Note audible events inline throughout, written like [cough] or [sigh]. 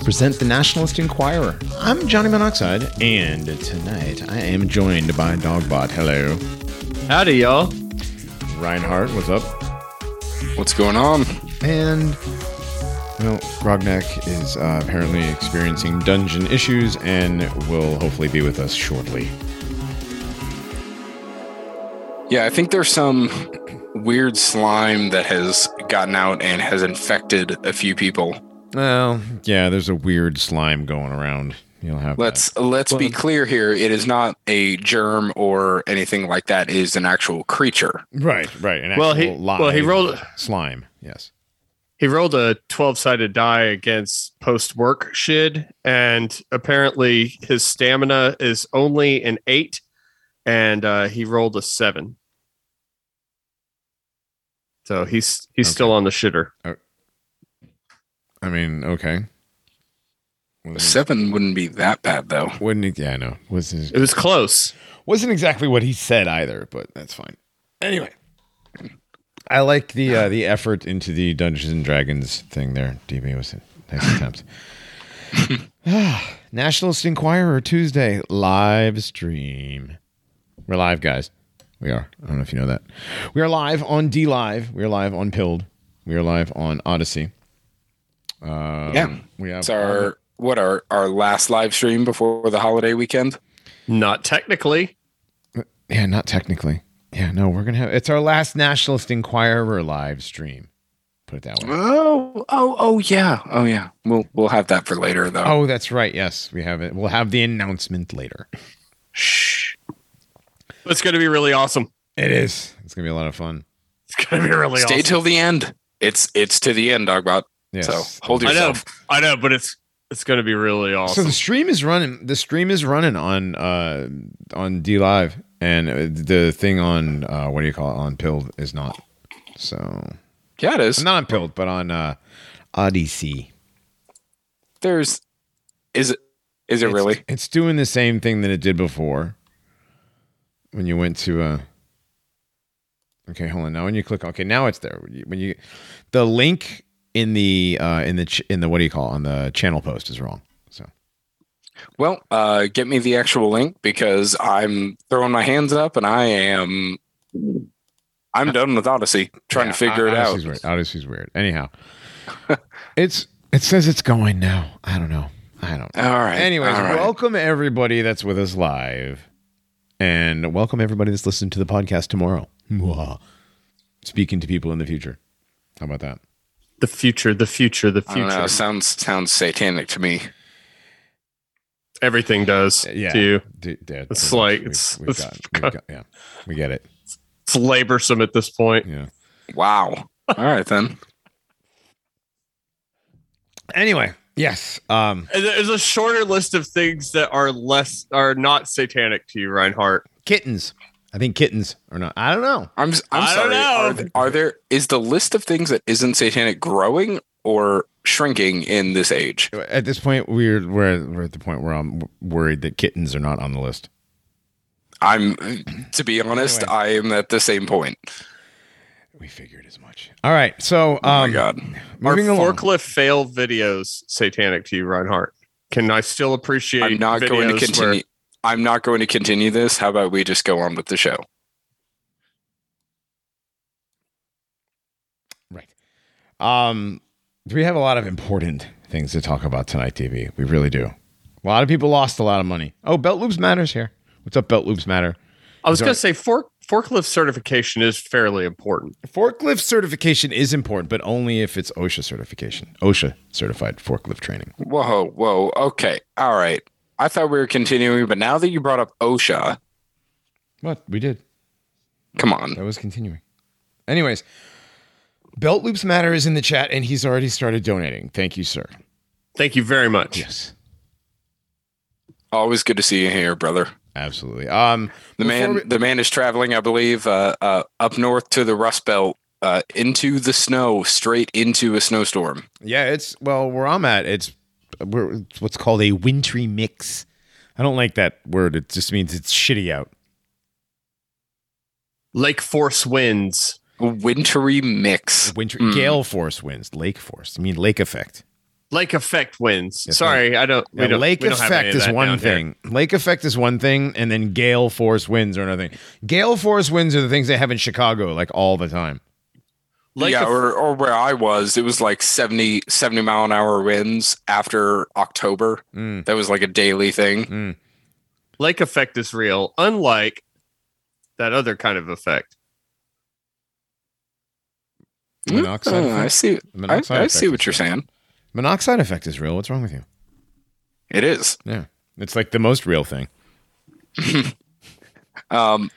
Present the Nationalist Enquirer. I'm Johnny Monoxide, and tonight I am joined by Dogbot. Hello. Howdy, y'all. Reinhardt, what's up? What's going on? And, well, Grognak is uh, apparently experiencing dungeon issues and will hopefully be with us shortly. Yeah, I think there's some weird slime that has gotten out and has infected a few people. Well, yeah, there's a weird slime going around. You'll have Let's that. let's be clear here. It is not a germ or anything like that. It is an actual creature. right, right. An Well, he- actual well, he rolled- slime. Yes. He rolled a 12 sided die against post work Shid, and apparently his stamina is only an eight, and uh, he rolled a seven. So he's he's Okay. still on the shitter. I mean, okay. Wasn't, Seven wouldn't be that bad though. wouldn't it? Yeah, no. Wasn't It was close. wasn't exactly what he said either, but that's fine. Anyway, I like the uh, the effort into the Dungeons and Dragons thing there. DB was a nice attempt. Ah, [sighs] Nationalist Enquirer Tuesday live stream. We're live, guys. We are. I don't know if you know that. We are live on DLive. We are live on Pilled. We are live on Odysee. Um, Yeah. we have It's our what our our last live stream before the holiday weekend. Not technically. Yeah, not technically. Yeah, no, we're gonna have it's our last Nationalist Enquirer live stream. Put it that way. Oh, oh, oh yeah. Oh yeah. We'll we'll have that for later though. Oh, that's right. Yes, we have it. We'll have the announcement later. Shh. It's going to be really awesome. It is. It's gonna be a lot of fun. It's going to be really Stay awesome. till the end. It's it's to the end, Dogbot. Yes. So hold I know. I know, but it's it's going to be really awesome. So the stream is running. The stream is running on uh on DLive, and uh, the thing on uh what do you call it on Pilled is not. So Yeah, it is. not on Pilled, but on uh Odysee. There's is it is it It's- really? It's doing the same thing that it did before. When you went to uh Okay, hold on. Now when you click okay, now it's there. When you, when you the link in the uh in the ch- in the what do you call it, on the channel post is wrong. So Well, uh, get me the actual link because I'm throwing my hands up and I am I'm done with Odysee, trying Yeah, to figure it out. Odysee's Weird. Odysee's weird. Anyhow, [laughs] it's it says it's going now. I don't know. I don't. know. All right. Anyways, all right. welcome everybody that's with us live, and welcome everybody that's listening to the podcast tomorrow. Speaking to people in the future. How about that? The future, the future, the I don't know. future. Sounds sounds satanic to me. Everything does Yeah. to you. D- d- It's we've- like- we've- it's- we've it's got- we've got- yeah, we get it. It's laborsome at this point. Yeah. Wow. All right then. Anyway, yes. Um, And There's a shorter list of things that are less are not satanic to you, Reinhardt. kittens. I think kittens are not. I don't know. I'm s- I'm I don't sorry. know. Are, th- are there is the list of things that isn't satanic growing or shrinking in this age? At this point, we're we're we're at the point where I'm worried that kittens are not on the list. I'm to be honest, Anyway. I am at the same point. We figured as much. All right, so Oh um, my god. moving are along. forklift fail videos satanic to you, Reinhardt? Can I still appreciate? I'm not going to videos continue. Where- I'm not going to continue this. How about we just go on with the show? Right. Um, we have a lot of important things to talk about tonight, TV. We really do. A lot of people lost a lot of money. Oh, Belt Loops matters here. What's up, Belt Loops matter? I was going to say fork forklift certification is fairly important. Forklift certification is important, but only if it's OSHA certification. OSHA certified forklift training. Whoa, whoa. Okay. All right. I thought we were continuing, but now that you brought up OSHA, What we did. come on. That was continuing. Anyways, Belt Loops Matter is in the chat and he's already started donating. Thank you, sir. Thank you very much. Yes. Always good to see you here, brother. Absolutely. Um The man, we- the man is traveling, I believe, uh, uh, up north to the Rust Belt, uh, into the snow, straight into a snowstorm. yeah, it's well where I'm at, it's what's called a wintry mix. I don't like that word. It just means it's shitty out. Lake Force winds. Wintry mix. Winter Mm. gale force winds, lake force. I mean lake effect. Lake effect winds. Yes, Sorry, I don't. We Yeah, don't lake we don't effect of is one down here. thing. Lake effect is one thing, and then gale force winds are another thing. Gale force winds are the things they have in Chicago like all the time. Lake yeah, eff- or, or where I was, it was like 70, 70 mile an hour winds after October. Mm, That was like a daily thing. mm. lake effect is real, unlike that other kind of effect. Monoxide Uh, I effect? see. I, Monoxide I effect see what you're real. saying. Monoxide effect is real. What's wrong with you? It is. Yeah, it's like the most real thing. [laughs] Um,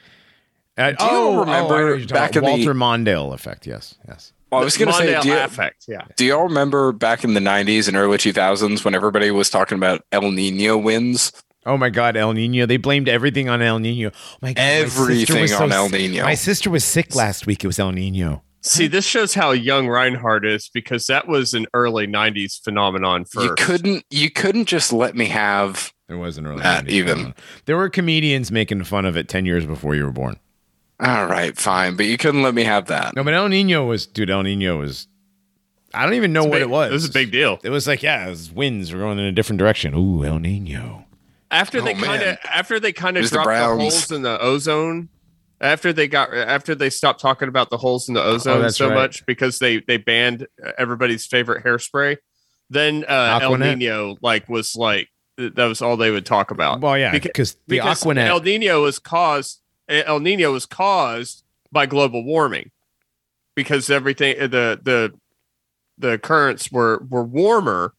Uh, Do you remember I know what you're talking back about. in the- Walter Mondale effect? Yes, yes. well, I was going to say, Mondale do you, affect. Yeah. do y'all remember back in the 90s and early 2000s when everybody was talking about El Nino winds? Oh my God, El Nino! They blamed everything on El Nino. Oh my God, my sister Everything was so on El s- Nino. My sister was sick last week. It was El Nino. See, this shows how young Reinhardt is because that was an early '90s phenomenon. First, You couldn't. You couldn't just let me have. There was an early Not 90s even. phenomenon. There were comedians making fun of it ten years before you were born. All right, fine, but you couldn't let me have that. No, but El Nino was, dude. El Nino was. I don't even know what Big- it was. This is a big deal. It was like, yeah, it was winds were going in a different direction. Ooh, El Nino. After they Oh, kind of after they kind of was the dropped the, holes in the ozone. After they got after they stopped talking about the holes in the ozone Oh, so right. much because they they banned everybody's favorite hairspray, then uh, El Nino like was like that was all they would talk about. Well, yeah, Beca- because the Aqua Net. El Nino was caused Eh, El Nino was caused by global warming because everything eh, the the the currents were were warmer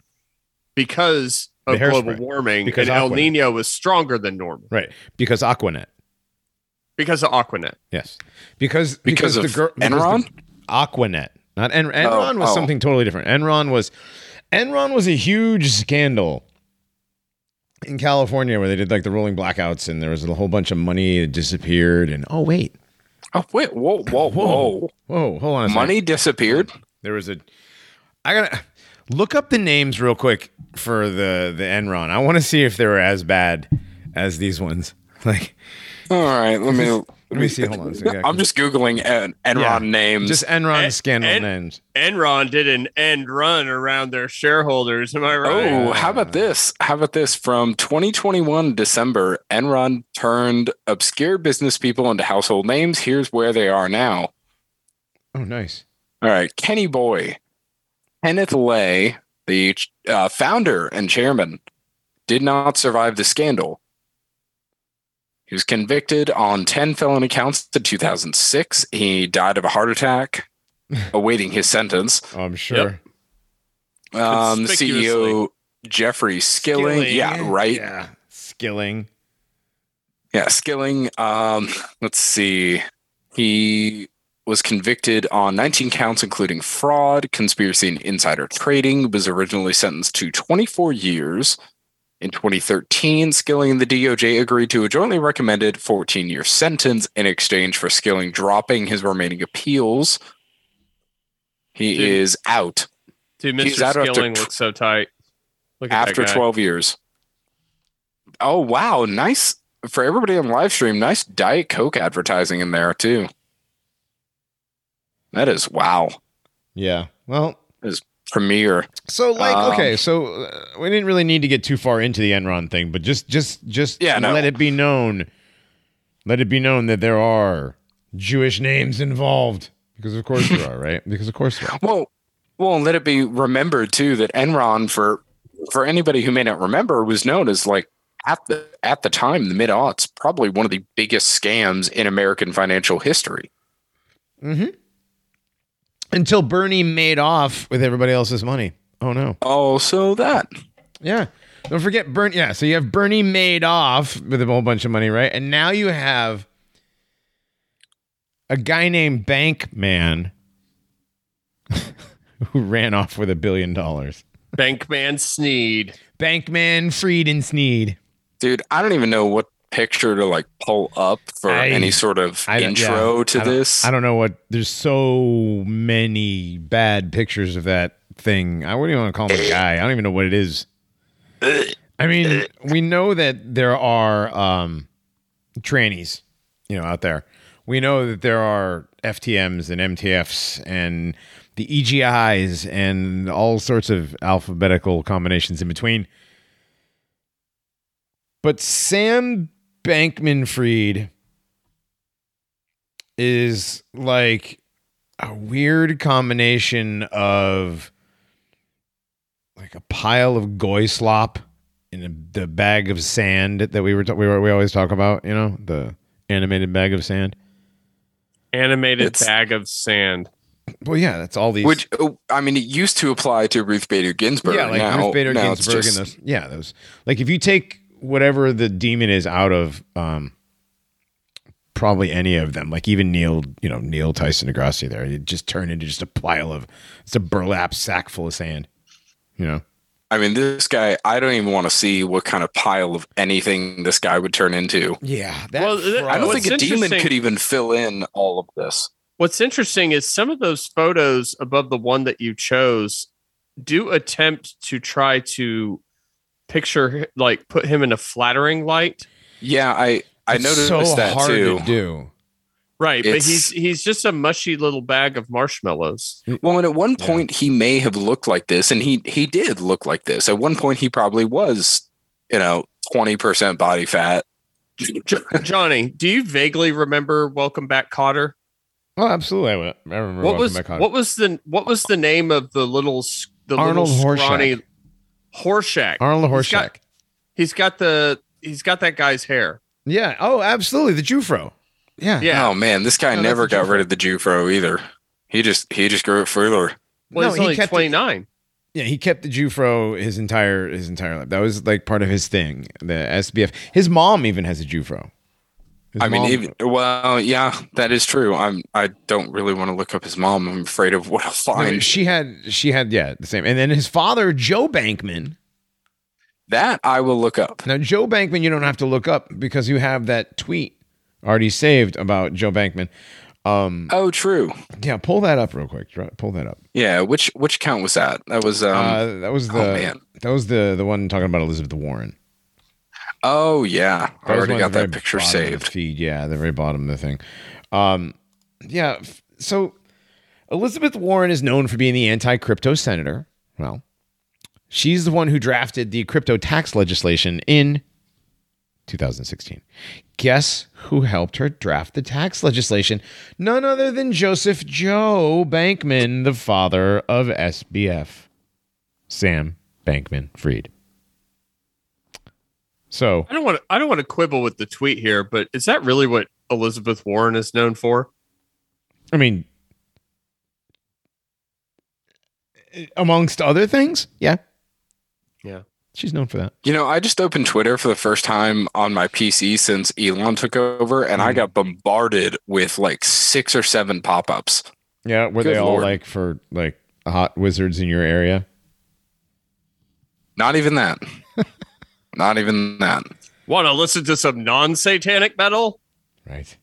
because of The hairspray. global warming Because and El Nino was stronger than normal right, because Aqua Net. because of Aqua Net. Yes, because Because the of gir- because Enron? the- Aqua Net, not En- Enron oh, was oh. something totally different. Enron was Enron was a huge scandal in California where they did like the rolling blackouts and there was a whole bunch of money that disappeared and oh wait, Oh wait, whoa, whoa, [laughs] whoa! whoa, hold on, a second. Money disappeared. There was a. I gotta look up the names real quick for the the Enron. I want to see if they were as bad as these ones. [laughs] Like, All right, let me. Let me see. Hold on. a second. I'm just googling En- Enron Yeah, names. just Enron En- scandal En- names. Enron did an end run around their shareholders. Am I right? Oh, how about this? How about this? From 2021 December, Enron turned obscure business people into household names. Here's where they are now. Oh, nice. All right, Kenny Boy, Kenneth Lay, the uh, founder and chairman, did not survive the scandal. He was convicted on 10 felony counts in 2006. He died of a heart attack, [laughs] awaiting his sentence. I'm sure. Um, the CEO Jeffrey Skilling, Skilling. yeah, right, Yeah. Skilling. yeah, Skilling. Um, let's see, he was convicted on 19 counts, including fraud, conspiracy, and insider trading. Was originally sentenced to 24 years. In 2013, Skilling and the DOJ agreed to a jointly recommended 14-year sentence in exchange for Skilling dropping his remaining appeals. He Dude. is out Dude, He's Mr. out Skilling tw- looks so tight. Look at after that 12 years. Oh wow, nice for everybody on live stream. Nice Diet Coke advertising in there too. That is wow. Yeah. Well, Premiere. so like, Um, okay, so uh, we didn't really need to get too far into the Enron thing, but just, just, just Yeah, no. let it be known. Let it be known that there are Jewish names involved because, of course, there [laughs] are, right? Because, of course, there are. Well, well, and let it be remembered too that Enron for for anybody who may not remember was known as like at the at the time the mid aughts probably one of the biggest scams in American financial history. Mm-hmm. Until Bernie made off with everybody else's money. Oh no. Oh, also that. Yeah. Don't forget Bernie. Yeah. So you have Bernie made off with a whole bunch of money, right? And now you have a guy named Bankman [laughs] who ran off with a billion dollars. Bankman Sneed. Bankman Fried and Sneed. Dude, I don't even know what picture to like pull up for I- any sort of I intro yeah, to I this. I don't know what. There's so many bad pictures of that thing. I wouldn't even want to call him a guy. I don't even know what it is. I mean, we know that there are um, trannies, you know, out there. We know that there are FTMs and MTFs and the EGIs and all sorts of alphabetical combinations in between. But Sam Bankman Fried is like a weird combination of like a pile of goy slop in a, the bag of sand that we were ta- we were, we always talk about, you know, the animated bag of sand. Animated It's- bag of sand. Well, yeah, that's all these. Which oh, I mean, it used to apply to Ruth Bader Ginsburg. yeah, like now, Ruth Bader now it's Ginsburg just- and those. Yeah, those. Like if you take whatever the demon is out of, um, probably any of them, like even Neil, you know, Neil Tyson Degrassi, there, it just turned into just a pile of, it's a burlap sack full of sand. You know. I mean, this guy. I don't even want to see what kind of pile of anything this guy would turn into. Yeah, that. Well, th- I don't think a demon could even fill in all of this. What's interesting is some of those photos above the one that you chose do attempt to try to picture like put him in a flattering light. Yeah, I I It's noticed so that hard too. to do. Right, but he's he's just a mushy little bag of marshmallows. Well, and at one Yeah. point he may have looked like this, and he he did look like this. At one point, he probably was, you know, twenty percent body fat. Jo- Johnny, do you vaguely remember Welcome Back Kotter? Oh, absolutely. I, remember. What Welcome was Back Hot. what was the what was the name of the little the Arnold little scrawny Horshack? Arnold He's got- He's got the he's got that guy's hair. Yeah. Oh, absolutely. The Jufro. Yeah. Yeah. Oh man, this guy No, never got Jufro. rid of the Jufro either. He just he just grew it further. Well, No, he's he only kept twenty nine. Yeah, he kept the Jufro his entire his entire life. That was like part of his thing. The SBF. His mom even has a Jufro. His I mean, mom- even well, yeah, that is true. I'm I don't really want to look up his mom. I'm afraid of what I'll No, find. she had she had yeah the same. And then his father Joe Bankman. that I will look up. Now Joe Bankman, you don't have to look up because you have that tweet already saved about Joe Bankman. Um, Oh, true. yeah, pull that up real quick. Pull that up. Yeah, which which count was that? That was um. uh, that was the oh, man. that was the the one talking about Elizabeth Warren. Oh yeah, I already got that picture saved. feed, yeah, the very bottom of the thing. Um, yeah. So Elizabeth Warren is known for being the anti-crypto senator. Well, she's the one who drafted the crypto tax legislation in 2016. Guess who helped her draft the tax legislation? None other than Joseph Joe Bankman, the father of SBF, Sam Bankman Fried. So I don't want to I don't want to quibble with the tweet here, but is that really what Elizabeth Warren is known for? I mean, amongst other things, yeah, Yeah. she's known for that. You know, I just opened Twitter for the first time on my PC since Elon took over, and I Mhm. got bombarded with like six or seven pop-ups. Yeah, were Good they all Lord. like for like hot wizards in your area? Not even that. [laughs] Not even that. Want to listen to some non-satanic metal? Right.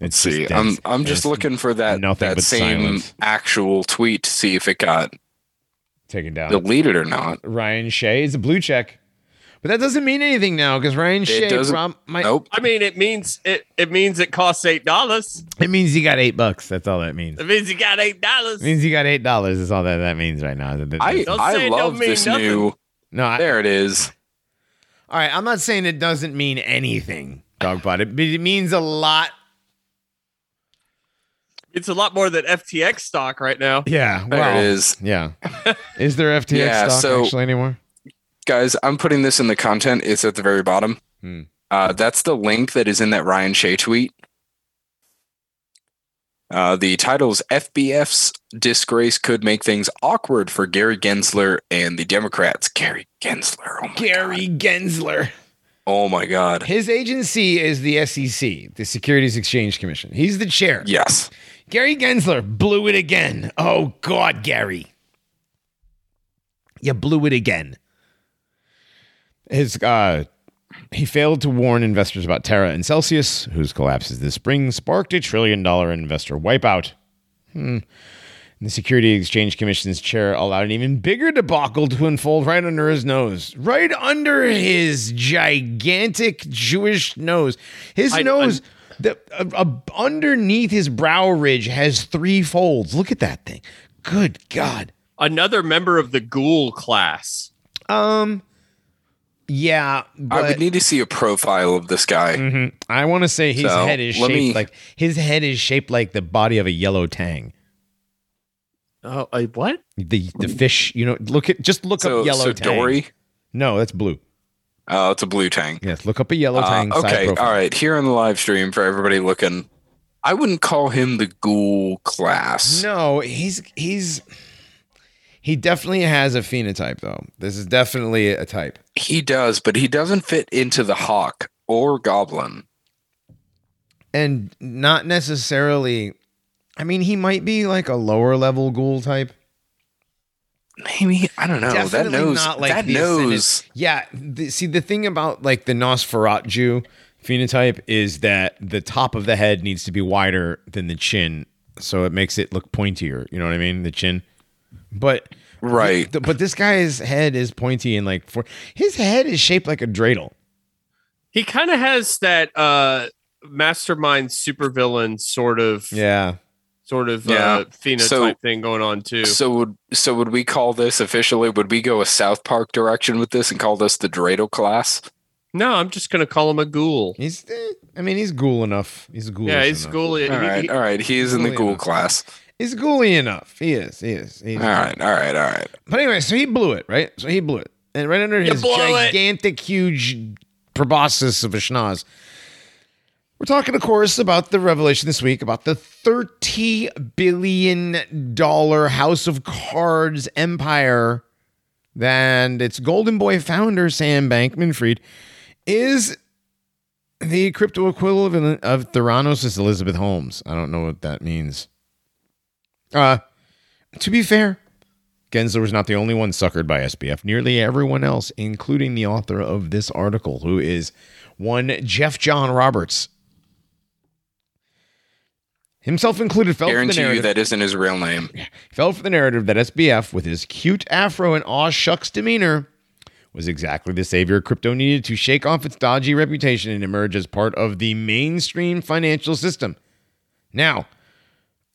Let's see. just I'm I'm just dense, looking for that that same silence. actual tweet to see if it got taken down. deleted or not. Ryan Shea is a blue check, but that doesn't mean anything now because Ryan Shea doesn't- prob- might, Nope. I mean, it means it it means it costs eight dollars. It means he got eight bucks. That's all that means. It means you got eight dollars. It means he got eight dollars. Is all that that means right now. That- that- I I say it don't love this nothing. new. No, I, There it is. all right. I'm not saying it doesn't mean anything, Dogbot. It, it means a lot. It's a lot more than FTX stock right now. Yeah. There well, it is. Yeah. [laughs] Is there FTX Yeah, stock so- actually anymore? Guys, I'm putting this in the content. It's at the very bottom. Hmm. Uh, that's the link that is in that Ryan Shea tweet. Uh, the title's SBF's disgrace could make things awkward for Gary Gensler and the Democrats. Gary Gensler. Oh my Gary God. Gensler. Oh my God. His agency is the SEC, the Securities Exchange Commission. He's the chair. Yes. Gary Gensler blew it again. Oh God, Gary. You blew it again. His uh he failed to warn investors about Terra and Celsius, whose collapses this spring sparked a trillion dollar investor wipeout. Hmm. The Security Exchange Commission's chair allowed an even bigger debacle to unfold right under his nose. Right under his gigantic Jewish nose. His I- nose The uh, uh, underneath his brow ridge has three folds. Look at that thing. Good God. Another member of the ghoul class. Um. Yeah, but I would need to see a profile of this guy. Mhm. I want to say his So, head is shaped me- like his head is shaped like the body of a yellow tang. Oh, uh, what? The the fish, you know, look at just look So, up yellow so tang. Dory. No, that's blue. Oh, it's a blue tang. Yes, look up a yellow Uh, tang. side okay, profile. all right. Here on the live stream for everybody looking, I wouldn't call him the ghoul class. No, he's he's he definitely has a phenotype though. This is definitely a type. He does, but he doesn't fit into the hawk or goblin. And not necessarily I mean, he might be like a lower level ghoul type. Maybe I don't know. that Definitely not like that ascendant- Yeah, the, see the thing about like the Nosferatu phenotype is that the top of the head needs to be wider than the chin, so it makes it look pointier. You know what I mean? The chin, but Right. th- but this guy's head is pointy and like for his head is shaped like a dreidel. He kind of has that uh mastermind supervillain sort of Yeah, sort of Yeah. uh phenotype So- thing going on too. So would so would we call this officially? Would we go a South Park direction with this and call this the Dreidel class? no, I'm just gonna call him a ghoul. he's. eh, I mean, he's ghoul enough. He's ghoul. Yeah, he's ghouly. All he- right, he- all right. He's, is in the ghoul enough. class. He's ghouly enough. He is. He is. All right, all right, all right. But anyway, so he blew it, right? So he blew it. And right under You his blew it. gigantic, huge proboscis of a schnoz. We're talking, of course, about the revelation this week about the $30 billion House of Cards empire and its Golden Boy founder, Sam Bankman Fried, is the crypto equivalent of Theranos' Elizabeth Holmes. I don't know what that means. Uh, to be fair, Gensler was not the only one suckered by SBF. Nearly everyone else, including the author of this article, who is one Jeff John Roberts, himself included, fell for the Guarantee you narrative. that isn't his real name. fell for the narrative that SBF, with his cute afro and aw shucks demeanor, was exactly the savior crypto needed to shake off its dodgy reputation and emerge as part of the mainstream financial system. Now,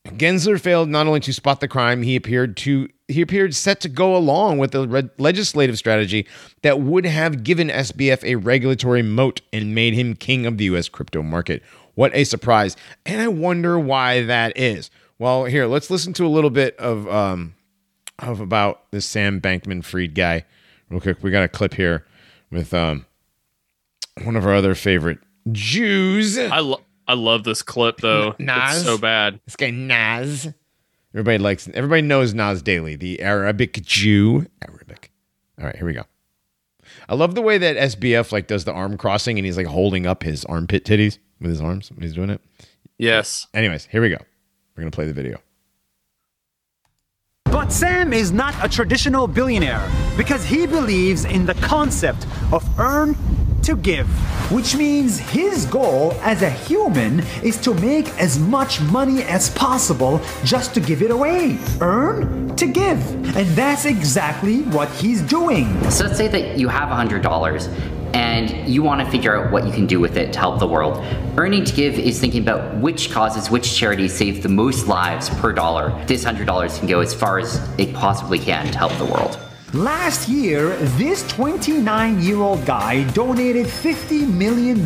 Gensler failed not only to spot the crime, he appeared to he appeared set to go along with the legislative strategy that would have given SBF a regulatory moat and made him king of the US crypto market. What a surprise. And I wonder why that is. Well, here, let's listen to a little bit of um of about this Sam Bankman Fried guy. Real quick, we got a clip here with um one of our other favorite Jews. I lo- I love this clip though. [laughs] Nas? It's so bad. This guy Nas. Everybody likes everybody knows Nas Daily, the Arabic Jew. Arabic. All right, here we go. I love the way that SBF like does the arm crossing and he's like holding up his armpit titties with his arms when he's doing it. Yes. Anyways, here we go. We're gonna play the video. But Sam is not a traditional billionaire because he believes in the concept of earn to give, which means his goal as a human is to make as much money as possible just to give it away. Earn to give. And that's exactly what he's doing. So let's say that you have $100 and you want to figure out what you can do with it to help the world. Earning to Give is thinking about which causes, which charities save the most lives per dollar. This $100 can go as far as it possibly can to help the world. Last year, this 29 year old guy donated $50 million.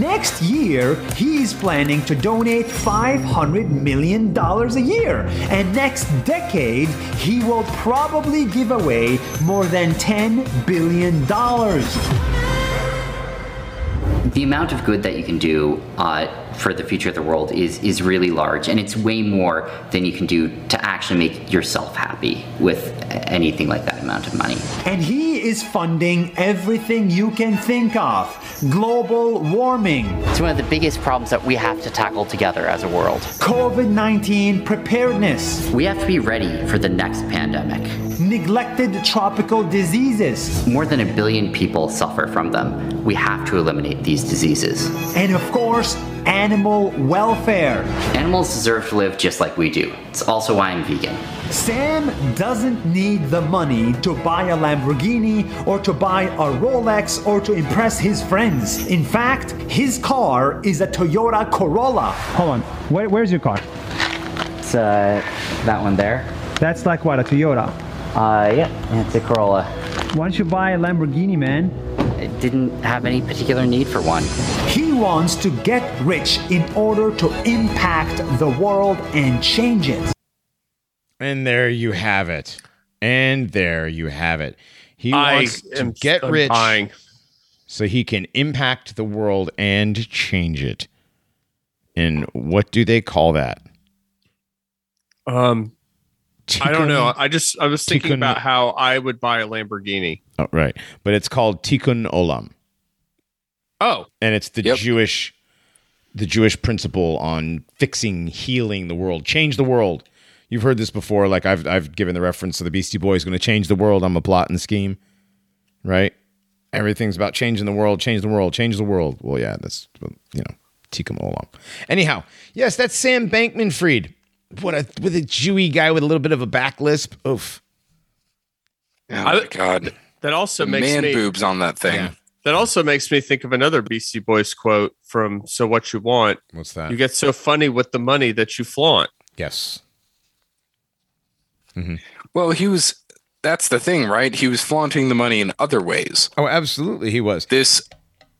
Next year, he's planning to donate $500 million a year. And next decade, he will probably give away more than $10 billion. The amount of good that you can do uh, for the future of the world is, is really large, and it's way more than you can do to actually make yourself happy with anything like that amount of money. And he is funding everything you can think of global warming, It's one of the biggest problems that we have to tackle together as a world. COVID 19 preparedness, We have to be ready for the next pandemic. neglected tropical diseases. More than a billion people suffer from them. We have to eliminate these diseases. And of course, animal welfare. Animals deserve to live just like we do. It's also why I'm vegan. Sam doesn't need the money to buy a Lamborghini or to buy a Rolex or to impress his friends. In fact, his car is a Toyota Corolla. Hold on. Where, where's your car? It's uh, that one there. That's like what, a Toyota? Uh, yeah, it's a Corolla. Why don't you buy a Lamborghini, man? I didn't have any particular need for one. He wants to get rich in order to impact the world and change it. And there you have it. And there you have it. He I wants to get rich dying. so he can impact the world and change it. And what do they call that? Um, I don't know. I just I was thinking Tikkun- about how I would buy a Lamborghini. Oh, right. But it's called Tikkun Olam. Oh, and it's the Yep. Jewish the Jewish principle on fixing, healing the world, change the world. You've heard this before. Like I've I've given the reference to the Beastie Boys going to change the world. I'm a plot and scheme, right? Everything's about changing the world, change the world, change the world. Well, yeah, that's you know, tikkun olam. Anyhow, yes, that's Sam Bankman-Fried. What a with a Jewy guy with a little bit of a back lisp. Oof. Oh I- my god. that also The makes man me boobs on that thing. Yeah. that also makes me think of another Beastie Boys quote from "So What You Want." What's that? You get so funny with the money that you flaunt. yes. Mm-hmm. Well, he was that's the thing, right? He was flaunting the money in other ways. Oh, absolutely, he was. This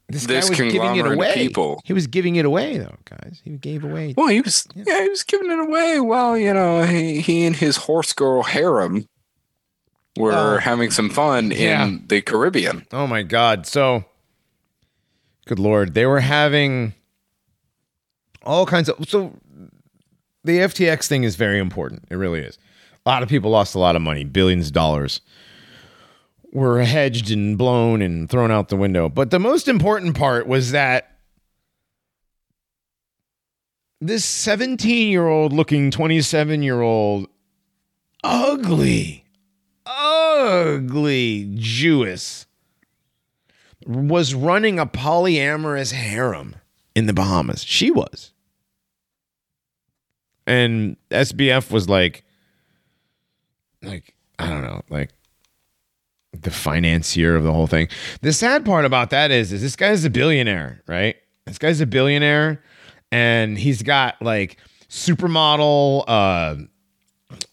This, This guy was giving it away. people. He was giving it away, though, guys. He gave away. well, he was yeah, he was giving it away. Well, you know, he, he and his horse girl harem were Oh. having some fun Yeah. in the Caribbean. Oh my God! So, good lord, they were having all kinds of. So, the FTX thing is very important. It really is. A lot of people lost a lot of money, billions of dollars were hedged and blown and thrown out the window. But the most important part was that this 17 year old looking 27 year old ugly, ugly Jewess was running a polyamorous harem in the Bahamas. She was. And SBF was like, like, I don't know, like the financier of the whole thing. The sad part about that is, is this guy's a billionaire, right? This guy's a billionaire and he's got like supermodel, uh,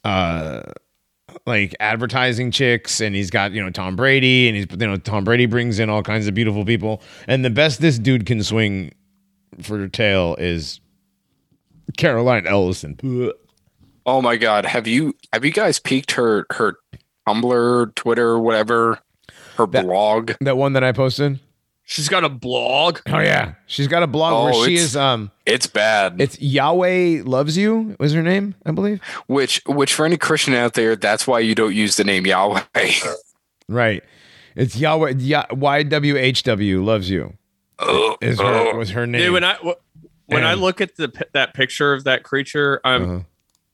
uh, like advertising chicks and he's got you know Tom Brady and he's you know Tom Brady brings in all kinds of beautiful people and the best this dude can swing for tail is Caroline Ellison. Oh my god, have you have you guys peeked her her Tumblr, Twitter, whatever, her That- blog? That one that I posted. She's got a blog. Oh yeah, she's got a blog Oh, where she is um It's bad. it's Yahweh loves you was her name I believe. which which for any Christian out there, that's why you don't use the name Yahweh. [laughs] Right. It's Yahweh Yah- YWHW loves you. Oh, Is her was her name. Dude, when I wh- when I look at the pi- that picture of that creature, um, Uh-huh.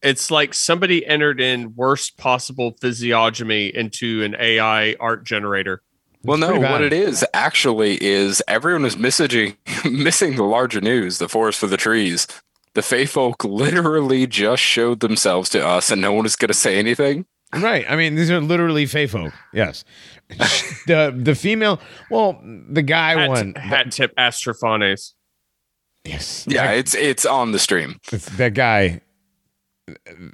It's like somebody entered in worst possible physiognomy into an AI art generator. well, no, what it is actually is everyone is messaging [laughs] missing the larger news, the forest for the trees. The Fey folk literally just showed themselves to us, and no one is going to say anything. Right. I mean, these are literally Fey folk. Yes. [laughs] the the female. Well, the guy Hat, one. hat tip Astrophanes. yes. Yeah, That, it's it's on the stream. it's that guy.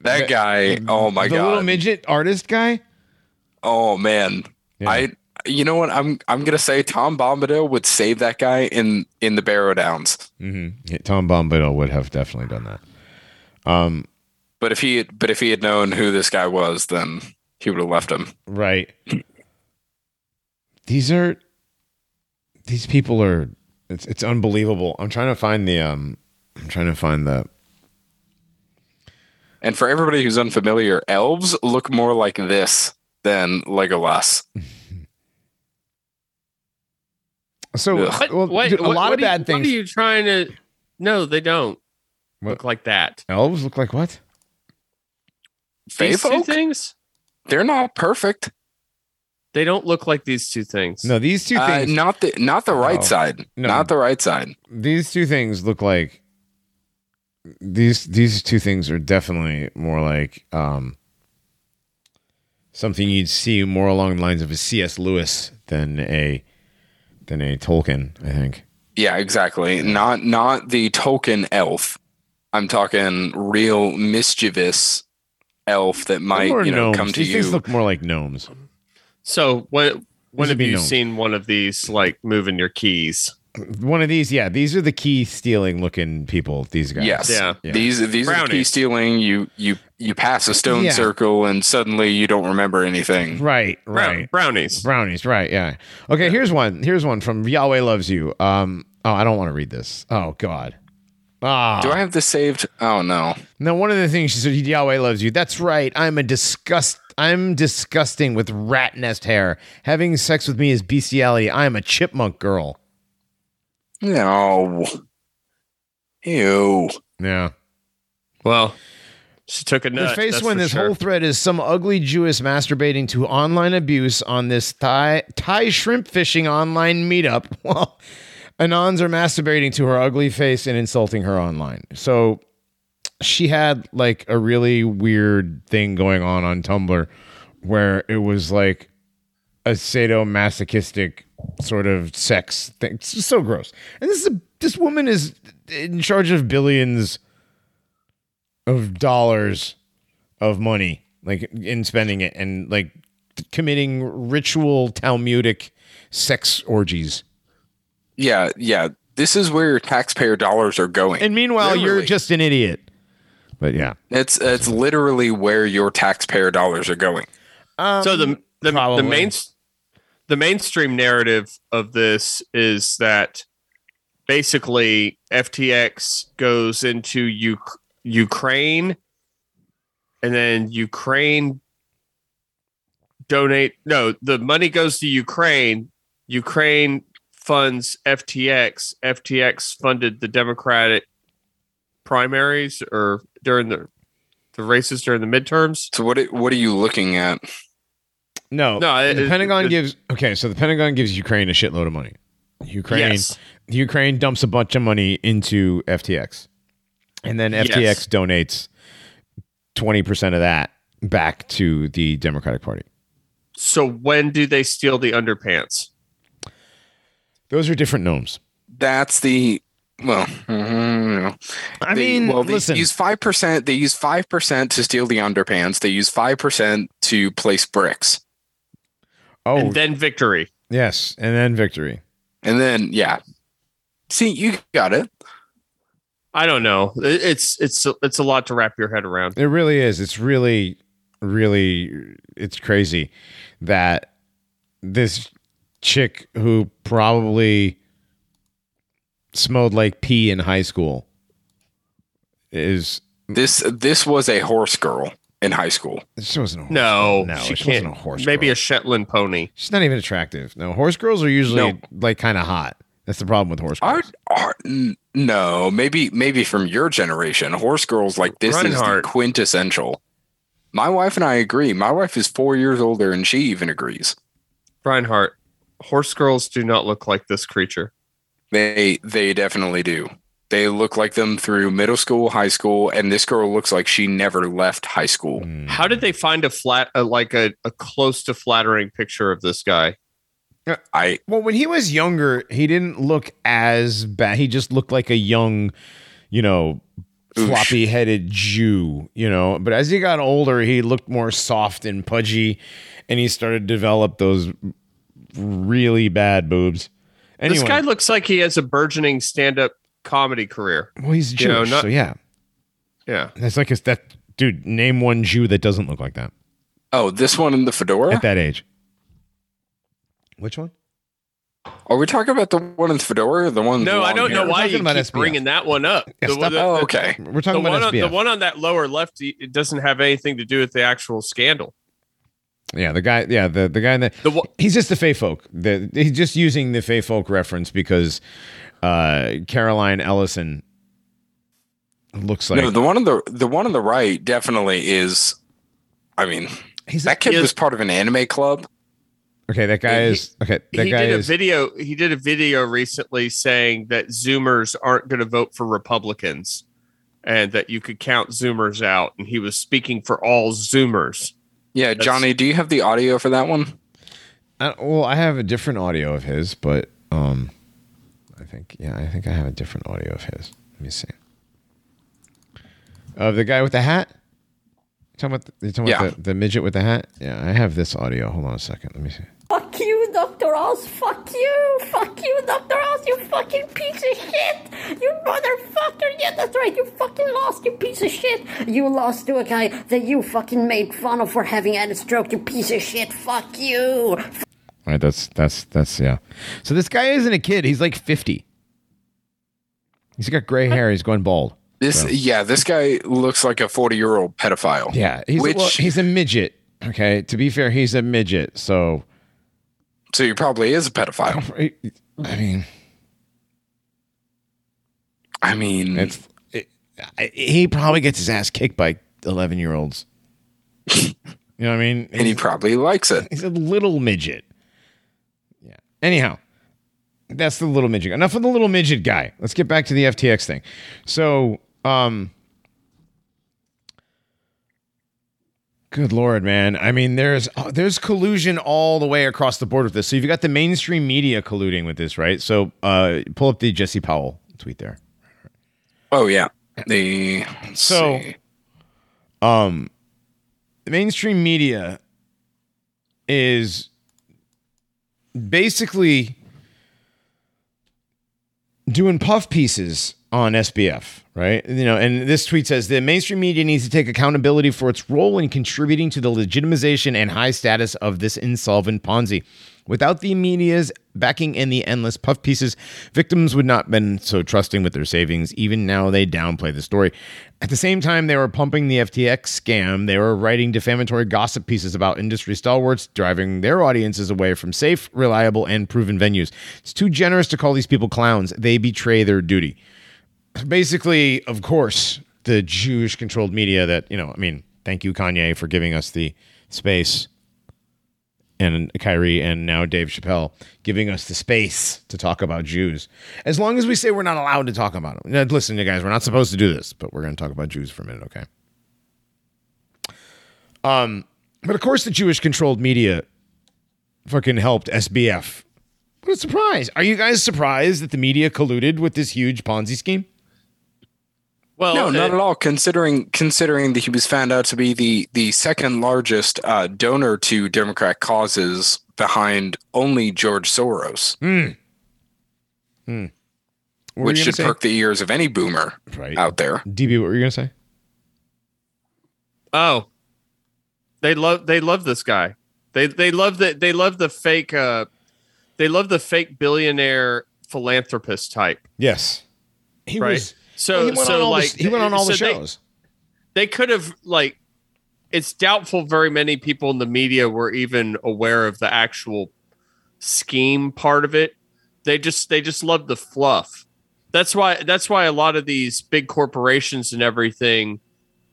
That guy, oh my the god, the little midget artist guy. oh man, Yeah. I. You know what? I'm I'm gonna say Tom Bombadil would save that guy in in the Barrow Downs. Mm-hmm. Tom Bombadil would have definitely done that. Um. But if he had, but if he had known who this guy was, then he would have left him. Right. These are. These people are. It's it's unbelievable. I'm trying to find the um. I'm trying to find the. And for everybody who's unfamiliar, elves look more like this than Legolas. [laughs] So Ugh. well, dude, a what- lot what of are you- bad things. What are you trying to? No, they don't What? look like that. Elves look like what? Fey These two things. they're not perfect. They don't look like these two things. No, these two Uh, things. not the not the right Oh. side. No. Not the right side. these two things look like these these two things are definitely more like um something you'd see more along the lines of a C.S. Lewis than a than a Tolkien, I think. Yeah, exactly. Not not the Tolkien elf. I'm talking real mischievous elf that might you know gnomes. come to These you. things look more like gnomes. So when when have you gnomes. seen one of these like moving your keys? One of these, yeah, these are the key stealing looking people. These guys, Yes. Yeah. Yeah. These these are key stealing. You you you pass a stone Yeah. circle and suddenly you don't remember anything. right, right. brownies. Brownies, right? Yeah. Okay. Here's one. Here's one from Yahweh loves you. Um. Oh, I don't want to read this. Oh God. Ah. Do I have this saved? Oh no. Now, one of the things she said, Yahweh loves you. That's right. I'm a disgust. I'm disgusting with rat nest hair. Having sex with me is bestiality. I'm a chipmunk girl. No. Ew. Yeah. Well, she took a nut. the face when this sure. whole thread is some ugly Jewess masturbating to online abuse on this Thai Thai shrimp fishing online meetup. [laughs] Well, Anons are masturbating to her ugly face and insulting her online. So she had like a really weird thing going on on Tumblr where it was like a sadomasochistic sort of sex thing. It's just so gross. And this is a, this woman is in charge of billions of dollars of money, like in spending it and like committing ritual Talmudic sex orgies. Yeah, yeah. This is where your taxpayer dollars are going. And meanwhile, you're just an idiot. But yeah, it's it's literally where your taxpayer dollars are going. so the the, the main the mainstream narrative of this is that basically FTX goes into U- Ukraine and then Ukraine donate no the money goes to Ukraine. Ukraine funds FTX FTX funded the Democratic primaries or during the the races during the midterms. So what what are you looking at? No, No, it- The it- Pentagon it- gives okay. So the Pentagon gives Ukraine a shitload of money. Ukraine, Yes. Ukraine dumps a bunch of money into FTX, and then FTX Yes. donates twenty percent of that back to the Democratic Party. So when do they steal the underpants? Those are different gnomes. That's the well. mhm, I they- mean, well, they listen, use five percent. They use five percent to steal the underpants. They use five percent to place bricks, oh And then victory. yes, and then victory. and then yeah. See, you got it. I don't know. It's it's it's a lot to wrap your head around. It really is. It's really, really, it's crazy that this chick who probably smelled like pee in high school is. This this was a horse girl in high school. She wasn't a horse No, girl. no, she she can't. wasn't a horse. maybe girl. a Shetland pony. She's not even attractive. No, horse girls are usually No. like kind of hot. That's the problem with horse girls. are n- no, maybe maybe from your generation, horse girls like this is the quintessential. My wife and I agree. My wife is four years older, and she even agrees. Reinhardt. Horse girls do not look like this creature. They they definitely do. They look like them through middle school, high school, and this girl looks like she never left high school. Mm. How did they find a flat, a, like a, a close to flattering picture of this guy? I Well, when he was younger, he didn't look as bad. He just looked like a young, you know, floppy headed Jew, you know. But as he got older, he looked more soft and pudgy and he started to develop those really bad boobs. Anyway, This guy looks like he has a burgeoning stand-up comedy career. well, he's you know, Jewish, not- so yeah. Yeah. That's like a, that dude, name one Jew that doesn't look like that oh, this one in the fedora. at that age. Which one? Are we talking about the one in the fedora? The one? with No, the I don't know why talking you keep SBF. bringing that one up. Yeah, The- stop- the- Oh, the- okay. We're The talking one, about on, the one on that lower left, it doesn't have anything to do with the actual scandal. yeah, the guy. Yeah, the the guy in the The one- he's just the Fey folk. The, he's just using the Fey folk reference because uh, Caroline Ellison looks like no, the one on the the one on the right definitely is. I mean, he's that kid He is- was part of an anime club. Okay, that guy He- is okay. That he guy did a is video. He did a video recently saying that Zoomers aren't going to vote for Republicans, and that you could count Zoomers out. And he was speaking for all Zoomers. Yeah, Johnny, do you have the audio for that one? Uh, well, I have a different audio of his, but um, I think yeah, I think I have a different audio of his. Let me see. Of the guy with the hat. You talking about the, you talking Yeah. about the, the midget with the hat? Yeah, I have this audio. Hold on a second. Let me see. Fuck you, Dr. Oz. Fuck you. Fuck you, Dr. Oz. You fucking piece of shit. You motherfucker. Yeah, that's right. You fucking lost, you piece of shit. You lost to a guy that you fucking made fun of for having had a stroke, you piece of shit. Fuck you. Right, that's that's that's yeah. So this guy isn't a kid. He's like fifty. He's got gray hair. He's going bald. This, yeah, this guy looks like a forty-year-old pedophile. Yeah, he's which well, he's a midget. Okay, to be fair, he's a midget. So so he probably is a pedophile. [laughs] I mean, I mean, it's it, I- he probably gets his ass kicked by eleven year olds. [laughs] you know what I mean? and he probably likes it. He's a little midget. Anyhow, that's the little midget. Enough of the little midget guy. Let's get back to the FTX thing. So, um, good lord, man. I mean, there's uh, there's collusion all the way across the board with this. So you've got the mainstream media colluding with this, right? So, uh, pull up the Jesse Powell tweet there. Oh yeah, the So- see. um the mainstream media is basically doing puff pieces on SBF, right? You know, and this tweet says the mainstream media needs to take accountability for its role in contributing to the legitimization and high status of this insolvent Ponzi. Without the media's backing and the endless puff pieces, victims would not have been so trusting with their savings. Even now, they downplay the story. At the same time, they were pumping the FTX scam. They were writing defamatory gossip pieces about industry stalwarts, driving their audiences away from safe, reliable, and proven venues. It's too generous to call these people clowns. They betray their duty basically, of course, the Jewish controlled media that, you know, I mean, thank you, Kanye, for giving us the space and Kyrie and now Dave Chappelle giving us the space to talk about Jews. As long as we say we're not allowed to talk about them. Now, listen, you guys, we're not supposed to do this, but we're going to talk about Jews for a minute, okay? Um, but of course, the Jewish controlled media fucking helped SBF. What a surprise. Are you guys surprised that the media colluded with this huge Ponzi scheme? Well, no, not uh, at all. Considering considering that he was found out to be the the second largest uh, donor to Democrat causes behind only George Soros, What were which should say? perk the ears of any boomer Right. out there. DB, what were you going to say? Oh, they love they love this guy. They they love the they love the fake uh they love the fake billionaire philanthropist type, Yes. He right? was. So well, he went so on all like the, he went on all the so they- shows. they could have like it's doubtful very many people in the media were even aware of the actual scheme part of it they just they just love the fluff that's why that's why a lot of these big corporations and everything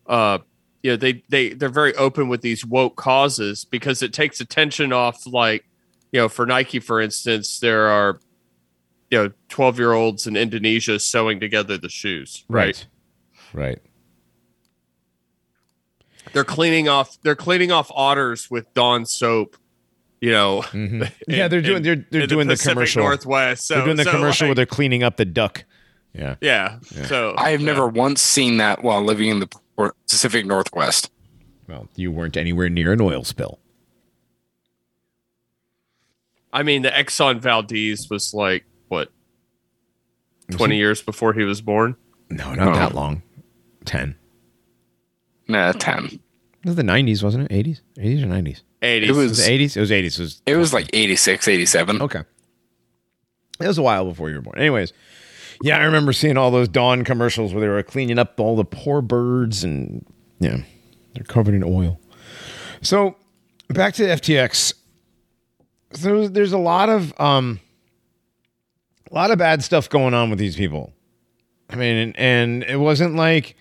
uh you know they they they're very open with these woke causes because it takes attention off like you know for Nike for instance there are you know 12 year olds in Indonesia sewing together the shoes right. Right. they're cleaning off they're cleaning off otters with Dawn soap. You know, Mhm. [laughs] Yeah, they're doing they're they're in doing the, Pacific commercial. Northwest. So, they're doing the so, commercial where they're cleaning up the duck. Yeah. yeah, So I have yeah. never once seen that while living in the Pacific Northwest. Well, you weren't anywhere near an oil spill. I mean, the Exxon Valdez was like what twenty years before he was born. No, not Oh. that long. Ten. Nah, ten. It was the nineties, wasn't it? Eighties? Eighties or nineties? Eighties. It Was was it eighties? It was eighties. It was it was like 86, 87. Okay. It was a while before you were born. Anyways, yeah, I remember seeing all those Dawn commercials where they were cleaning up all the poor birds and yeah, they're covered in oil. So back to FTX. So there's a lot of um a lot of bad stuff going on with these people. I mean, and, and it wasn't like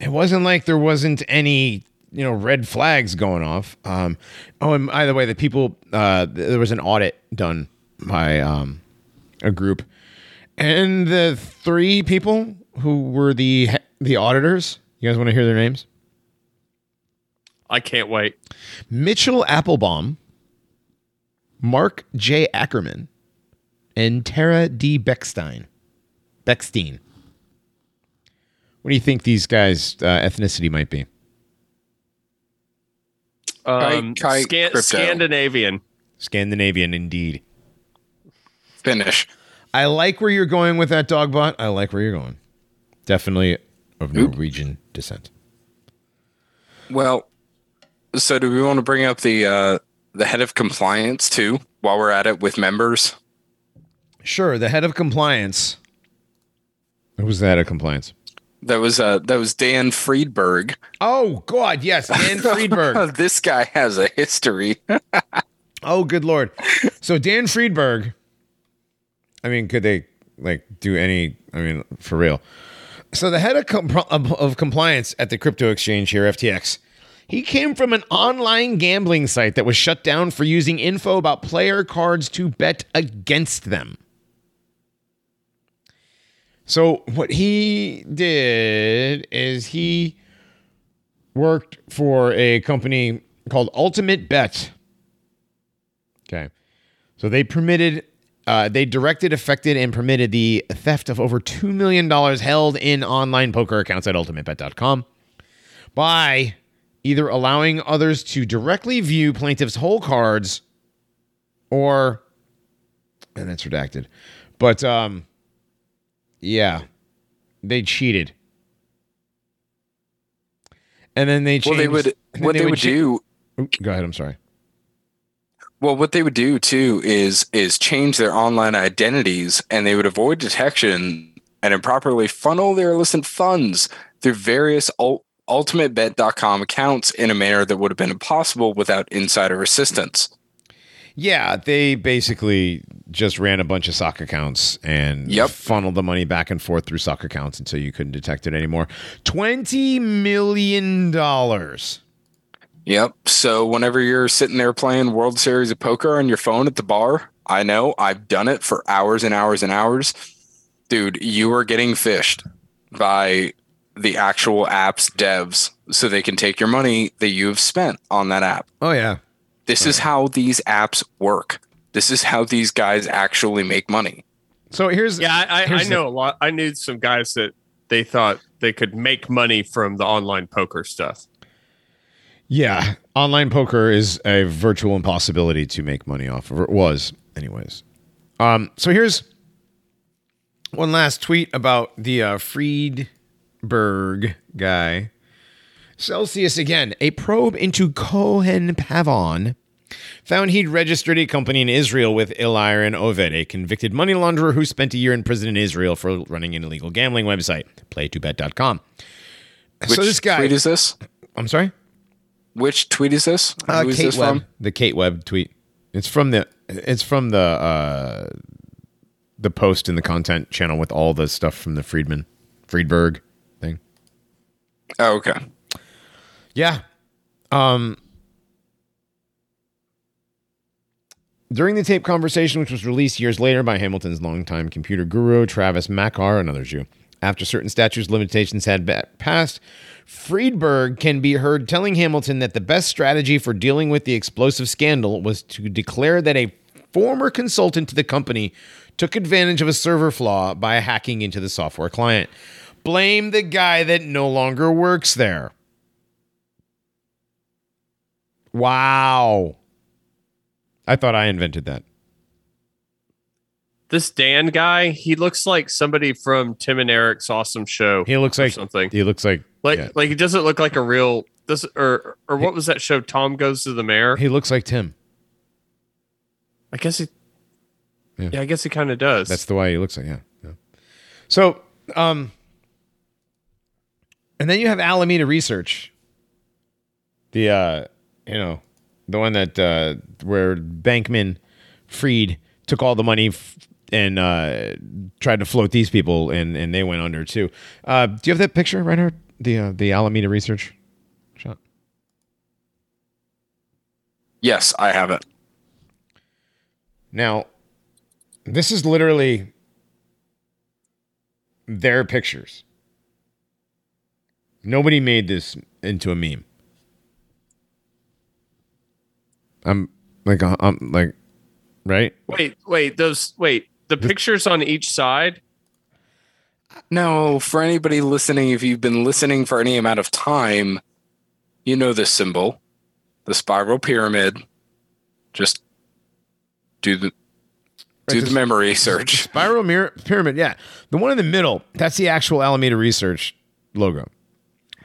it wasn't like there wasn't any you know red flags going off. Um, oh, and by the way, the people uh, there was an audit done by um, a group, and the three people who were the the auditors. You guys want to hear their names? I can't wait. Mitchell Applebaum, Mark J. Ackerman, and Tara D. Beckstein. Beckstein. What do you think these guys' uh, ethnicity might be? Um, Kai- Scan- crypto. Scandinavian. Scandinavian, indeed. Finish. I like where you're going with that dog dogbot. I like where you're going. Definitely of Oop. Norwegian descent. Well, so do we want to bring up the uh, the head of compliance too while we're at it with members? Sure, the head of compliance. Who's the head of compliance? That was uh, that was Dan Friedberg. Oh God, yes, Dan [laughs] Friedberg. this guy has a history. [laughs] oh, good lord. So Dan Friedberg. I mean, could they like do any? I mean, for real. So the head of, compl- of, of compliance at the crypto exchange here, FTX, he came from an online gambling site that was shut down for using info about player cards to bet against them. So what he did is he worked for a company called Ultimate Bet. Okay. So they permitted, uh, they directed, affected, and permitted the theft of over $2 million held in online poker accounts at ultimatebet.com by either allowing others to directly view plaintiffs' whole cards or, and that's redacted, but, um, yeah, they cheated. And then they changed. well, they would what they, would cha- do. Go ahead. I'm sorry. Well, what they would do too is is change their online identities, and they would avoid detection and improperly funnel their illicit funds through various ul- ultimatebet.com accounts in a manner that would have been impossible without insider assistance. Yeah, they basically just ran a bunch of sock accounts and Yep. funneled the money back and forth through sock accounts until you couldn't detect it anymore. Twenty million dollars. Yep. So whenever you're sitting there playing World Series of Poker on your phone at the bar, I know I've done it for hours and hours and hours. Dude, you are getting fished by the actual app's devs so they can take your money that you've spent on that app. Oh yeah. This oh, is how these apps work. This is how these guys actually make money. So here's Yeah, I, I, I here's the- know a lot. I knew some guys that they thought they could make money from the online poker stuff. Yeah, online poker is a virtual impossibility to make money off of. It was, anyways. Um, so here's one last tweet about the uh, Friedberg guy. Celsius again. A probe into Cohen Pavon found he'd registered a company in Israel with Eliran Oved, a convicted money launderer who spent a year in prison in Israel for running an illegal gambling website, play2bet.com. Which So this guy, tweet is this? I'm sorry? Which tweet is this? Uh, Who is Kate this Webb, from? the Kate Webb tweet. It's from the it's from the uh, the post in the content channel with all the stuff from the Friedman Friedberg thing. Oh, okay. Yeah. Um During the tape conversation, which was released years later by Hamilton's longtime computer guru, Travis Makar, another Jew, after certain statutes limitations had passed, Friedberg can be heard telling Hamilton that the best strategy for dealing with the explosive scandal was to declare that a former consultant to the company took advantage of a server flaw by hacking into the software client. Blame the guy that no longer works there. Wow. I thought I invented that. This Dan guy, he looks like somebody from Tim and Eric's awesome show. He looks like something. He looks like Like yeah. like he doesn't look like a real this or or what was that show? Tom goes to the mayor. he looks like Tim. I guess he. Yeah. Yeah, I guess he kind of does. That's the way he looks like. Yeah. yeah. So, um, and then you have Alameda Research. The uh, you know, the one that uh, where Bankman Fried took all the money f- and uh, tried to float these people, and and they went under too. Uh, do you have that picture, Reinhardt? The uh, the Alameda Research shot. Yes, I have it. Now, this is literally their pictures. Nobody made this into a meme. I'm like uh, I'm like right? Wait, wait, those wait, the pictures on each side. No, for anybody listening, if you've been listening for any amount of time, you know this symbol, the spiral pyramid. Just do the do this- the memory search. Spiral mirror pyramid, yeah. The one in the middle, that's the actual Alameda Research logo.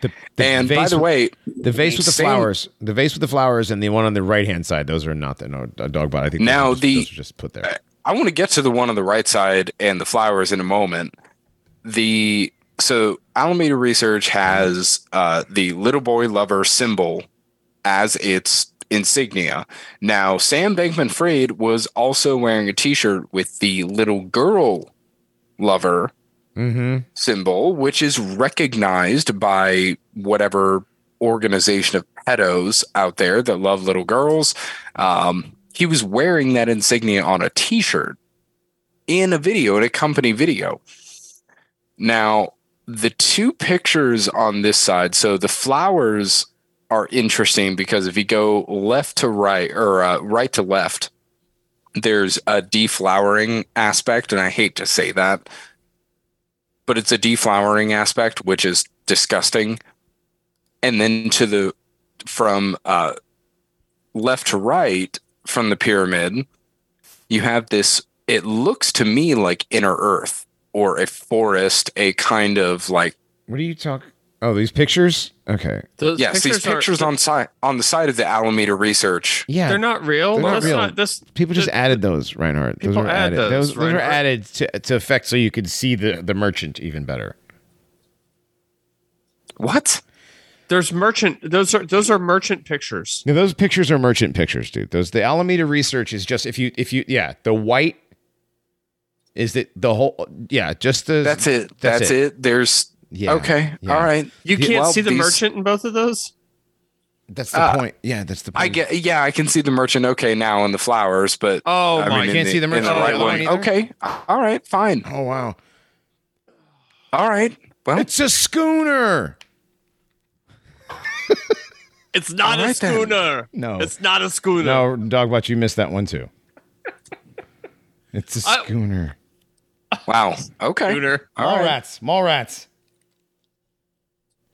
The, the And by the way, the vase with the same- flowers, the vase with the flowers, and the one on the right hand side, those are not the no a dog bot. I think Now just, the- those just put there. I want to get to the one on the right side and the flowers in a moment. The so Alameda Research has uh, the little boy lover symbol as its insignia. Now, Sam Bankman Fried was also wearing a T-shirt with the little girl lover Mm-hmm. symbol, which is recognized by whatever organization of pedos out there that love little girls. Um, he was wearing that insignia on a T-shirt in a video, in a company video. Now, the two pictures on this side, so the flowers are interesting because if you go left to right or uh, right to left, there's a deflowering aspect, and I hate to say that, but it's a deflowering aspect, which is disgusting. And then to the from uh, left to right from the pyramid, you have this. It looks to me like inner Earth or a forest, a kind of like What are you talking? Oh, these pictures? Okay. Those yes, these are- pictures on side on the side of the Alameda Research. Yeah. They're not real. They're not That's real. not this. People just the- added those, Reinhardt. Those People were added. those, those, those were added to, to effect so you could see the, the merchant even better. What? There's merchant. Those are those are merchant pictures. No, those pictures are merchant pictures, dude. Those the Alameda research is just if you if you yeah the white is that the whole yeah just the That's it. That's, it. There's Yeah, okay. yeah. All right. You can't well, see the these- merchant in both of those. That's the Uh, point. Yeah, that's the point. I get. Yeah, I can see the merchant. Okay, now in the flowers, but Oh I my! mean, in can't see the merchant on the right other one. one either? Okay. All right. Fine. Oh wow, All right. Well, it's a schooner. [laughs] It's not All a right then. schooner. No. it's not a schooner. No, Dogbot, you missed that one too. It's a schooner. wow. Okay. schooner. All Mall right. rats, mall rats.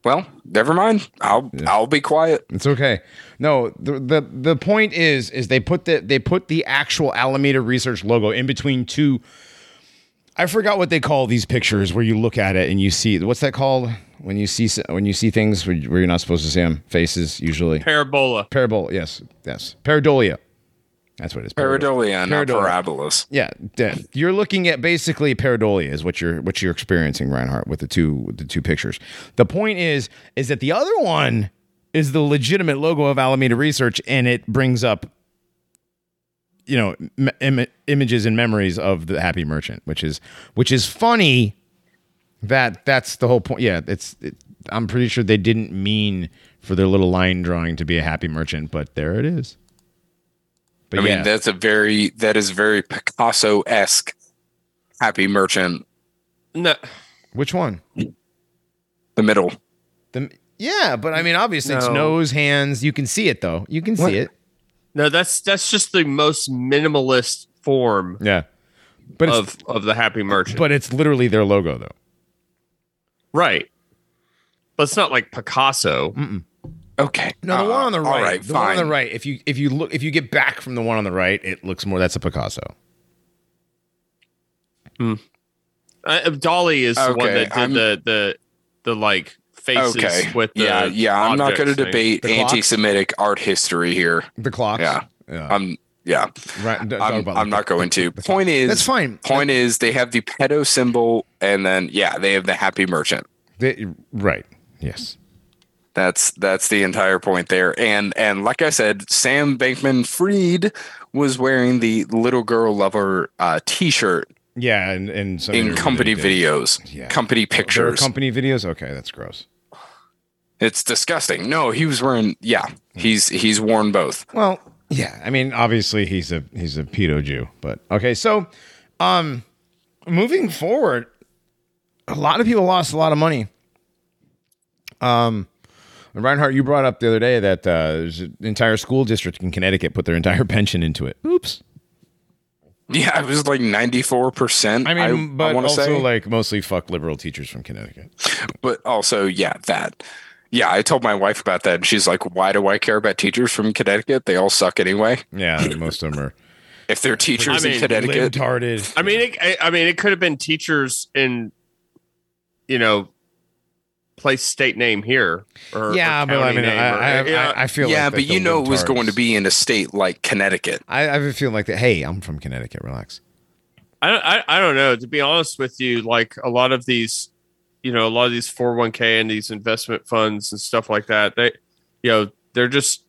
Well, never mind. I'll I'll be quiet. It's okay. No, the, the the point is is they put the they put the actual Alameda Research logo in between two. I forgot what they call these pictures where you look at it and you see what's that called when you see when you see things where where you're not supposed to see them faces usually Parabola. parabola yes yes pareidolia that's what it is Pareidolia, not parabolas. yeah yeah. you're looking at basically pareidolia is what you're what you're experiencing Reinhardt with the two with the two pictures the point is is that the other one is the legitimate logo of Alameda Research and it brings up you know Im- images and memories of the happy merchant which is which is funny that that's the whole point yeah it's it, i'm pretty sure they didn't mean for their little line drawing to be a happy merchant but there it is but I yeah mean, that's a very that is very Picasso esque. Happy merchant, No, which one the middle. the yeah but i mean obviously it's nose hands you can see it though you can What? see it no, that's that's just the most minimalist form yeah but it's of of the happy merchant. but it's literally their logo though right. But it's not like Picasso. Okay. no the Uh, one on the right. all right, the one on the right if you if you look if you get back from the one on the right it looks more that's a picasso Uh, Dali is the one that did I'm- the the the like faces Okay. with the yeah, yeah. I'm not going to debate anti-Semitic art history here. the clock. Yeah. yeah I'm yeah. right d- talk I'm, I'm the- not going to. Point is, That's fine. Point is, they have the pedo symbol, and then yeah, they have the happy merchant. They- right yes That's that's the entire point there. And and like I said, Sam Bankman Fried was wearing the little girl lover uh, T-shirt yeah and, and in company that he did. videos, Yeah. company pictures. company videos okay that's gross it's disgusting. No, he was wearing. Yeah, he's he's worn both. Well, Yeah, I mean, obviously he's a he's a pedo Jew, but okay. So, um, moving forward, a lot of people lost a lot of money. Um, Reinhardt, you brought up the other day that uh, there's an entire school district in Connecticut put their entire [laughs] pension into it. Oops. Yeah, it was like ninety four percent. I mean, but wanna also say. like mostly fuck liberal teachers from Connecticut. but also yeah that yeah i told my wife about that and she's like why do i care about teachers from connecticut they all suck anyway Yeah, most of them are [laughs] if they're teachers I mean, in connecticut libtarded. I mean, it, I- I mean, it could have been teachers in, you know, place state name here. Or, Yeah, or but I mean, I, or- I, yeah. I, I feel yeah like that but you know it was going to be in a state like connecticut I, I have a feeling like that. Hey, I'm from Connecticut. Relax. I, don't- I I don't know. To be honest with you, like a lot of these, you know, a lot of these 401k and these investment funds and stuff like that, they, you know, they're just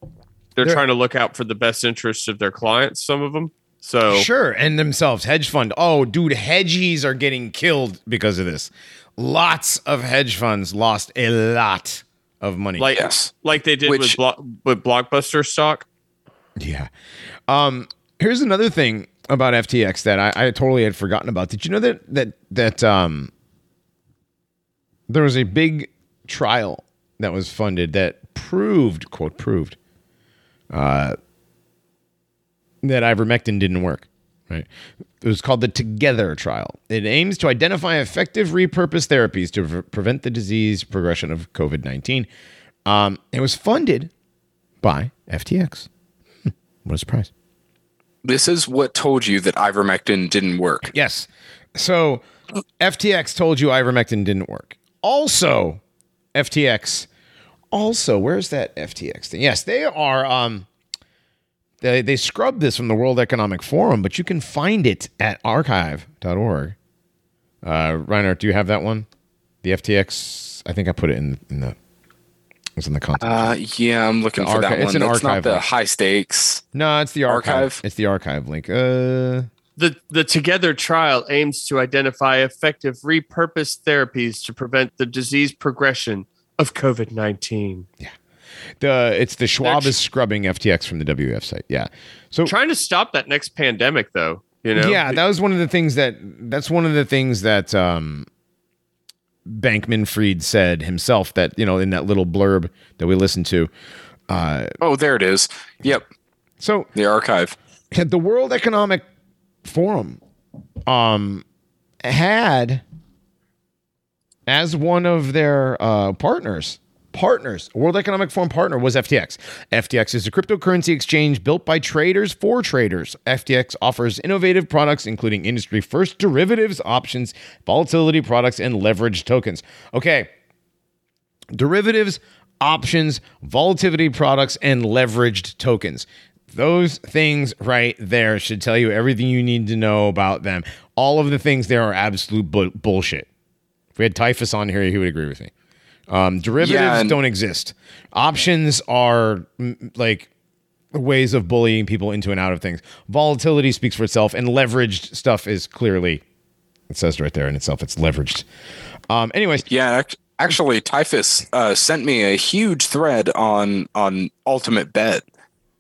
they're, They're- trying to look out for the best interests of their clients. Some of them. So Sure, and themselves, hedge fund. Oh, dude, hedgies are getting killed because of this. Lots of hedge funds lost a lot of money. like Yes. like they did with Which- Blo- with blockbuster stock. yeah. Um, here's another thing about FTX that I, I totally had forgotten about. Did you know that that that um there was a big trial that was funded that proved quote proved uh that ivermectin didn't work. Right. It was called the Together trial. It aims to identify effective repurposed therapies to pre- prevent the disease progression of COVID 19. Um, it was funded by FTX. Hmm, what a surprise. this is what told you that ivermectin didn't work Yes. So FTX told you ivermectin didn't work. Also, FTX. Also, where's that FTX thing? Yes, they are. Um, they they scrubbed this from the World Economic Forum, but you can find it at archive.org. Uh, Reinhardt, do you have that one? The FTX. I think I put it in in the. It's in the content. uh yeah i'm looking The for archi- that it's one an that's not the link. high stakes no, it's the archive. archive? It's the archive link. Uh, The the Together trial aims to identify effective repurposed therapies to prevent the disease progression of COVID nineteen. The it's the Schwab They're- is scrubbing FTX from the WF site. Yeah. So Trying to stop that next pandemic, though. You know, yeah, that was one of the things that that's one of the things that um Bankman Fried said himself that, you know, in that little blurb that we listened to. Uh, oh there it is yep So the archive had the World Economic Forum um had as one of their uh partners partners World Economic Forum partner was FTX. FTX is a cryptocurrency exchange built by traders for traders. FTX offers innovative products including industry first derivatives, options, volatility products and leveraged tokens. Okay. Derivatives, options, volatility products and leveraged tokens. Those things right there should tell you everything you need to know about them. All of the things there are absolute bu- bullshit. If we had Typhus on here, he would agree with me. Um, derivatives Yeah, and- don't exist. Options are mm, like ways of bullying people into and out of things. Volatility speaks for itself, and leveraged stuff is clearly it says right there in itself. It's leveraged. Um, anyways, Yeah, actually, Typhus uh, sent me a huge thread on on Ultimate Bet.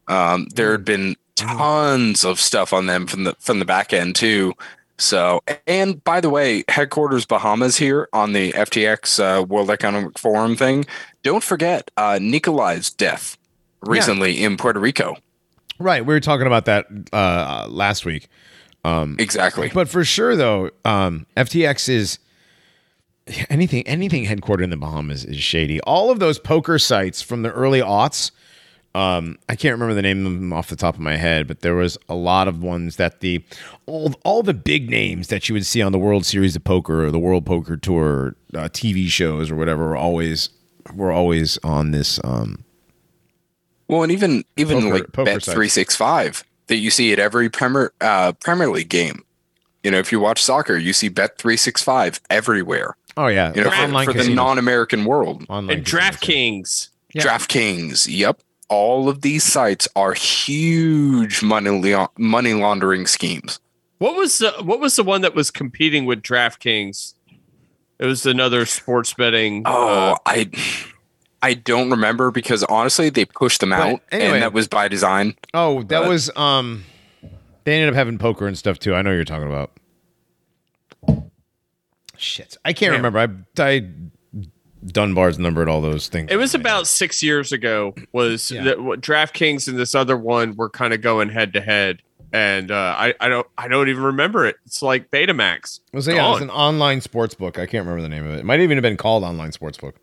Um, there had been tons of stuff on them from the from the back end too. So, and by the way, headquarters Bahamas here on the FTX uh, World Economic Forum thing. Don't forget uh, Nikolai's death recently in Puerto Rico. right, we were talking about that uh, last week. Exactly. But for sure, though, um, FTX is anything anything headquartered in the Bahamas is shady. All of those poker sites from the early aughts. Um, I can't remember the name of them off the top of my head, but there was a lot of ones that the all all the big names that you would see on the World Series of Poker or the World Poker Tour uh, TV shows or whatever were always were always on this. Um, Well, and even even Poker- like poker Bet three six five that you see at every Premier uh, Premier League game. You know, if you watch soccer, you see Bet three six five everywhere. oh yeah, You know, for, for the non-American world, online and casinos. DraftKings. DraftKings. Yep, all of these sites are huge money lea- money laundering schemes. What was the what was the one that was competing with DraftKings? It was another sports betting. Oh, uh, I I don't remember because honestly, they pushed them out, anyway. and that was by design. Oh, that But- was um they ended up having poker and stuff too. I know what you're talking about. Shit. I can't Damn. remember. I I Dunbar's numbered all those things. It was about six years ago. Was Yeah. that DraftKings and this other one were kind of going head to head, and uh, I I don't I don't even remember it. It's like Betamax. It was, yeah, it was Gone. an online sports book. I can't remember the name of it. It might even have been called online sports book.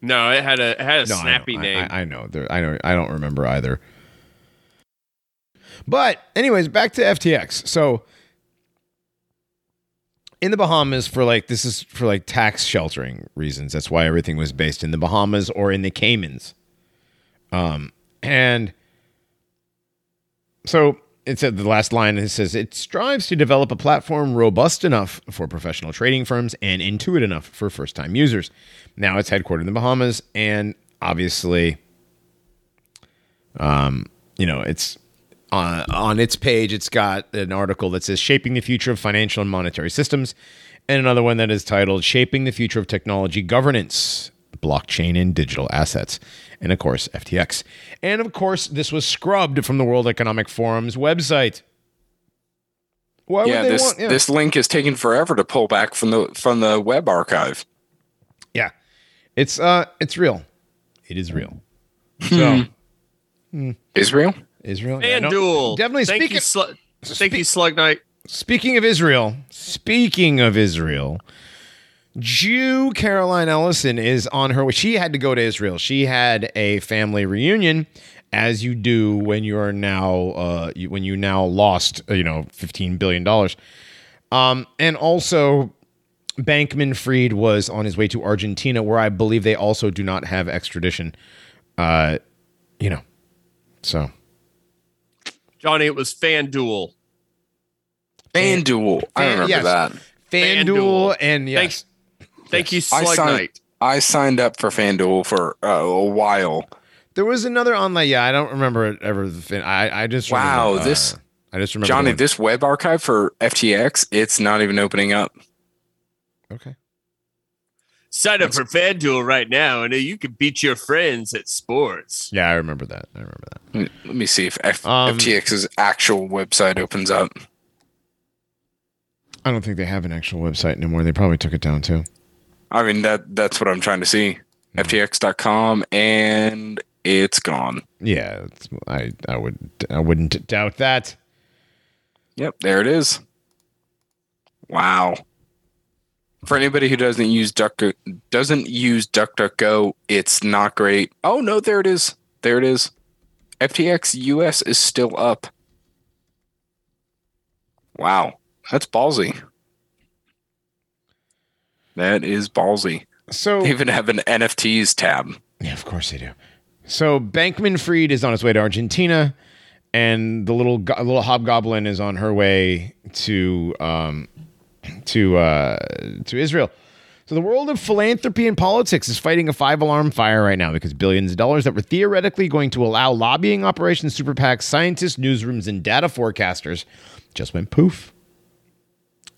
No, it had a it had a No, I know. snappy I- name. I, I know. There, I know. I don't remember either. But anyways, back to FTX. So in the Bahamas for like this is for like tax sheltering reasons. That's why everything was based in the Bahamas or in the Caymans. Um and so it said the last line it says it strives to develop a platform robust enough for professional trading firms and intuitive enough for first-time users. Now it's headquartered in the Bahamas and obviously um you know, it's uh, on its page, it's got an article that says Shaping the Future of Financial and Monetary Systems, and another one that is titled Shaping the Future of Technology Governance, Blockchain and Digital Assets. And of course, FTX. And of course, this was scrubbed from the World Economic Forum's website. Why yeah, would they this want? Yeah. this link is taking forever to pull back from the from the web archive. yeah. It's uh, it's real. It is real. So Israel. Israel. yeah, FanDuel. definitely Thank speaking. you, Slu- thank you, Slug Knight. Speaking of Israel, speaking of Israel, Jew Caroline Ellison is on her way. She had to go to Israel. She had a family reunion, as you do when you are now uh, you, when you now lost uh, you know fifteen billion dollars. Um, and also, Bankman Fried was on his way to Argentina, where I believe they also do not have extradition. Uh, you know, so Johnny, it was FanDuel. FanDuel. I remember yes. that. FanDuel FanDuel. and yes. Thank you, I Slug signed, Knight. I signed up for FanDuel for uh, a while. There was another online. Yeah, I don't remember it ever. the fin- I I just Wow, remember, uh, this- I just remember Johnny, this web archive for FTX, it's not even opening up. okay. Sign up for FanDuel right now, and you can beat your friends at sports. Yeah, I remember that. I remember that. Let me- see if F- Um, FTX's actual website opens up. I don't think they have an actual website anymore. They probably took it down too. I mean that that's what I'm trying to see. FTX.com and it's gone. Yeah, it's, I I would I wouldn't doubt that. Yep, there it is. Wow. For anybody who doesn't use Duck doesn't use DuckDuckGo, it's not great. Oh no, there it is. There it is. FTX US is still up. Wow, that's ballsy. That is ballsy. So They even have an NFTs tab. yeah, of course they do. So Bankman Fried is on his way to Argentina, and the little go- little hobgoblin is on her way to um to uh to Israel. So the world of philanthropy and politics is fighting a five alarm fire right now because billions of dollars that were theoretically going to allow lobbying operations, super PACs, scientists, newsrooms, and data forecasters just went poof.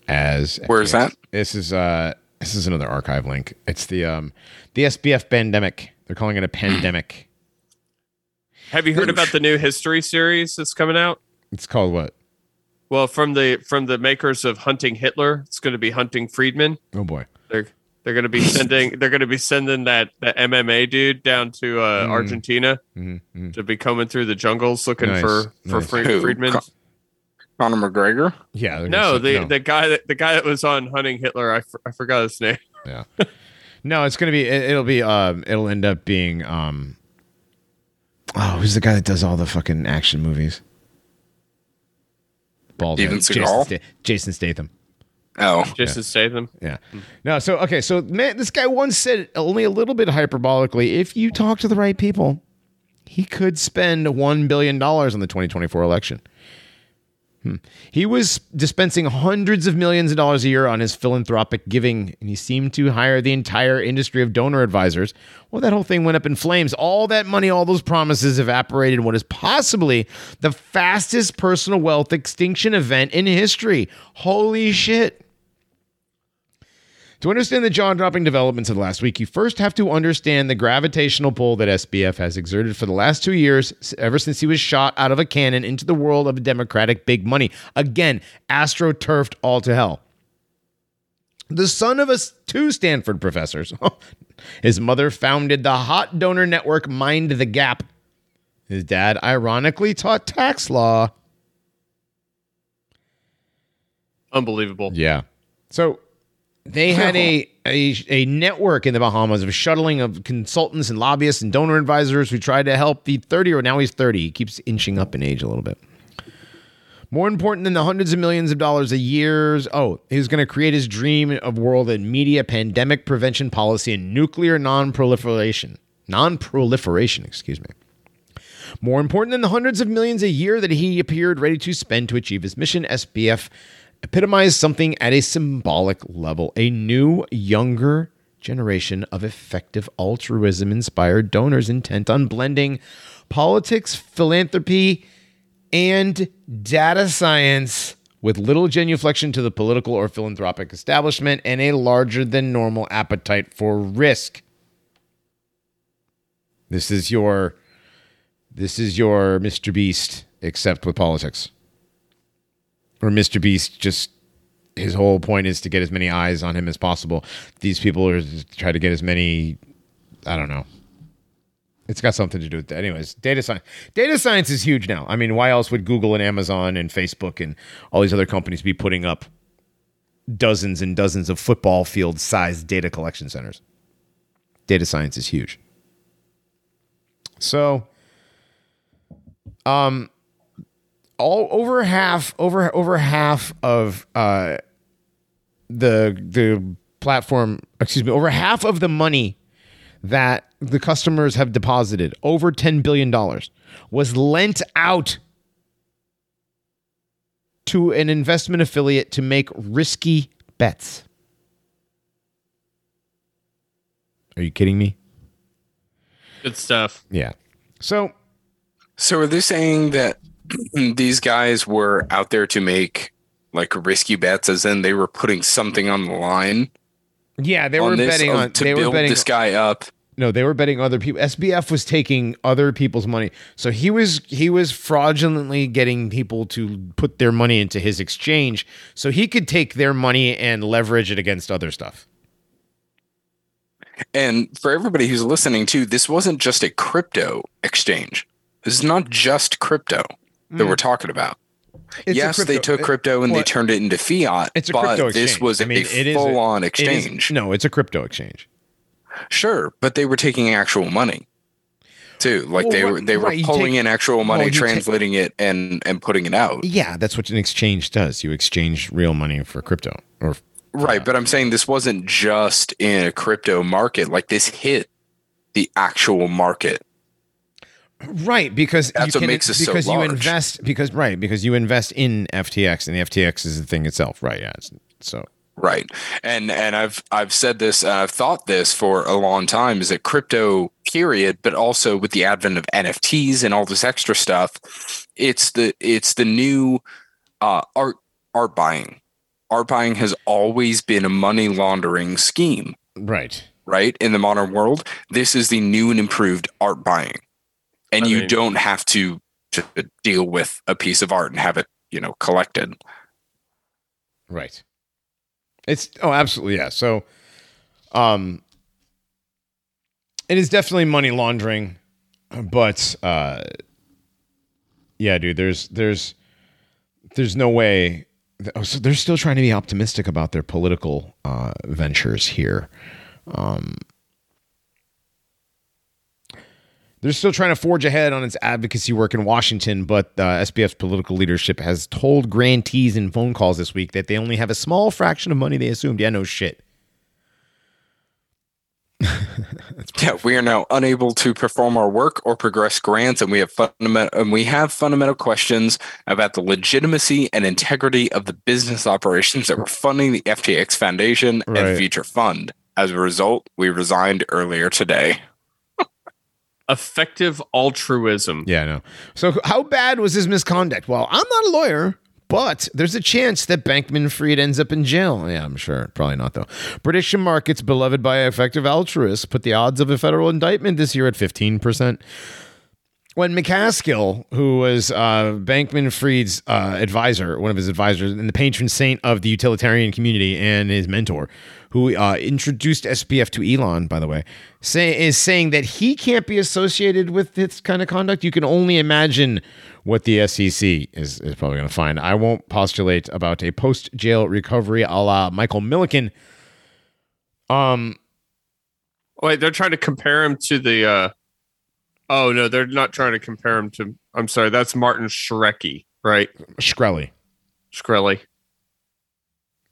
As Where is that? This is uh this is another archive link. It's the um the SBF pandemic. They're calling it a pandemic. Have you heard about the new history series that's coming out? It's called what? Well, from the from the makers of Hunting Hitler, it's going to be Hunting Friedman. Oh boy. They're they're going to be [laughs] sending they're going to be sending that that MMA dude down to uh, Mm. Argentina Mm-hmm. to be combing through the jungles looking Nice, for for nice. Fre- Who? Friedman. Co- Conor McGregor? Yeah. they're gonna No, the the guy that the guy that was on Hunting Hitler, I, f- I forgot his name. [laughs] Yeah. no, it's gonna be. It, it'll be. Um. It'll end up being. Um. Oh, who's the guy that does all the fucking action movies? Bald Steven head. Jason, Seagal? Sta- Jason Statham. Oh, Jason Statham. Yeah. No. So okay. So man, this guy once said only a little bit hyperbolically. If you talk to the right people, he could spend one billion dollars on the 2024 election. Hmm. He was dispensing hundreds of millions of dollars a year on his philanthropic giving, and he seemed to hire the entire industry of donor advisors. Well, that whole thing went up in flames. All that money, all those promises evaporated in what is possibly the fastest personal wealth extinction event in history. Holy shit. To understand the jaw dropping developments of the last week, you first have to understand the gravitational pull that SBF has exerted for the last two years, ever since he was shot out of a cannon into the world of Democratic big money. Again, astroturfed all to hell. The son of a two Stanford professors. [laughs] His mother founded the hot donor network Mind the Gap. His dad ironically taught tax law. Unbelievable. Yeah. So they had a, a a network in the Bahamas of shuttling of consultants and lobbyists and donor advisors who tried to help the 30 or now he's 30. He keeps inching up in age a little bit. More important than the hundreds of millions of dollars a year. Oh, he was going to create his dream of world in media, pandemic prevention policy, and nuclear non-proliferation. Non-proliferation, excuse me. More important than the hundreds of millions a year that he appeared ready to spend to achieve his mission, SBF epitomized something at a symbolic level a new, younger generation of effective altruism inspired donors intent on blending politics, philanthropy, and data science with little genuflection to the political or philanthropic establishment and a larger than normal appetite for risk. This is your this is your Mr. Beast except with politics. Or Mr. Beast just his whole point is to get as many eyes on him as possible. These people are try to get as many I don't know. It's got something to do with that. Anyways, data science. Data science is huge now. I mean, why else would Google and Amazon and Facebook and all these other companies be putting up dozens and dozens of football field sized data collection centers? Data science is huge. So, um, all over half over over half of uh the the platform excuse me over half of the money that the customers have deposited over 10 billion dollars was lent out to an investment affiliate to make risky bets. Are you kidding me? Good stuff. yeah. So So are they saying that [clears throat] these guys were out there to make like risky bets, as in they were putting something on the line yeah they were this betting of- on to they were betting this guy up? No, they were betting other people. SBF was taking other people's money. So he was he was fraudulently getting people to put their money into his exchange so he could take their money and leverage it against other stuff. And for everybody who's listening to, this wasn't just a crypto exchange. This is not just crypto that we're talking about. Mm. It's yes, they took crypto and well, they turned it into fiat. It's a but crypto this was I mean, a it is full-on it is- exchange. no, it's a crypto exchange. Sure, but they were taking actual money too. Like Well, they were they were right, pulling take- in actual money, well, translating it and and putting it out. Yeah, that's what an exchange does. You exchange real money for crypto or Right, but I'm saying this wasn't just in a crypto market. Like this hit the actual market. Right, because That's you what makes us so because you large. invest because right because you invest in FTX and the FTX is the thing itself. Right, yeah. it's- So Right. And and I've I've said this and I've thought this for a long time is that crypto period, but also with the advent of NFTs and all this extra stuff, it's the it's the new uh art art buying. Art buying has always been a money laundering scheme, right. right? In the modern world, this is the new and improved art buying. And I you mean- don't have to to deal with a piece of art and have it, you know, collected. Right. It's oh absolutely yeah. So um it is definitely money laundering, but uh yeah, dude, there's there's there's no way oh, so they're still trying to be optimistic about their political uh ventures here. Um they're still trying to forge ahead on its advocacy work in Washington, but uh, SBF's political leadership has told grantees in phone calls this week that they only have a small fraction of money they assumed. Yeah, no shit. [laughs] Yeah, we are now unable to perform our work or progress grants, and we have fundamental and we have fundamental questions about the legitimacy and integrity of the business operations that were funding the FTX Foundation Right. and Future Fund. As a result, we resigned earlier today. Effective altruism. Yeah, I know. So how bad was his misconduct? Well, I'm not a lawyer, but there's a chance that Bankman Fried ends up in jail. Yeah, I'm sure. Probably not, though. Prediction markets, beloved by effective altruists, put the odds of a federal indictment this year at 15%. When MacAskill, who was uh, Bankman Fried's uh, advisor, one of his advisors, and the patron saint of the utilitarian community and his mentor, who uh, introduced SBF to Elon, by the way, say, is saying that he can't be associated with this kind of conduct. You can only imagine what the SEC is, is probably going to find. I won't postulate about a post jail recovery a la Michael Milliken. Um, Wait, they're trying to compare him to the. Oh no, they're not trying to compare him to. I'm sorry, that's Martin Shkreli, right? Shkreli. Shkreli.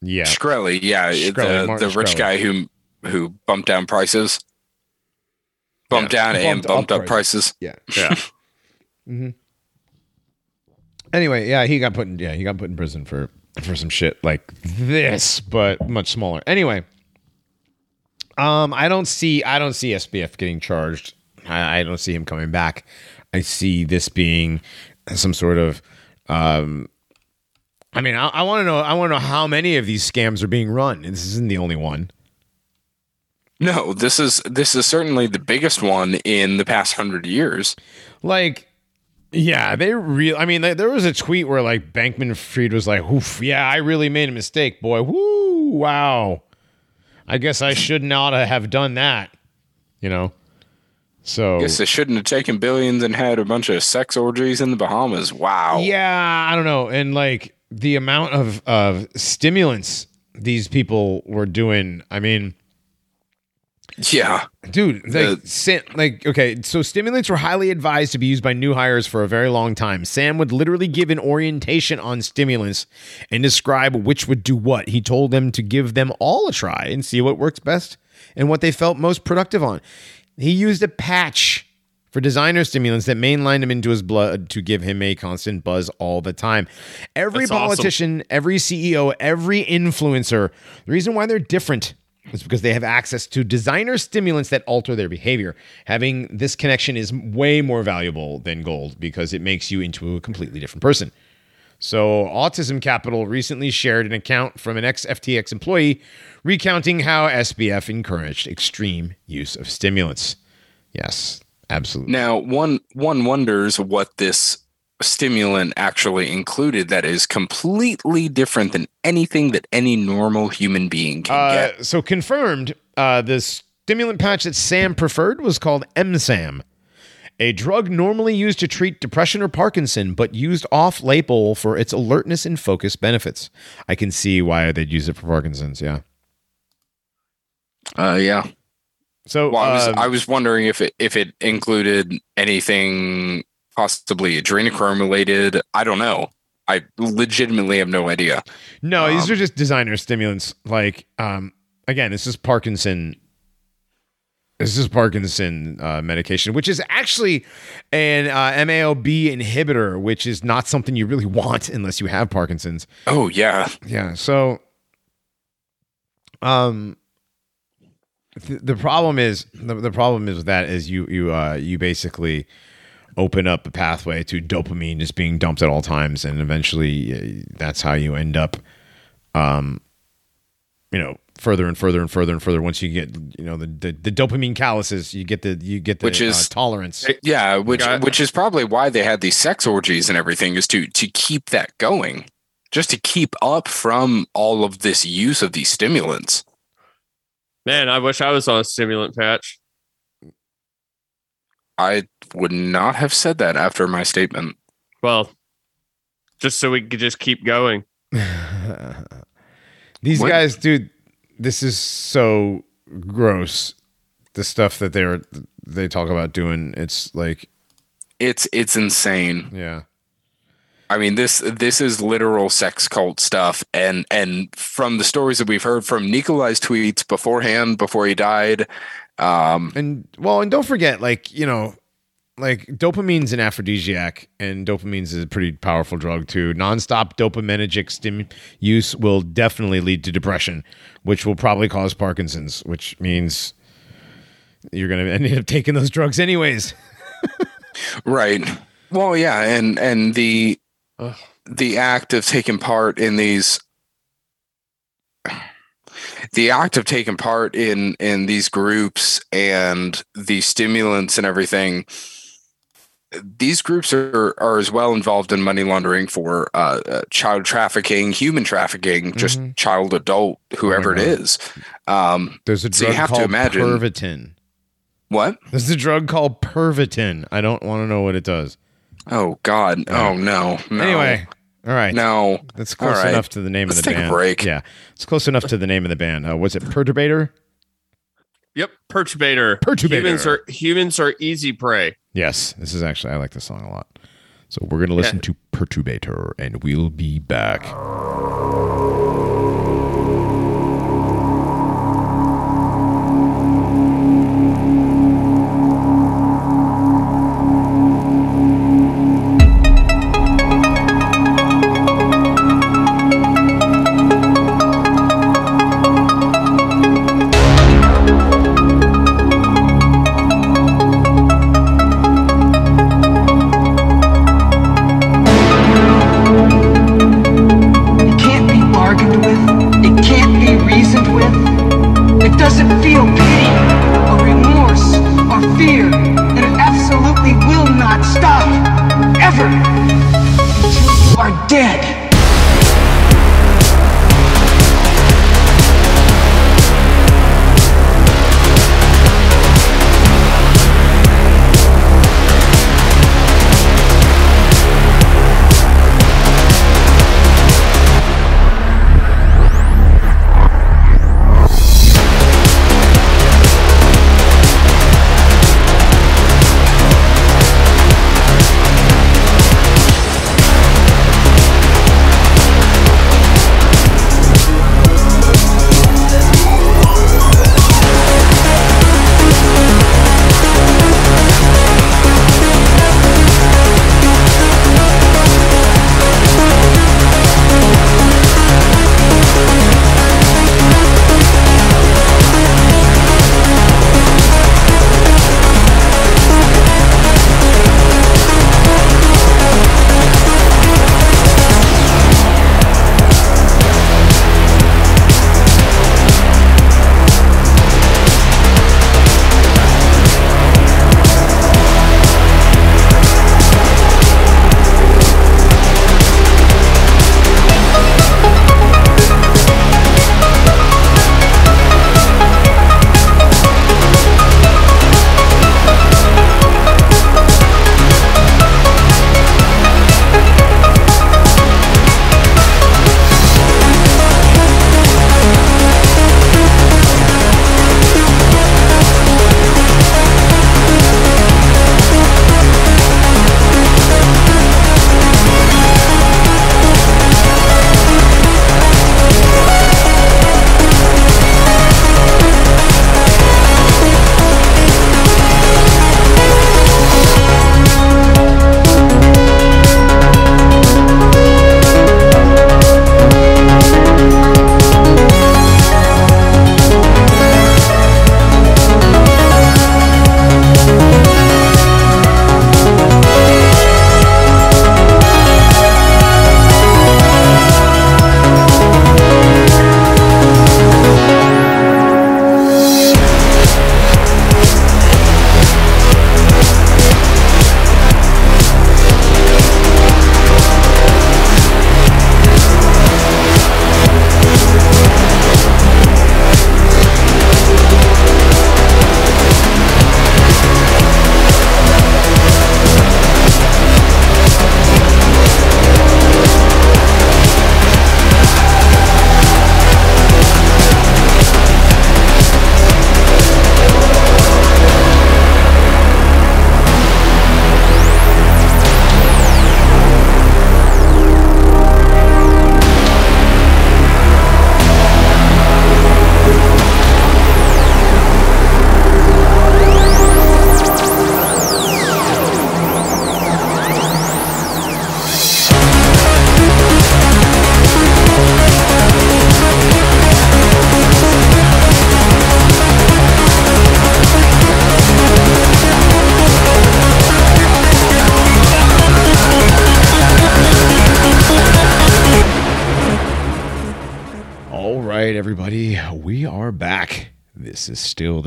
Yeah. Shkreli, yeah, Shkreli, the, the rich Shkreli. guy who who bumped down prices, bumped Yeah, down and bumped bumped up up prices. Yeah. Yeah. [laughs] Hmm. Anyway, yeah, he got put in yeah, he got put in prison for for some shit like this, but much smaller. Anyway, um, I don't see I don't see SBF getting charged. I, I don't see him coming back. I see this being some sort of um I mean, I, I want to know. I want to know how many of these scams are being run. And this isn't the only one. No, this is this is certainly the biggest one in the past hundred years. Like, yeah, they real. I mean, there was a tweet where like Bankman Fried was like, "Oof, yeah, I really made a mistake, boy. Woo, wow. I guess I should not have done that." You know. So I Guess they shouldn't have taken billions and had a bunch of sex orgies in the Bahamas. Wow. yeah, I don't know, and like the amount of of stimulants these people were doing. I mean. Yeah. Dude, like, The- Sam, like, okay, so stimulants were highly advised to be used by new hires for a very long time. Sam would literally give an orientation on stimulants and describe which would do what. He told them to give them all a try and see what works best and what they felt most productive on. He used a patch for designer stimulants that mainlined him into his blood to give him a constant buzz all the time. Every That's awesome. politician, every CEO, every influencer, the reason why they're different is because they have access to designer stimulants that alter their behavior. Having this connection is way more valuable than gold because it makes you into a completely different person. So, Autism Capital recently shared an account from an ex FTX employee recounting how SBF encouraged extreme use of stimulants. Yes, absolutely. Now, one one wonders what this stimulant actually included that is completely different than anything that any normal human being can Uh, get. so confirmed, uh, the stimulant patch that Sam preferred was called Emsam, a drug normally used to treat depression or Parkinson, but used off label for its alertness and focus benefits. I can see why they'd use it for Parkinson's. Yeah. Uh, yeah. So Well, I was um, I was wondering if it if it included anything possibly adrenochrome related. I don't know. I legitimately have no idea. no, these um, are just designer stimulants. Like, um, again, this is Parkinson. This is Parkinson uh, medication, which is actually an uh, MAOB inhibitor, which is not something you really want unless you have Parkinson's. Oh yeah. Yeah. So, um, th- the problem is the, the problem is with that is you you uh you basically open up a pathway to dopamine just being dumped at all times, and eventually uh, that's how you end up, um, you know, further and further and further and further. Once you get you know the the, the dopamine calluses, you get the you get the Which is- uh, tolerance. Yeah, which Got- which is probably why they had these sex orgies and everything is to to keep that going. Just to keep up from all of this use of these stimulants. Man, I wish I was on a stimulant patch. I would not have said that after my statement. Well, just so we could just keep going. [laughs] These What? guys, dude, this is so gross. The stuff that they're they talk about doing, it's like, It's it's insane. yeah, I mean this this is literal sex cult stuff and and from the stories that we've heard from Nikolai's tweets beforehand before he died um and well, and don't forget, like you know, like dopamine's an aphrodisiac, and dopamine's is a pretty powerful drug too. Nonstop dopaminergic stim use will definitely lead to depression, which will probably cause Parkinson's, which means you're gonna end up taking those drugs anyways. [laughs] right well yeah and and the the act of taking part in these the act of taking part in in these groups and the stimulants and everything these groups are are as well involved in money laundering for uh, uh, child trafficking human trafficking just Mhm. child adult whoever it is um There's a So you drug have to called imagine- Pervitin. what There's a drug called Pervitin. I don't want to know what it does. oh god oh no, no. Anyway, all right. no That's close right. enough to the name Let's of the take a band. break. Yeah, it's close enough to the name of the band. Uh, was it Perturbator? Yep, perturbator. Perturbator. Humans are humans are easy prey. Yes, this is actually I like this song a lot. So we're gonna listen to Perturbator, and we'll be back. doesn't feel pity or remorse or fear, and it absolutely will not stop ever until you are dead.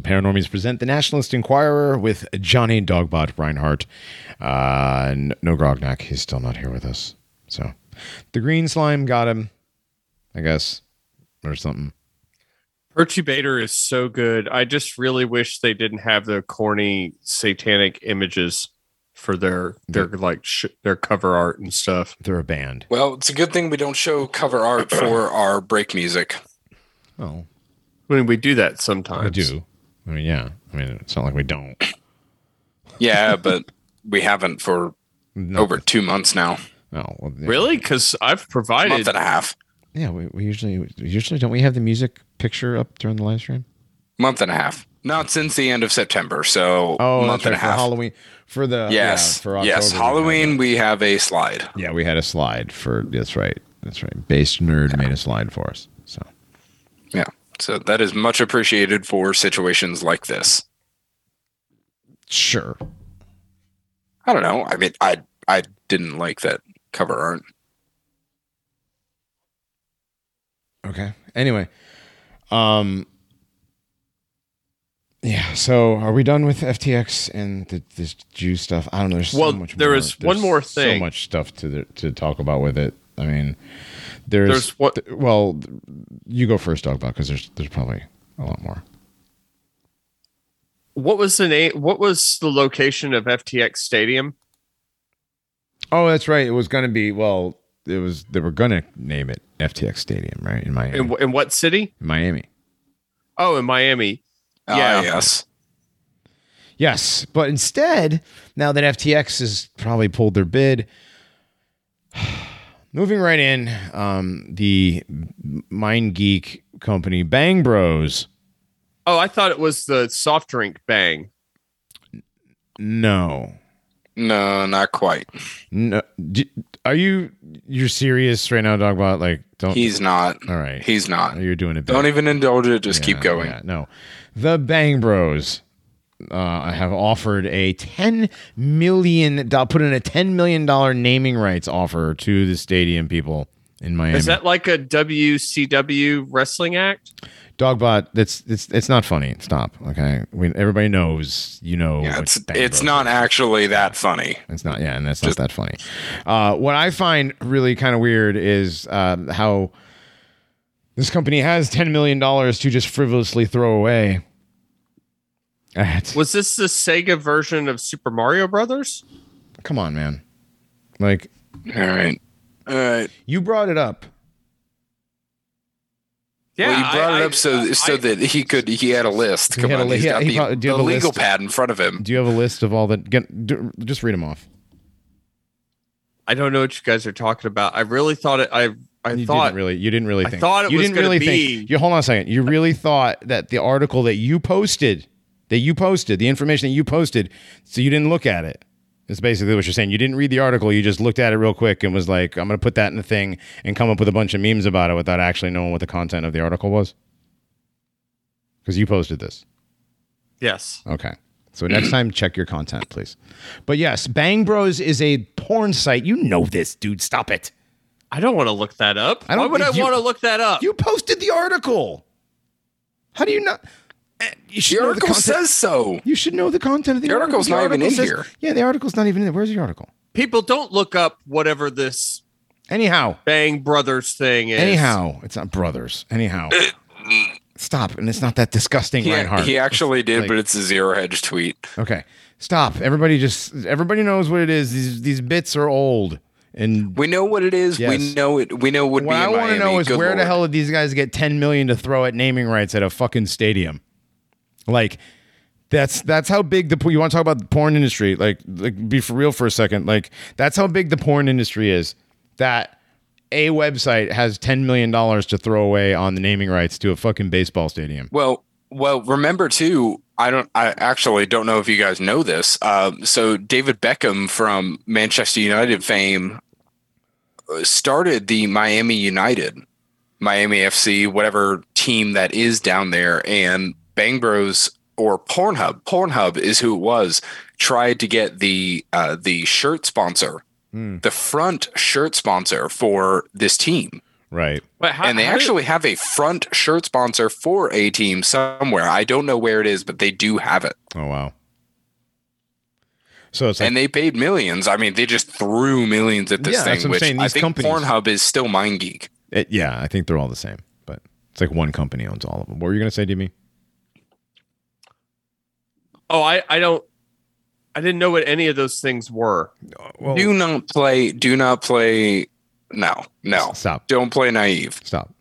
Paranormies present the Nationalist Enquirer with Johnny Dogbot Reinhardt. Uh, no Grognak, he's still not here with us. So the green slime got him, I guess, or something. Perturbator is so good. I just really wish they didn't have the corny satanic images for their their like sh- their cover art and stuff. They're a band. Well, it's a good thing we don't show cover art for [coughs] our break music. Oh, I mean, we do that I sometimes. do. I mean, yeah. I mean, it's not like we don't. Yeah, but we haven't for No. over two months now. Oh, well, yeah. Really? Because I've provided. month and a half. Yeah, we, we usually usually don't we have the music picture up during the live stream? Month and a half. Not since the end of September. So Oh, month that's right, and a for half. Halloween for the yes. yeah, for October, yes. we Halloween we have a slide. yeah, we had a slide for that's right. That's right. Based nerd made a slide for us. So that is much appreciated for situations like this. sure. I don't know. I mean, I I didn't like that cover art. Okay. Anyway, um, yeah. So are we done with FTX and the, this Jew stuff? I don't know. There's so much there more. is one There's more So much stuff to the, to talk about with it. I mean, there's, There's what- th- well, you go first, Dog because there's there's probably a lot more. What was the name? What was the location of FTX Stadium? Oh, that's right. It was going to be well. It was they were going to name it FTX Stadium, right in Miami. In, wh- in what city? Miami. Oh, in Miami. Ah, Yeah. yes. Yes, but instead, now that FTX has probably pulled their bid, moving right in, um, the Mind Geek company Bang Bros. Oh, I thought it was the soft drink Bang. No, No, not quite. no. D- Are you you're serious right now, Dogbot? Like, don't. He's not. all right. He's not. You're doing it. Don't even indulge it. Just keep going. yeah, no, the Bang Bros uh, I have offered a ten million. do- Put in a ten million dollar naming rights offer to the stadium people in Miami. Is that like a WCW wrestling act? Dogbot? That's it's it's not funny. Stop. Okay, we, everybody knows. You know. Yeah, it's it's not actually that funny. It's not. Yeah, and that's not that funny. Uh, what I find really kind of weird is um, how this company has ten million dollars to just frivolously throw away. At- Was this the Sega version of Super Mario Brothers? come on, man. Like All right. All right. you brought it up. Yeah, well, you brought I- it up so I- so that he could he had a list. He Come had a on, li- he's he- got he the, probably- do you the a legal list? pad in front of him. Do you have a list of all that? Get, do, just read them off. I don't know what you guys are talking about. I really thought it. I I you thought didn't really. You didn't really I think. thought it you was didn't really be- think. You hold on a second. You really thought that the article that you posted, that you posted, the information that you posted, so you didn't look at it. It's basically what you're saying. You didn't read the article. You just looked at it real quick and was like, "I'm going to put that in the thing and come up with a bunch of memes about it without actually knowing what the content of the article was." Because you posted this. yes. Okay. So next time, check your content, please. But yes, Bang Bros is a porn site. You know this, dude. Stop it. I don't want to look that up. I don't Why would I want to look that up? You posted the article. How do you not? Eh, You should The know article the says so. you should know the content of the, The article. article's not even article in says- here. Yeah, the article's not even in there. Where's the article? People don't look up whatever this Anyhow, Bang Brothers thing is. anyhow, it's not brothers. Anyhow, stop. And it's not that disgusting, He, Reinhardt. he actually did, Like- but it's a zero hedge tweet. okay, stop. Everybody just everybody knows what it is. These these bits are old. And We know what it is. Yes. We know it. We know it would what be. I want to know is Good where the hell did these guys get 10 million to throw at naming rights at a fucking stadium? Like that's that's how big the you want to talk about the porn industry? Like like be for real for a second. Like that's how big the porn industry is. That a website has 10 million dollars to throw away on the naming rights to a fucking baseball stadium. Well, well, remember too. I don't. I actually don't know if you guys know this. Um, so David Beckham from Manchester United fame uh, started the Miami United, Miami FC, whatever team that is down there, and Bang Bros or Pornhub. Pornhub is who it was. Tried to get the uh, the shirt sponsor, the front shirt sponsor for this team. Right. But how, and they how did- actually have a front shirt sponsor for a team somewhere. I don't know where it is, but they do have it. Oh wow. So it's like and they paid millions. I mean, they just threw millions at this Yeah, thing, what I'm which saying. I These think companies- Pornhub is still MindGeek. it- yeah, I think they're all the same, but it's like one company owns all of them. What were you gonna say, Demi? Oh, I I don't. I didn't know what any of those things were. Well, do not play. Do not play. No, no. stop, Don't play naive. stop.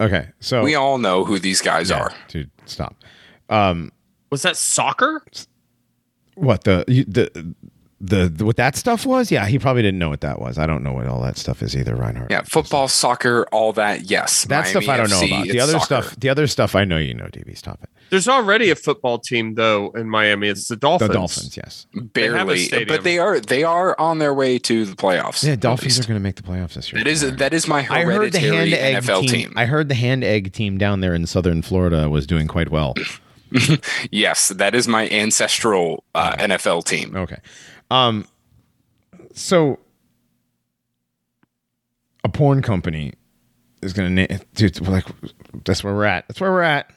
Okay, so We all know who these guys Yeah, are. dude, stop. Um, Was that soccer? what the you, the the the- what that stuff was? Yeah, he probably didn't know what that was. I don't know what all that stuff is either, Reinhardt. Yeah, football, soccer, all that. Yes, that stuff I don't know Miami about. The other soccer. stuff, the other stuff I know. You know, DB, stop it. There's already a football team though in Miami. It's the dolphins The Dolphins. Dolphins, yes. barely, stadium. but they are they are on their way to the playoffs. Yeah, at Dolphins are going to make the playoffs this year. That is that is my I heard the hereditary hand egg NFL team, team. I heard the hand egg team down there in southern Florida was doing quite well. [laughs] Yes, that is my ancestral uh, NFL team. Okay. Um so a porn company is going to name dude like that's where we're at. That's where we're at.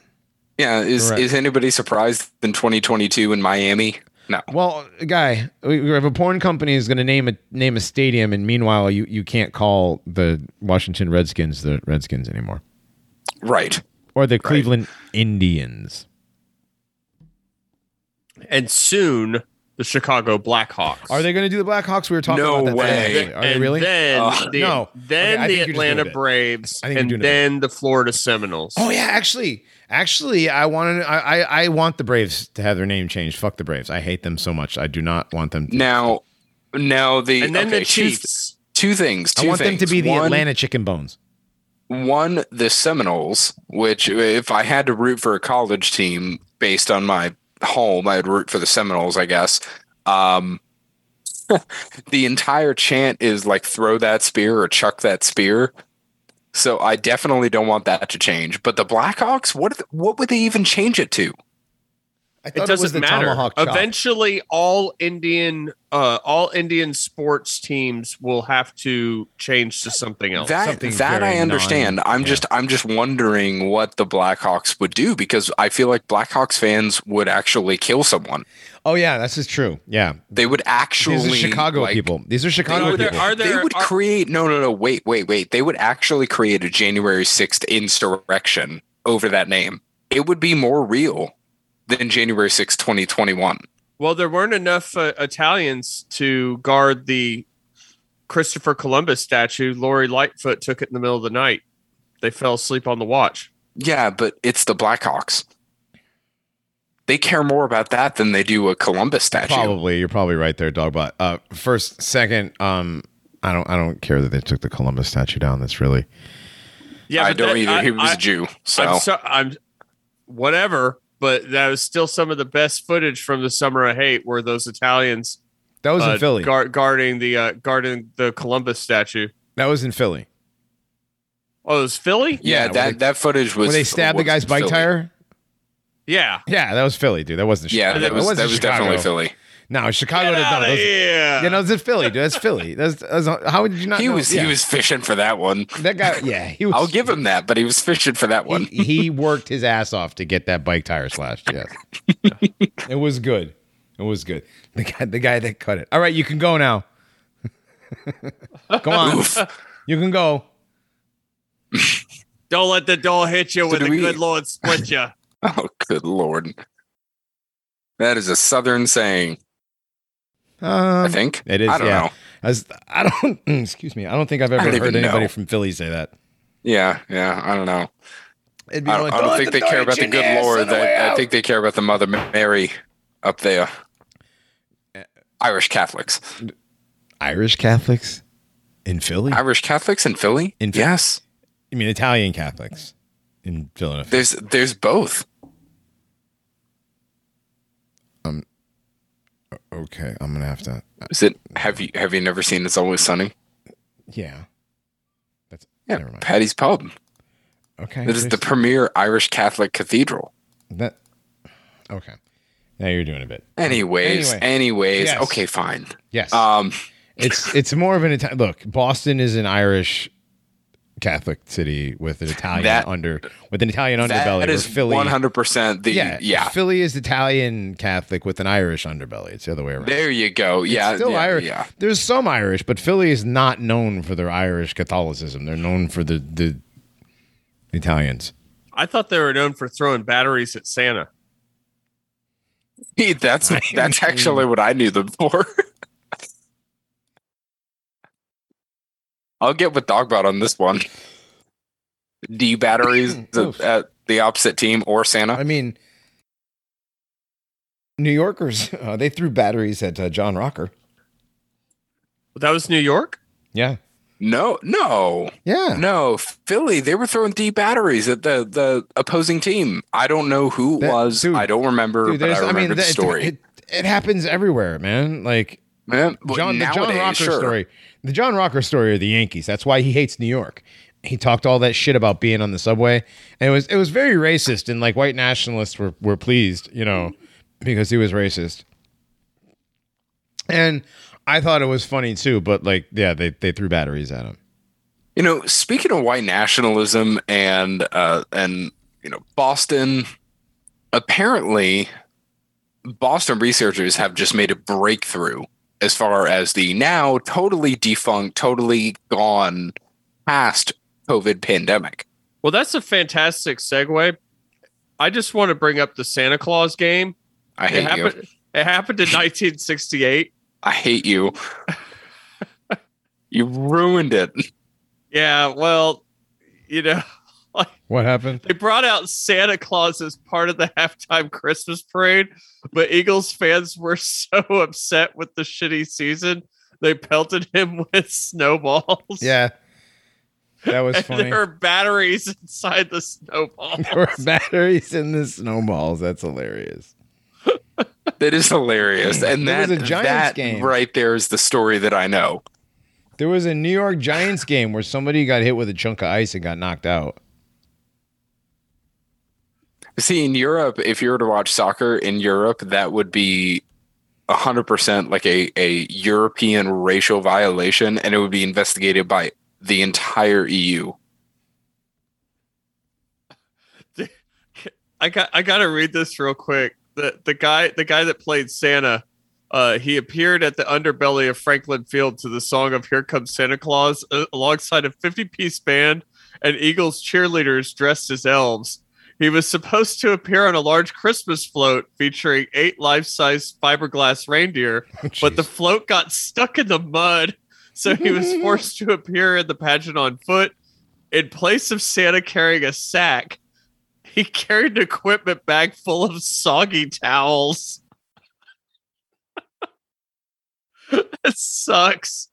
Yeah, is Correct. is anybody surprised in 2022 in Miami? No. Well, guy, we we have a porn company is going to name a name a stadium and meanwhile you you can't call the Washington Redskins the Redskins anymore Right. or the Cleveland Indians. and soon the Chicago Blackhawks. Are they going to do the Blackhawks? We were talking No about that. way. today. Are they and really? Then Uh, the, no. then Okay, the think you're just Atlanta. Braves, I think you're and doing it. then the Florida Seminoles. Oh yeah, actually, actually, I want to. I, I I want the Braves to have their name changed. Fuck the Braves. I hate them so much. I do not want them. To, Now, now the and then okay, the two- Chiefs. Two, things. I Two want them to be the One- Atlanta Chicken Bones. one the Seminoles, which if I had to root for a college team based on my home, I'd root for the Seminoles, I guess. Um, [laughs] the entire chant is like throw that spear or chuck that spear. So I definitely don't want that to change. But the Blackhawks, what what would they even change it to? I It doesn't matter. Eventually, all Indian, uh, all Indian sports teams will have to change to something else. That something that I understand. non- I'm yeah. just I'm just wondering what the Blackhawks would do because I feel like Blackhawks fans would actually kill someone. Oh yeah, this is true. Yeah, They would actually these are Chicago like, people. These are Chicago would, there- people. are they would are- create no no no wait wait wait they would actually create a January 6th insurrection over that name. It would be more real than January 6th 2021. Well, there weren't enough uh, Italians to guard the Christopher Columbus statue. Lori Lightfoot took it in the middle of the night. They fell asleep on the watch. Yeah, but it's the Blackhawks. They care more about that than they do a Columbus statue. Probably, you're probably right there, dog. But uh, first, second, um, I don't, I don't care that they took the Columbus statue down. That's really Yeah, I don't that- either. I- he was I- a Jew. So, I'm, so, I'm whatever, but that was still some of the best footage from the Summer of Hate, where those Italians that was uh, in Philly. guard, guarding the uh, guarding the Columbus statue. that was in Philly. Oh, it was Philly. yeah, Yeah, that, they- that footage was Where they stabbed the guy's bike Philly. tire. Yeah. Yeah, that was Philly, dude. That wasn't. Yeah, Chicago. that was, wasn't that was definitely Philly. No, Chicago. Get does out not. of Those- here. Yeah, no, it's Philly, dude. That's Philly. That's, that's how did you not? He know? was Yeah. he was fishing for that one. that guy. Yeah, he was. I'll give him that, but he was fishing for that one. He, he worked his ass off to get that bike tire slashed. Yes, it was good. It was good. The guy, the guy that cut it. All right, you can go now. Come on, you can go. Don't let the door hit you when do the we- good Lord split you. [laughs] Oh, good lord. That is a southern saying, Um, I think. it is. I don't yeah. know. As I don't. [laughs] excuse me. I don't think I've ever heard anybody know. from Philly say that. Yeah, yeah, I don't know. It'd be I don't, like, I don't let think the they care about the good Lord. the I, I think they care about the Mother Mary up there. Irish Catholics. Irish Catholics in Philly. Irish Catholics in Philly? In Phil- yes. I mean Italian Catholics in Philadelphia. There's there's both. Okay, I'm gonna have to. Is it have you have you never seen It's Always Sunny? Yeah, that's Yeah, never mind. Paddy's Pub. Okay, That is the premier Irish Catholic cathedral. that. Okay, now you're doing a bit. Anyways, Anyway. anyways, Yes. okay, fine. Yes, Um, it's it's more of an Italian. Look, Boston is an Irish Catholic city with an Italian That- under with an Italian underbelly. That where is Philly. one hundred percent the Yeah, yeah. Philly is Italian Catholic with an Irish underbelly. It's the other way around. There you go. Yeah, It's still yeah, Irish. Yeah, There's some Irish, but Philly is not known for their Irish Catholicism. They're known for the the Italians. I thought they were known for throwing batteries at Santa. that's [laughs] that's actually what I knew them for. [laughs] I'll get with Dogbot on this one. [clears throat] D batteries Oof. at the opposite team or Santa. I mean, New Yorkers [laughs] uh, they threw batteries at uh, John Rocker. That was New York. Yeah, No, no, yeah. no. Philly, they were throwing D batteries at the the opposing team. I don't know who it That- was. dude, I don't remember, Dude, but I remember I mean, the that- story. It, it happens everywhere, man. Like Man, but John, the John Rocker sure. story. The John Rocker story are the Yankees. That's why he hates New York. He talked all that shit about being on the subway, and it was it was very racist. And like white nationalists were were pleased, you know, because he was racist. And I thought it was funny too, but like, yeah, they they threw batteries at him. You know, speaking of white nationalism and uh and you know Boston, apparently Boston researchers have just made a breakthrough as far as the now totally defunct, totally gone past COVID pandemic. Well, that's a fantastic segue. I just want to bring up the Santa Claus game. I It hate you. It happened in 1968. I hate you. [laughs] you ruined it. Yeah, well, you know, [laughs] What happened? they brought out Santa Claus as part of the halftime Christmas parade, but Eagles fans were [laughs] so upset with the shitty season, they pelted him [laughs] with snowballs. Yeah, that was And funny. there are batteries inside the snowballs. There were batteries in the snowballs. That's hilarious. That is hilarious. And that, was a Giants that game. right there is the story that I know. There was a New York Giants game where somebody got hit with a chunk of ice and got knocked out. See, in Europe, if you were to watch soccer in Europe, that would be 100% like a, a European racial violation, and it would be investigated by the entire EU. [laughs] I got I got to read this real quick. The the guy the guy that played Santa, uh, he appeared at the underbelly of Franklin Field to the song of "Here Comes Santa Claus" uh, alongside a 50 piece band and Eagles cheerleaders dressed as elves. He was supposed to appear on a large Christmas float featuring eight life size fiberglass reindeer, [laughs] but the float got stuck in the mud, so he was [laughs] forced to appear in the pageant on foot. In place of Santa carrying a sack, he [laughs] carried an equipment bag full of soggy towels. it sucks.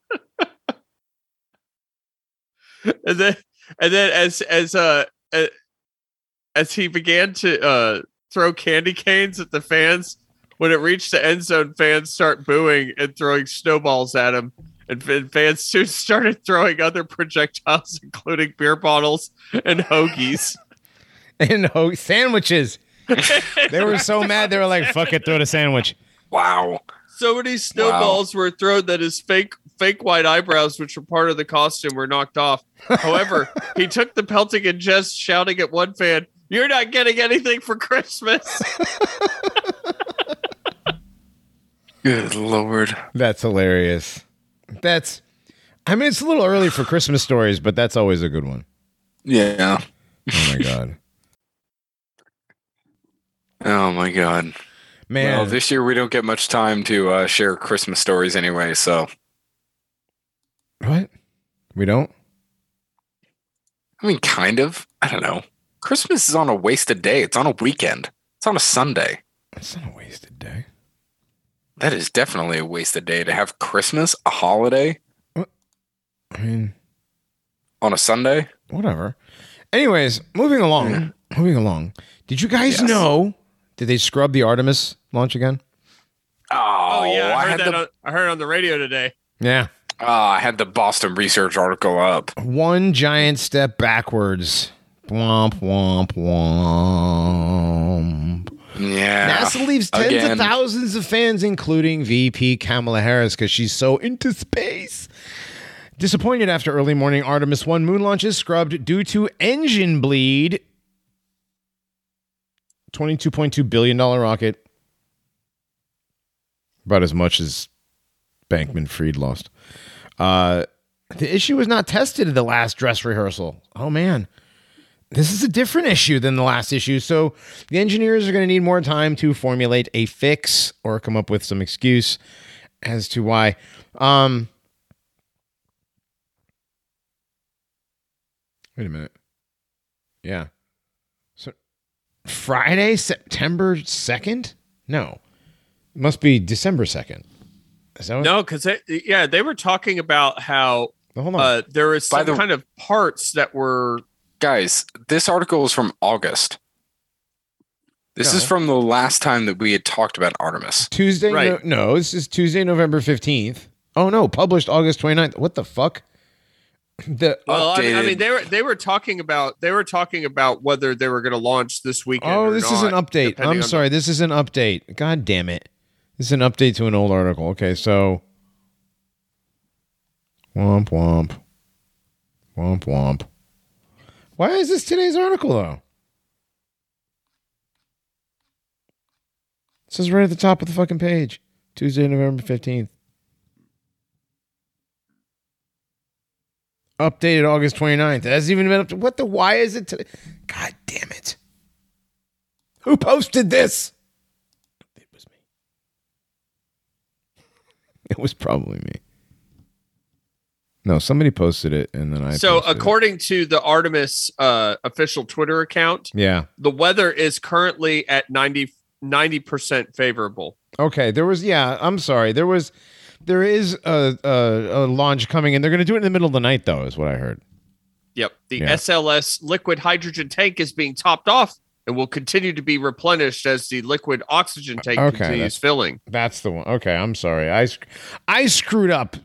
and then, and then as as uh as he began to uh throw candy canes at the fans, when it reached the end zone, fans start booing and throwing snowballs at him. And fan- fans [laughs] soon started throwing other projectiles, including beer bottles and hoagies. [laughs] and ho- sandwiches. [laughs] They were so mad. They were like, "Fuck it, throw the sandwich." Wow. so many snowballs were thrown that his fake fake white eyebrows, which were part of the costume, were knocked off. However, he took the pelting and jest, shouting at one fan, "You're not getting anything for Christmas." [laughs] Good lord. That's hilarious. That's. I mean, it's a little early for Christmas stories, but that's always a good one. Yeah. Oh my god, Oh my god. man! Well, this year we don't get much time to uh, share Christmas stories anyway, so what? We don't. I mean kind of. I don't know. Christmas is on a wasted day. It's on a weekend. It's on a Sunday. It's not a wasted day. That is definitely a wasted day to have Christmas, a holiday, I mean, on a Sunday. whatever. Anyways, moving along. Moving along. Did you guys Yes. know? Did they scrub the Artemis launch again? Oh, Oh yeah, I heard had that. the on, I heard it on the radio today. Yeah. Ah, I had the Boston Research article up. One giant step backwards. Womp womp womp. Yeah. NASA leaves tens Again. of thousands of fans, including VP Kamala Harris, because she's so into space. Disappointed after early morning Artemis 1 moon launches scrubbed due to engine bleed. $22.2 billion rocket. About as much as Bankman Fried lost. Uh, the issue was not tested in the last dress rehearsal. Oh, man. This is a different issue than the last issue. So the engineers are going to need more time to formulate a fix or come up with some excuse as to why. Um, wait a minute. Yeah. So Friday, September 2nd? No. It must be December 2nd. Is that what? No, because yeah, they were talking about how Hold on. uh, there was some the- kind of parts that were Guys, this article is from August. This is from the last time that we had talked about Artemis. Tuesday? Right. No, no, this is Tuesday, November 15th. Oh, no. Published August 29th. What the fuck? [clears throat] The well, I mean, I mean, they were they were talking about they were talking about whether they were going to launch this weekend. Oh, or this is an update. I'm on the- sorry. This is an update. God damn it. This is an update to an old article. Okay, so. Womp womp. Womp womp. Why is this today's article, though? It says right at the top of the fucking page Tuesday, November 15th. Updated August 29th. It hasn't even been up to. What the? Why is it today? God damn it. Who posted this? It was me. [laughs] It was probably me. No, somebody posted it and then I So, posted it. according to the Artemis uh, official Twitter account, Yeah. the weather is currently at 90 percent favorable. Okay, there was yeah, I'm sorry. There was there is a a, a launch coming and they're going to do it in the middle of the night though is what I heard. Yep, the Yeah. SLS liquid hydrogen tank is being topped off and will continue to be replenished as the liquid oxygen tank Okay, continues that's- filling. That's the one. Okay, I'm sorry. I I screwed up.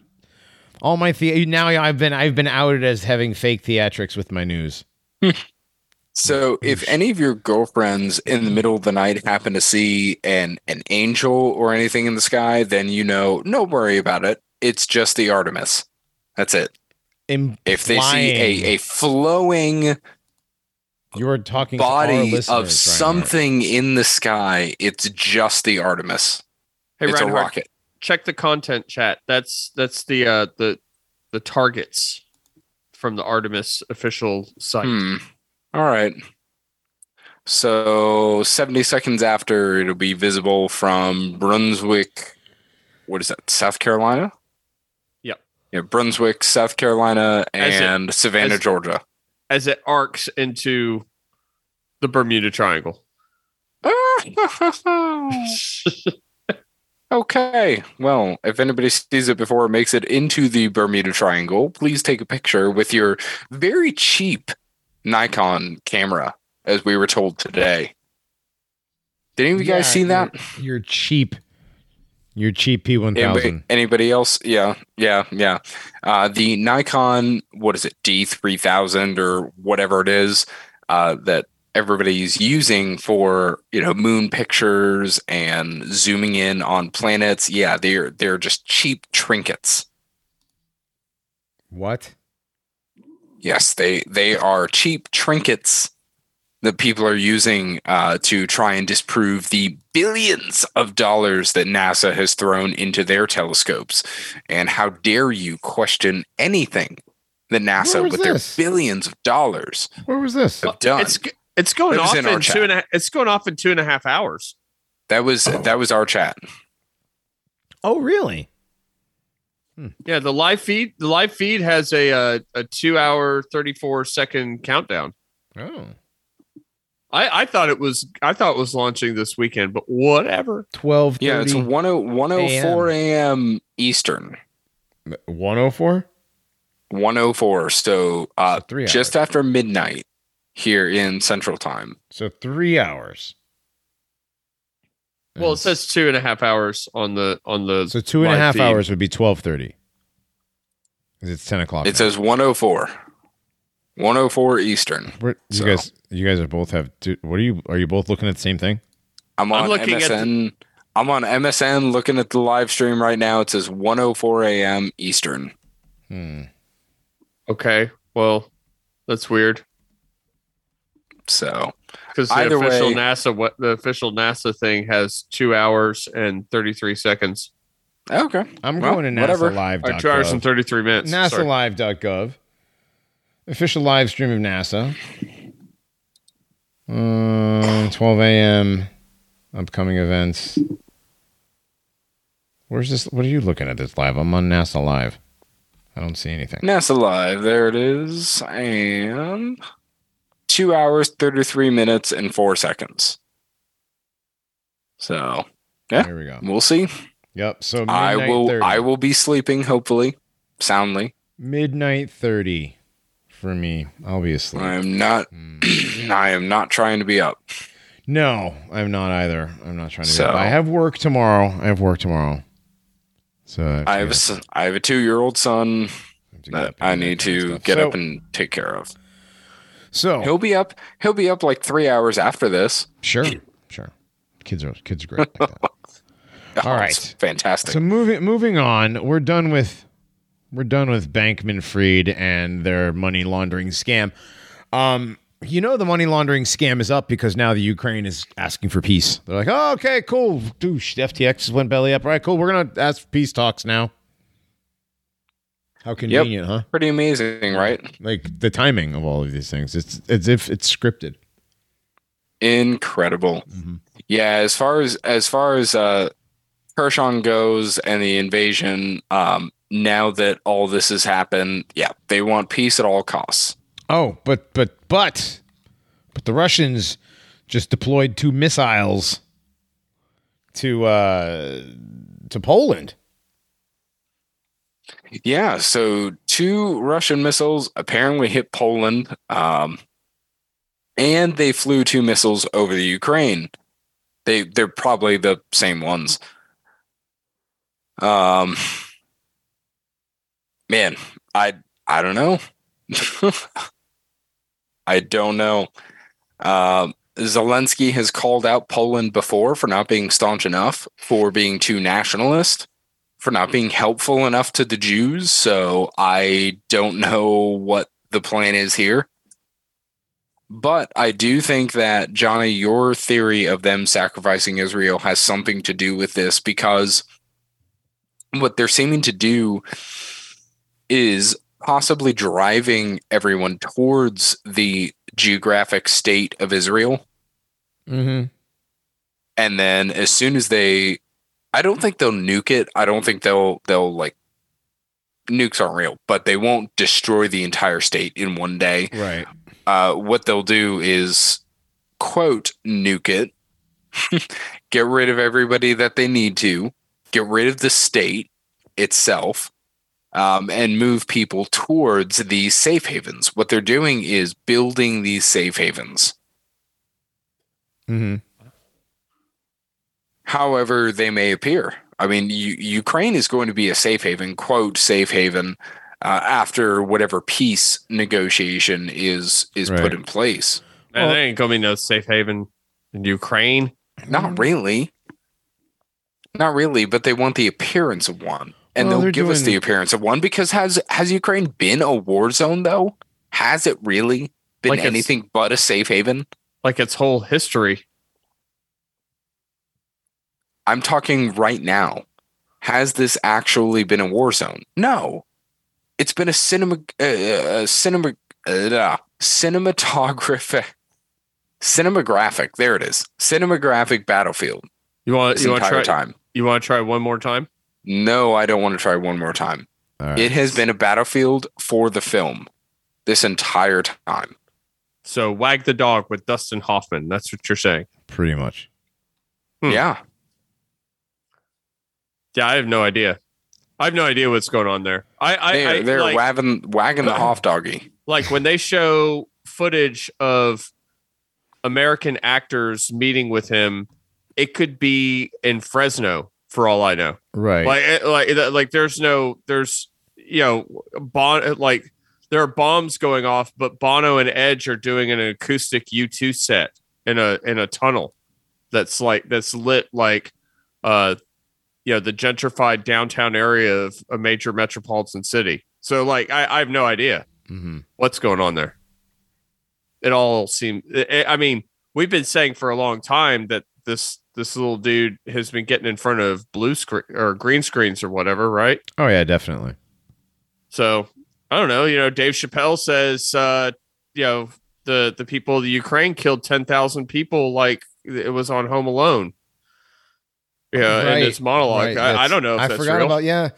All my the- now I've been I've been outed as having fake theatrics with my news. So, if any of your girlfriends in the middle of the night happen to see an an angel or anything in the sky, then you know, no worry about it. It's just the Artemis. That's it. If they see a, a flowing you are talking body listeners, of Reinhardt. something in the sky, it's just the Artemis. Hey, it's a rocket. Check the content chat. That's that's the uh, the the targets from the Artemis official site. Hmm. All right. So 70 seconds after, it'll be visible from Brunswick. What is that? South Carolina? Yep. Yeah, Brunswick, South Carolina, As it- and Savannah, as- Georgia. as it arcs into the Bermuda Triangle. [laughs] [laughs] okay. Well, if anybody sees it before it makes it into the Bermuda Triangle, please take a picture with your very cheap Nikon camera, as we were told today. Did any of you guys Yeah, see that? You're cheap. You're cheap P1000. Anybody, anybody else? Yeah, yeah, yeah. Uh, the Nikon, what is it, D3000 or whatever it is uh, that everybody's using for you know moon pictures and zooming in on planets. Yeah, they're they're just cheap trinkets. What? Yes, they they are cheap trinkets that people are using uh, to try and disprove the billions of dollars that NASA has thrown into their telescopes. And how dare you question anything that NASA, was with their billions of dollars, Where was this? have done? It's it's going It off in in, two and a, it's going off in two and a half hours. that was that was our chat. Oh, really? Yeah, the live feed the live feed has a uh, a two hour thirty four second countdown. Oh. I, I thought it was I thought it was launching this weekend, but whatever. 12 Yeah, it's 10 104 a.m. Eastern. 104? 104. So uh, So three just after midnight here in Central Time. So three hours. Well, it says two and a half hours on the on the So two and a live half feed. hours would be 1230. 'Cause It's 10 o'clock. It now. says 104. 104 Eastern. Where- you so- guys, you guys are both have. do- What are you? Are you both looking at the same thing? I'm on I'm on looking at the- I'm on MSN looking at the live stream right now. It says 104 a.m. Eastern. Hmm. Okay. Well, that's weird So because the Either official way- NASA what the official NASA thing has two hours and thirty three seconds. okay, I'm Well, going to whatever. NASA Or two hours and Live. thirty three minutes. Sorry. NASALive.gov. Official live stream of NASA. Um, 12 a.m. Upcoming events. Where's this? What are you looking at this live? I'm on NASA Live. I don't see anything. NASA Live. There it is, and two hours, thirty three minutes, and four seconds. So yeah. There we go. we'll see. Yep. So I will. 30. I will be sleeping, hopefully, soundly. Midnight 30 for me. I'll be asleep. I am not. Hmm. [clears throat] I am not trying to be up. No, I'm not either. I'm not trying to. So- So, I have work tomorrow. I have work tomorrow. So I have a, I have a two year old son get- to get that up I need that kind of to get So- up and take care of. So He'll be up. He'll be up like three hours after this. sure, sure. Kids are kids are great. Like that. [laughs] Oh, All right. fantastic. So moving moving on, we're done with we're done with Bankman Fried and their money laundering scam. Um, you know the money laundering scam is up because now the Ukraine is asking for peace. They're like, oh, okay, cool. Douche. FTX went belly up. All right, cool. We're gonna ask for peace talks now. How convenient, huh? Pretty amazing, right? Like the timing of all of these things. It's as if it's scripted. Incredible. Yeah, as far as as far as uh Kherson goes and the invasion, um, now that all this has happened, yeah, they want peace at all costs. Oh, but but but but the Russians just deployed two missiles to uh to Poland. Yeah, so two Russian missiles apparently hit Poland, um, and they flew two missiles over the Ukraine. They they're probably the same ones. Um, man, I I don't know. [laughs] I don't know. Um, Zelensky has called out Poland before for not being staunch enough, for being too nationalist for not being helpful enough to the Jews. So I don't know what the plan is here. But I do think that, Johnny, your theory of them sacrificing Israel has something to do with this because what they're seeming to do is possibly driving everyone towards the geographic state of Israel Mm-hmm. and then as soon as they i don't think they'll nuke it i don't think they'll they'll like nukes aren't real but they won't destroy the entire state in one day Right. uh, what they'll do is quote nuke it [laughs] get rid of everybody that they need to get rid of the state itself um, and move people towards these safe havens what they're doing is building these safe havens Mm-hmm. However they may appear. I mean, U- Ukraine is going to be a safe haven, quote safe haven, uh, after whatever peace negotiation is is Right. put in place. Man, Well- there ain't gonna be no safe haven in Ukraine. Not really, not really, but they want the appearance of one, and Well, they'll they're give us the appearance of one because has has Ukraine been a war zone though? Has it really been Like anything but a safe haven? Like its whole history. I'm talking right now. Has this actually been a war zone? No. It's been a cinema, uh, uh, cinema, uh, cinematographic, cinematographic. There it is. Cinematographic battlefield. You want This you want to entire try time. you want to try one more time? No, I don't want to try one more time. All right. It has been a battlefield for the film this entire time. So wag the dog with Dustin Hoffman. That's what you're saying. pretty much. Hmm. Yeah. Yeah, I have no idea. I have no idea what's going on there. I I, They're, I they're like, wagging, wagging the [laughs] Hoff doggy. like when they show footage of American actors meeting with him, it could be in Fresno for all I know. Right. Like like like there's no there's you know bon like there are bombs going off, but Bono and Edge are doing an acoustic U2 set in a in a tunnel that's like that's lit like uh you know the gentrified downtown area of a major metropolitan city. So like I, I have no idea. Mm-hmm. What's going on there? It all seems. I mean, we've been saying for a long time that this this little dude has been getting in front of blue screen or green screens or whatever, right? Oh yeah, definitely. So I don't know. You know, Dave Chappelle says, uh, you know, the the people of the Ukraine killed ten thousand people like it was on Home Alone. Yeah, in Right, his monologue. right, I, I don't know if I forgot real. about yeah.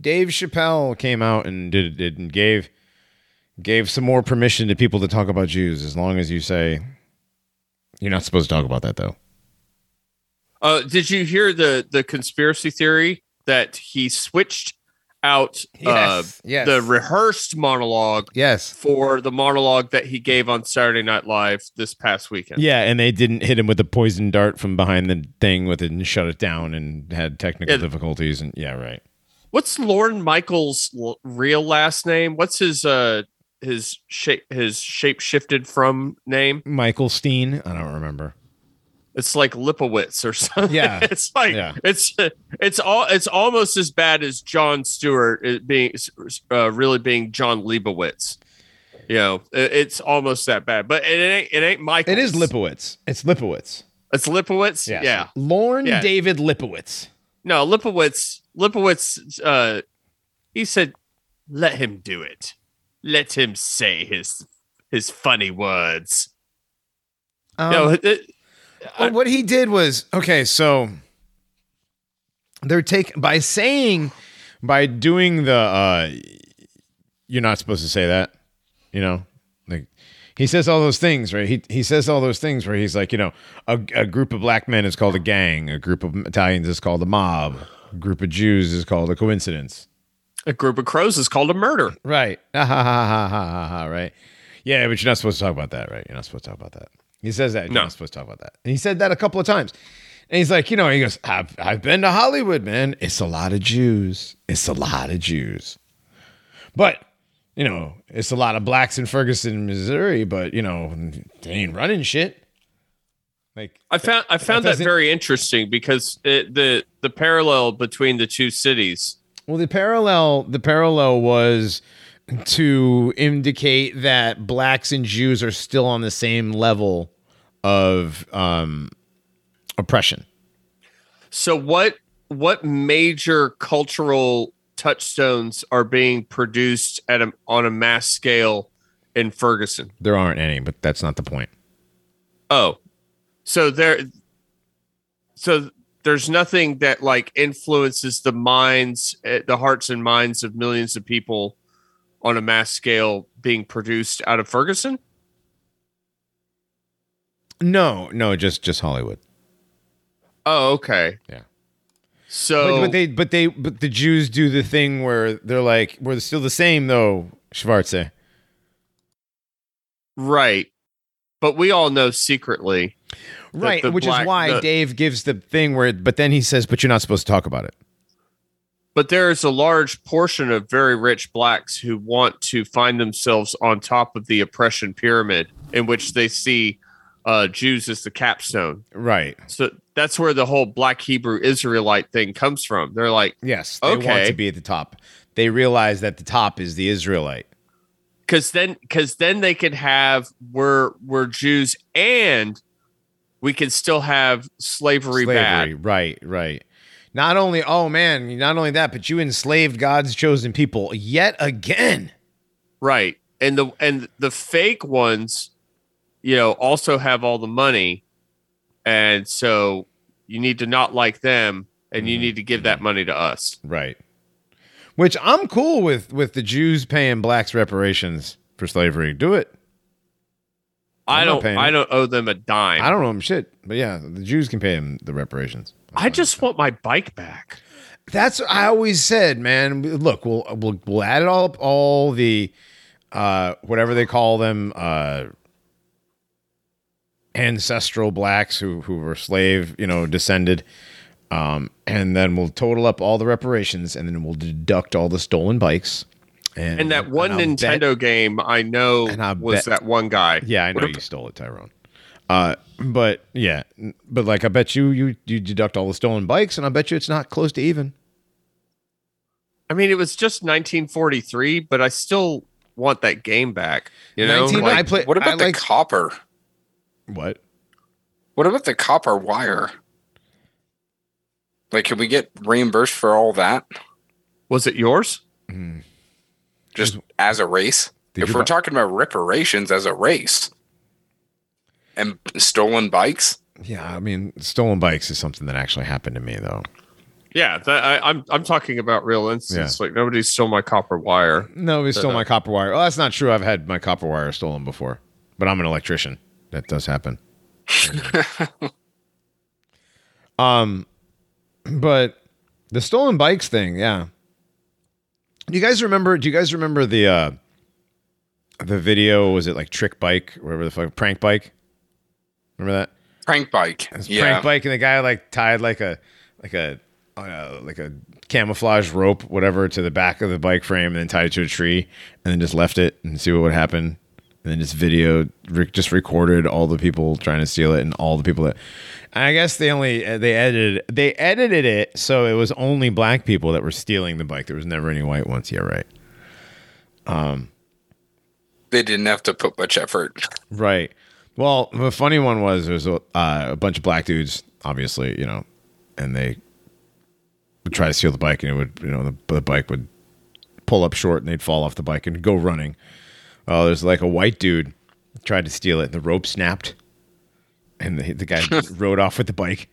Dave Chappelle came out and did it and gave gave some more permission to people to talk about Jews as long as you say you're not supposed to talk about that though. Uh, did you hear the the conspiracy theory that he switched out uh, Yes, yes. the rehearsed monologue Yes. for the monologue that he gave on Saturday Night Live this past weekend? Yeah, and they didn't hit him with a poison dart from behind the thing with it and shut it down and had technical Yeah. difficulties and yeah, right. What's Lorne Michaels' l- real last name? What's his uh his shape his shape shifted from name? Michael Steen, I don't remember. It's like Lipowitz or [laughs] something. Yeah. it's like Yeah. it's it's all it's almost as bad as Jon Stewart being uh, really being Jon Leibowitz. You know, it's almost that bad, but it ain't it ain't Michael. It is Lipowitz. It's Lipowitz. It's Lipowitz. Yes. Yeah. Lorne Yeah. David Lipowitz. No, Lipowitz. Lipowitz. Uh, he said, "Let him do it. Let him say his his funny words." Um, no, it- Well, what he did was okay. So they're taking by saying by doing the. uh You're not supposed to say that. You know, like he says all those things, right? He he says all those things where he's like, you know, a, a group of black men is called a gang, a group of Italians is called a mob, a group of Jews is called a coincidence. a group of crows is called a murder. Right. [laughs] Ha ha ha ha ha ha ha. Right. Yeah, but you're not supposed to talk about that, right? You're not supposed to talk about that. He says that. You're No. not supposed to talk about that. And he said that a couple of times. And he's like, you know, he goes, I've, I've been to Hollywood, man. It's a lot of Jews. It's a lot of Jews. But, you know, it's a lot of blacks in Ferguson, Missouri, but, you know, they ain't running shit. Like, I found I found that, doesn't- very interesting because it, the the parallel between the two cities. Well, the parallel the parallel was to indicate that blacks and Jews are still on the same level of um, oppression. So what what major cultural touchstones are being produced at a, on a mass scale in Ferguson? There aren't any, but that's not the point. Oh, so there, so there's nothing that like influences the minds, eh, the hearts and minds of millions of people on a mass scale being produced out of Ferguson. No, no, just just Hollywood. Oh, okay. Yeah. So, But, but they but they but the Jews do the thing where they're like we're still the same though, Schwarze. right, but we all know secretly, Right, which black- is why the- Dave gives the thing where but then he says but you're not supposed to talk about it. but there is a large portion of very rich blacks who want to find themselves on top of the oppression pyramid, in which they see uh, Jews as the capstone. Right. So that's where the whole black Hebrew Israelite thing comes from. They're like, Yes, they want Okay. to be at the top. They realize that the top is the Israelite. because then because then they could have we're we're Jews and we can still have slavery, Slavery, bad. right, right. Not only, oh man, not only that, but you enslaved God's chosen people yet again. Right. And the and the fake ones, you know, also have all the money. And so you need to not like them and you need to give that money to us. Right. Which I'm cool with with the Jews paying blacks reparations for slavery. Do it. I I'm not don't paying I don't owe them a dime. I don't know them shit, but yeah, the Jews can pay them the reparations. I just want my bike back. That's what I always said, man. Look, we'll we'll we'll add it all up, all the uh whatever they call them, uh ancestral blacks who who were slave, you know, descended. Um, and then we'll total up all the reparations, and then we'll deduct all the stolen bikes. And, And that one I'll bet- Nintendo game I know I was bet- that one guy. Yeah, I know What you stole it, Tyrone. Uh, but yeah, but like I bet you you you deduct all the stolen bikes, and I bet you it's not close to even. I mean, it was just 1943, but I still want that game back. You know, 19 Like, I play. what about I the like copper? What? What about the copper wire? Like, can we get reimbursed for all that was it yours? just as a race? Did if we're buy- talking about reparations as a race and stolen bikes, Yeah, I mean, stolen bikes is something that actually happened to me though. Yeah, that, I, I'm I'm talking about real instance. Like nobody stole my copper wire. No, he stole Uh, my copper wire. Oh, that's not true. I've had my copper wire stolen before, but I'm an electrician. That does happen. [laughs] um, but the stolen bikes thing, yeah. Do you guys remember? Do you guys remember the uh the video? Was it like trick bike, or whatever the fuck, prank bike? Remember that? prank bike. Yeah. prank bike, and the guy like tied like a like a uh, like a camouflage rope, whatever, to the back of the bike frame, and then tied it to a tree, and then just left it and see what would happen. And then just video, just recorded all the people trying to steal it, and all the people that. I guess they only uh, they edited they edited it so it was only black people that were stealing the bike. There was never any white ones. Yeah, right. Um They didn't have to put much effort. Right. Well, the funny one was there was a, uh, a bunch of black dudes, obviously, you know, and they would try to steal the bike, and it would, you know, the, the bike would pull up short, and they'd fall off the bike and go running. Well, there's like a white dude tried to steal it, and the rope snapped, and the, the guy [laughs] rode off with the bike.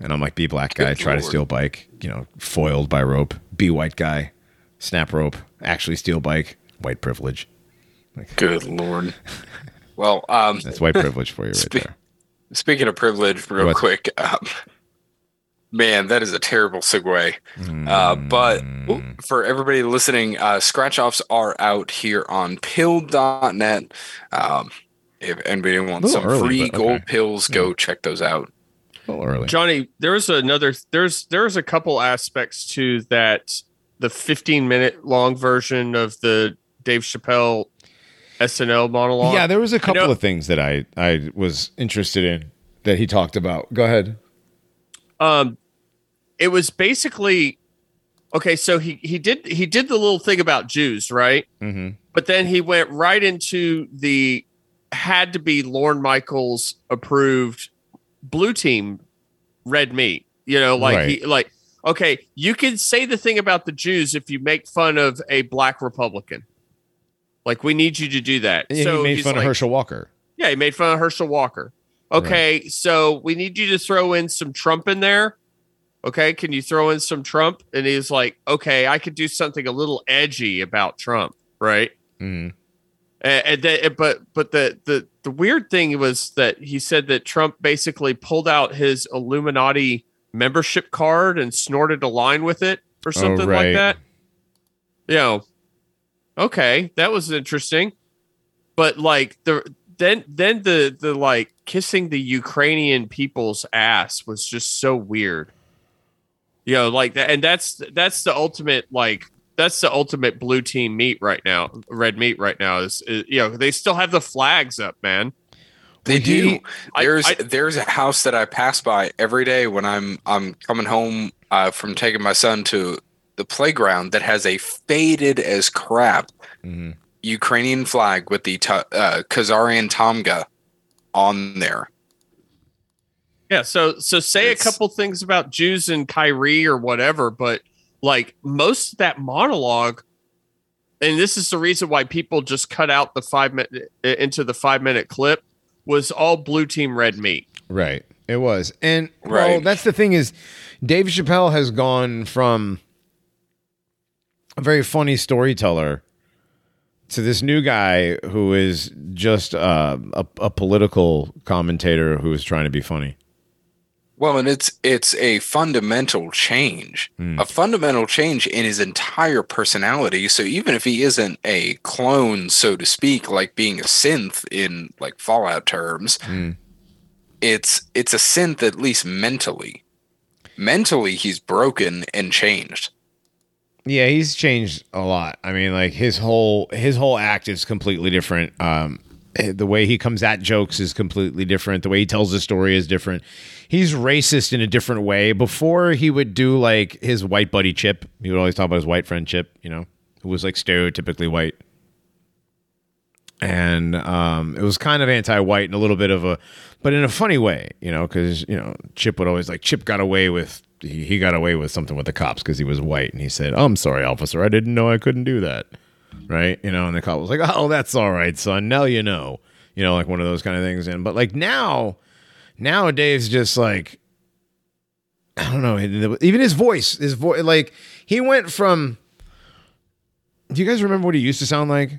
And I'm like, be black guy, Good try to steal bike, you know, foiled by rope. Be white guy, snap rope, actually steal bike, white privilege. Good lord. [laughs] Well, um, That's white privilege for you right Spe- there. Speaking of privilege, real What? quick, um, man, that is a terrible segue. Uh, but for everybody listening, uh, scratch offs are out here on pill.net. Um, if anybody wants some early, free but gold okay. pills, go check those out. A little early. Johnny, there's another there's there's a couple aspects to that the 15 minute long version of the Dave Chappelle SNL monologue. Yeah, there was a couple know- of things that I I was interested in that he talked about. Go ahead. um it was basically okay so he he did he did the little thing about jews right Mm-hmm. but then he went right into the had to be lorne michaels approved blue team red meat you know like he like okay you can say the thing about the jews if you make fun of a black republican like we need you to do that Yeah, so he made fun like- of Herschel Walker. yeah, he made fun of Herschel Walker. Okay, so we need you to throw in some Trump in there. Okay, can you throw in some Trump? And he's like, okay, I could do something a little edgy about Trump, right? Mm-hmm. And, and then, but but the the the weird thing was that he said that Trump basically pulled out his Illuminati membership card and snorted a line with it or something right. like that. You know, okay, that was interesting. But like the then then the the like kissing the Ukrainian people's ass was just so weird. You know, like that, and that's that's the ultimate like that's the ultimate blue team meat right now. Red meat right now is, is you know they still have the flags up, man. They Would do. you- I- There's I- there's a house that I pass by every day when I'm I'm coming home uh, from taking my son to the playground that has a faded as crap Mm-hmm. Ukrainian flag with the ta- uh, Khazarian Tamga on there. Yeah, so so say It's- a couple things about Jews and Kyrie or whatever, but like most of that monologue, and this is the reason why people just cut out the five minute into the five minute clip, was all blue team red meat. Right. It was. And well, that's the thing is Dave Chappelle has gone from a very funny storyteller to this new guy who is just uh, a, a political commentator who is trying to be funny. Well, and it's it's a fundamental change, a fundamental change in his entire personality. So even if he isn't a clone, so to speak, like being a synth in like Fallout terms, it's it's a synth at least mentally. Mentally, he's broken and changed. Yeah, he's changed a lot. I mean, like his whole his whole act is completely different. Um, the way he comes at jokes is completely different. The way he tells the story is different. He's racist in a different way. Before he would do like his white buddy Chip. He would always talk about his white friend Chip. You know, who was like stereotypically white. and um, it was kind of anti-white and a little bit of a, but in a funny way, you know, because you know Chip would always like Chip got away with he, he got away with something with the cops because he was white, and he said, "I'm sorry, officer, I didn't know I couldn't do that." Right, you know, and the cop was like, [laughs] "Oh, that's all right, son. Now you know." You know, like one of those kind of things. And but like now, nowadays, just like I don't know, even his voice, his voice, like he went from. Do you guys remember what he used to sound like?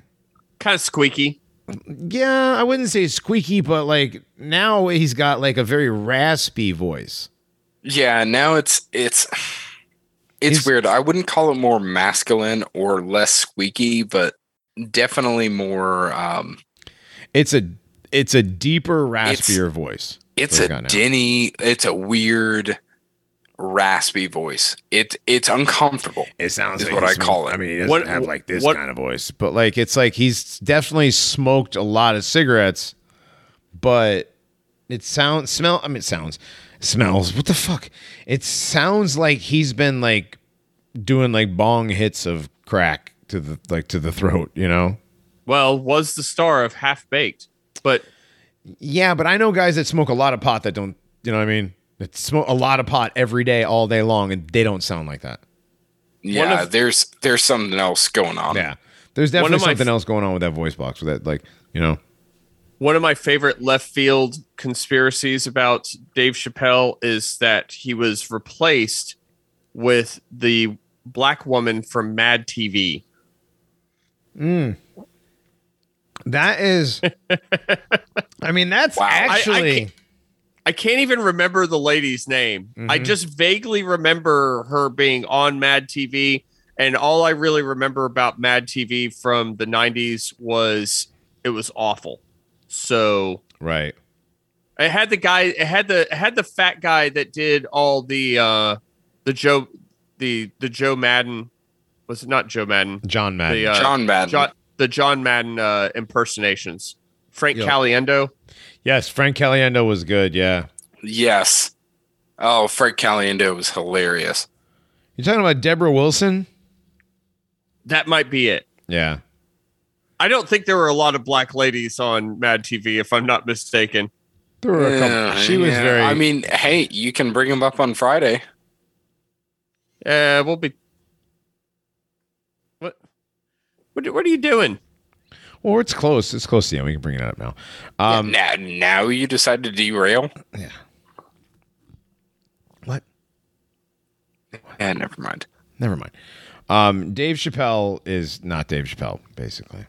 Kind of squeaky. Yeah, I wouldn't say squeaky, but like now he's got like a very raspy voice. Yeah, now it's it's it's He's- weird. I wouldn't call it more masculine or less squeaky, but definitely more um It's a it's a deeper, raspier voice. it's a got dinny, it's a weird raspy voice. It it's uncomfortable. It sounds is like what I call it. I mean, he doesn't What- have like this what- kind of voice, but like it's like he's definitely smoked a lot of cigarettes, but it sounds smell. I mean, it sounds smells. What the fuck? It sounds like he's been like doing like bong hits of crack to the like to the throat. You know? Well, was the star of Half Baked, but Yeah, but I know guys that smoke a lot of pot that don't. You know what I mean? That smoke a lot of pot every day, all day long, and they don't sound like that. Yeah, of- there's there's something else going on. Yeah, there's definitely something f- else going on with that voice box. With that, like you know. One of my favorite left field conspiracies about Dave Chappelle is that he was replaced with the black woman from Mad TV. Mm. That is, I mean, that's Wow. I- I actually. can't- I can't even remember the lady's name. I mm-hmm. just vaguely remember her being on Mad TV. And all I really remember about Mad TV from the 90s was it was awful. So right. it had the guy, it had the it had the fat guy that did all the uh the Joe the the Joe Madden was it not Joe Madden? John Madden. The, uh, John Madden. John, the John Madden uh impersonations. Frank Yeah. Caliendo. yes, Frank Caliendo was good. Yeah. Yes. Oh, Frank Caliendo was hilarious. You talking about Debra Wilson? That might be it. Yeah. I don't think there were a lot of black ladies on Mad TV, if I'm not mistaken. There were a couple. Yeah, She was yeah. very. I mean, hey, you can bring him up on Friday. Uh, we'll be. What? What? What are you doing? well, it's close. It's close to the end. We can bring it up now. Um, now, now you decide to derail? Yeah. What? Yeah, never mind. Never mind. Um, Dave Chappelle is not Dave Chappelle, basically.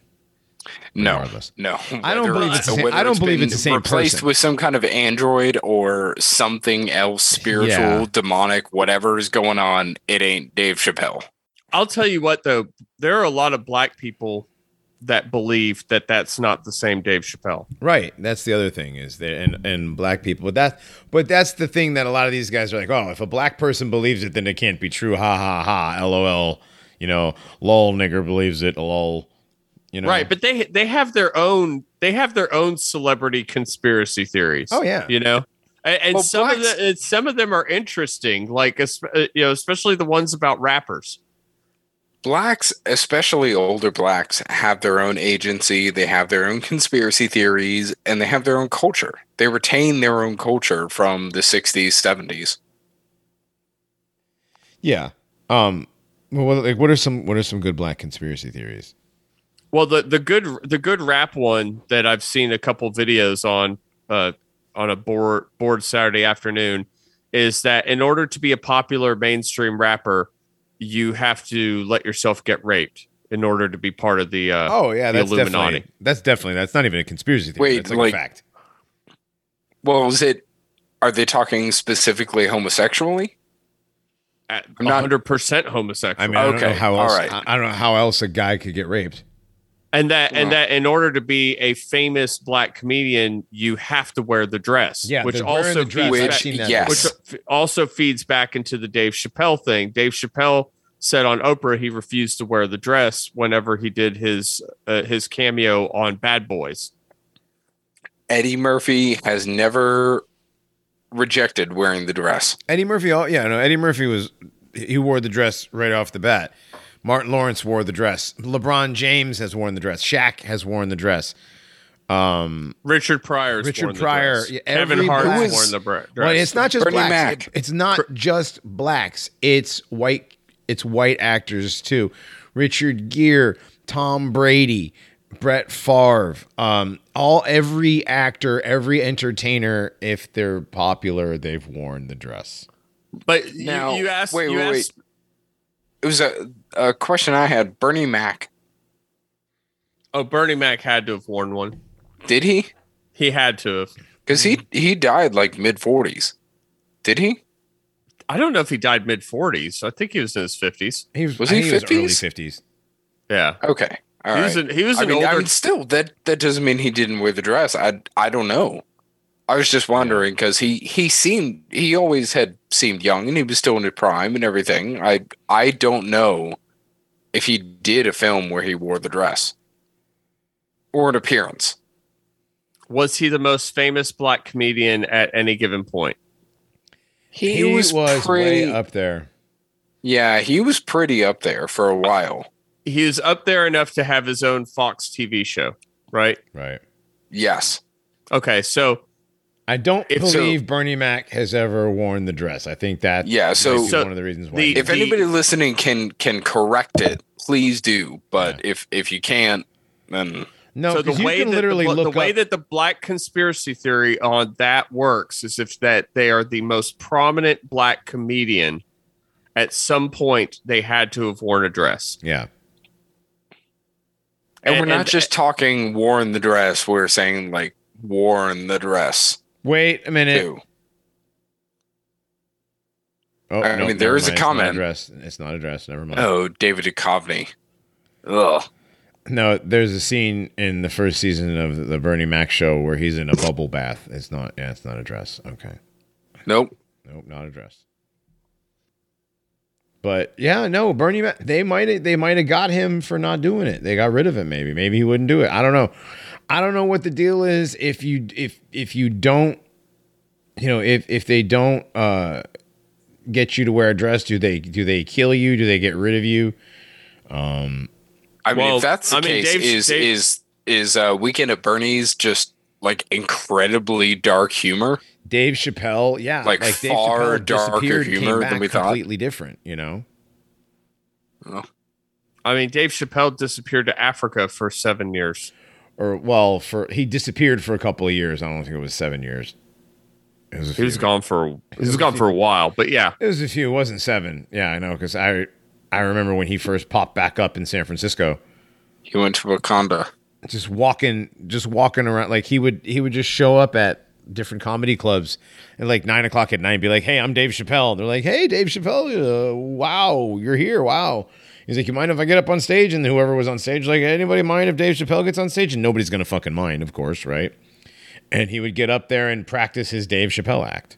No, Regardless. no. I don't believe it's the same- I don't believe been it's the same replaced person. with some kind of android or something else, spiritual, Yeah. demonic, whatever is going on. It ain't Dave Chappelle. I'll tell you what, though, there are a lot of black people that believe that that's not the same Dave Chappelle. Right. That's the other thing is that and and black people. But that but that's the thing that a lot of these guys are like, oh, if a black person believes it, then it can't be true. Ha ha ha. LOL. You know, lol nigger believes it. Lol. You know. Right, but they they have their own they have their own celebrity conspiracy theories. Oh, yeah. you know, and, and Well, some of the and some of them are interesting, like uh, you know, especially the ones about rappers. Blacks, especially older blacks, have their own agency. They have their own conspiracy theories, and they have their own culture. They retain their own culture from the '60s, '70s. Yeah. Um. Well, like, what are some what are some good black conspiracy theories? Well, the the good the good rap one that I've seen a couple videos on uh on a board board Saturday afternoon is that in order to be a popular mainstream rapper, you have to let yourself get raped in order to be part of the uh Oh yeah, the that's Illuminati. definitely that's definitely that's not even a conspiracy theory. Wait, that's like, like- a fact. Well, is it? Are they talking specifically homosexually? at I'm not- 100% homosexual. I mean, I don't know Okay, how else. right. I, I don't know how else a guy could get raped. And that and that in order to be a famous black comedian, you have to wear the dress. Yeah, which also the dress, feeds I've back- yes. which also feeds back into the Dave Chappelle thing. Dave Chappelle said on Oprah he refused to wear the dress whenever he did his uh, his cameo on Bad Boys. Eddie Murphy has never rejected wearing the dress. Eddie Murphy, yeah, no, Eddie Murphy was he wore the dress right off the bat, Martin Lawrence wore the dress. LeBron James has worn the dress. Shaq has worn the dress. Richard Pryor. Richard Pryor, yeah, Kevin Hart has worn the dress. Well, it's not just Bernie blacks. It- it's not just blacks. It's white. It's white actors too. Richard Gere, Tom Brady, Brett Favre. Um, all every actor, every entertainer, if they're popular, they've worn the dress. But you, Now, you asked. wait, you wait, asked, It was a, a question I had. Bernie Mac, Oh, Bernie Mac had to have worn one. did he? He had to have. Because he he died like mid forties. Did he? I don't know if he died mid 40s. I think he was in his 50s. He was. Was I he think early 50s? fifties? Yeah. Okay. All he right. was an, he was I an mean, older. I mean, still that that doesn't mean he didn't wear the dress. I I don't know. I was just wondering because he he seemed he always had seemed young and he was still in his prime and everything. I I don't know if he did a film where he wore the dress or an appearance. was he the most famous black comedian at any given point? He, He was, was, pretty. way up there. Yeah, he was pretty up there for a while. He was up there enough to have his own Fox TV show, right? Right. Yes. Okay, so I don't If so- believe Bernie Mac has ever worn the dress. I think that Yeah, so- be So one of the reasons why. the- he- If anybody listening can can correct it, please do. But Yeah. if if you can't, then no, so the 'cause you way can that literally the, look the way up- that the black conspiracy theory on that works is if that they are the most prominent black comedian at some point they had to have worn a dress. yeah. and, we're not and- just talking worn the dress. We're saying like worn the dress Wait a minute. too. Oh, I no, mean, there is is a mind. It's not comment. It's not a dress. Never mind. Oh, David Duchovny. Ugh. No, there's a scene in the first season of the Bernie Mac show where he's in a bubble bath. It's not. Yeah, it's not a dress. Okay. Nope. Nope, not a dress. But yeah, no, Bernie Mac. They might they might have got him for not doing it. They got rid of him. Maybe maybe he wouldn't do it. I don't know. I don't know what the deal is. If you if if you don't, you know, if if they don't uh get you to wear a dress, do they do they kill you? Do they get rid of you? um I mean, if that's the I case, Dave's- is Dave- is is uh, Weekend at Bernie's just like incredibly dark humor? Dave Chappelle, yeah, Like, Dave far Chappelle darker disappeared humor than we thought. completely different. You know, I mean, Dave Chappelle disappeared to Africa for seven years. Or well, for he disappeared for a couple of years. I don't think it was seven years. It was a He was gone for he was gone for a while, but yeah, It was a few. It wasn't seven. Yeah, I know because I I remember when he first popped back up in San Francisco, He went to Wakanda. just walking, just walking around. Like he would he would just show up at different comedy clubs at like nine o'clock at night, and be like, "Hey, I'm Dave Chappelle." They're like, "Hey, Dave Chappelle, uh, wow, you're here, wow." He's like, "You mind if I get up on stage?" And whoever was on stage, like, "Anybody mind if Dave Chappelle gets on stage?" And nobody's gonna fucking mind, of course, right? And he would get up there and practice his Dave Chappelle act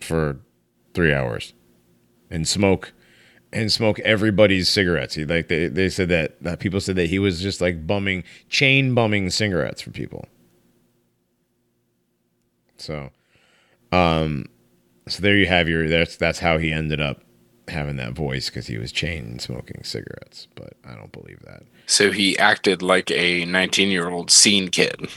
for three hours and smoke and smoke everybody's cigarettes. He like they, they said that, that people said that he was just like bumming chain bumming cigarettes for people. So um so there you have your that's that's how he ended up having that voice because he was chain smoking cigarettes. But I don't believe that. So he acted like a 19 year old scene kid.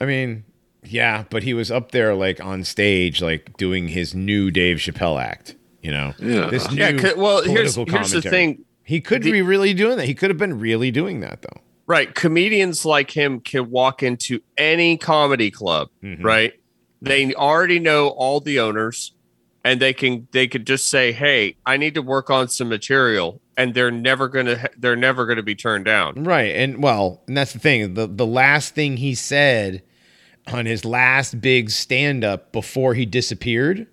I mean, yeah, but he was up there like on stage, like doing his new Dave Chappelle act. You know, Yeah. this Yeah, well, here's- political here's the thing. He could The- be really doing that. He could have been really doing that though. right. Comedians like him can walk into any comedy club, Mhm. right? They already know all the owners, and they can they could just say, "Hey, I need to work on some material," and they're never gonna they're never gonna be turned down. Right. And well, and that's the thing. The the last thing he said on his last big stand up before he disappeared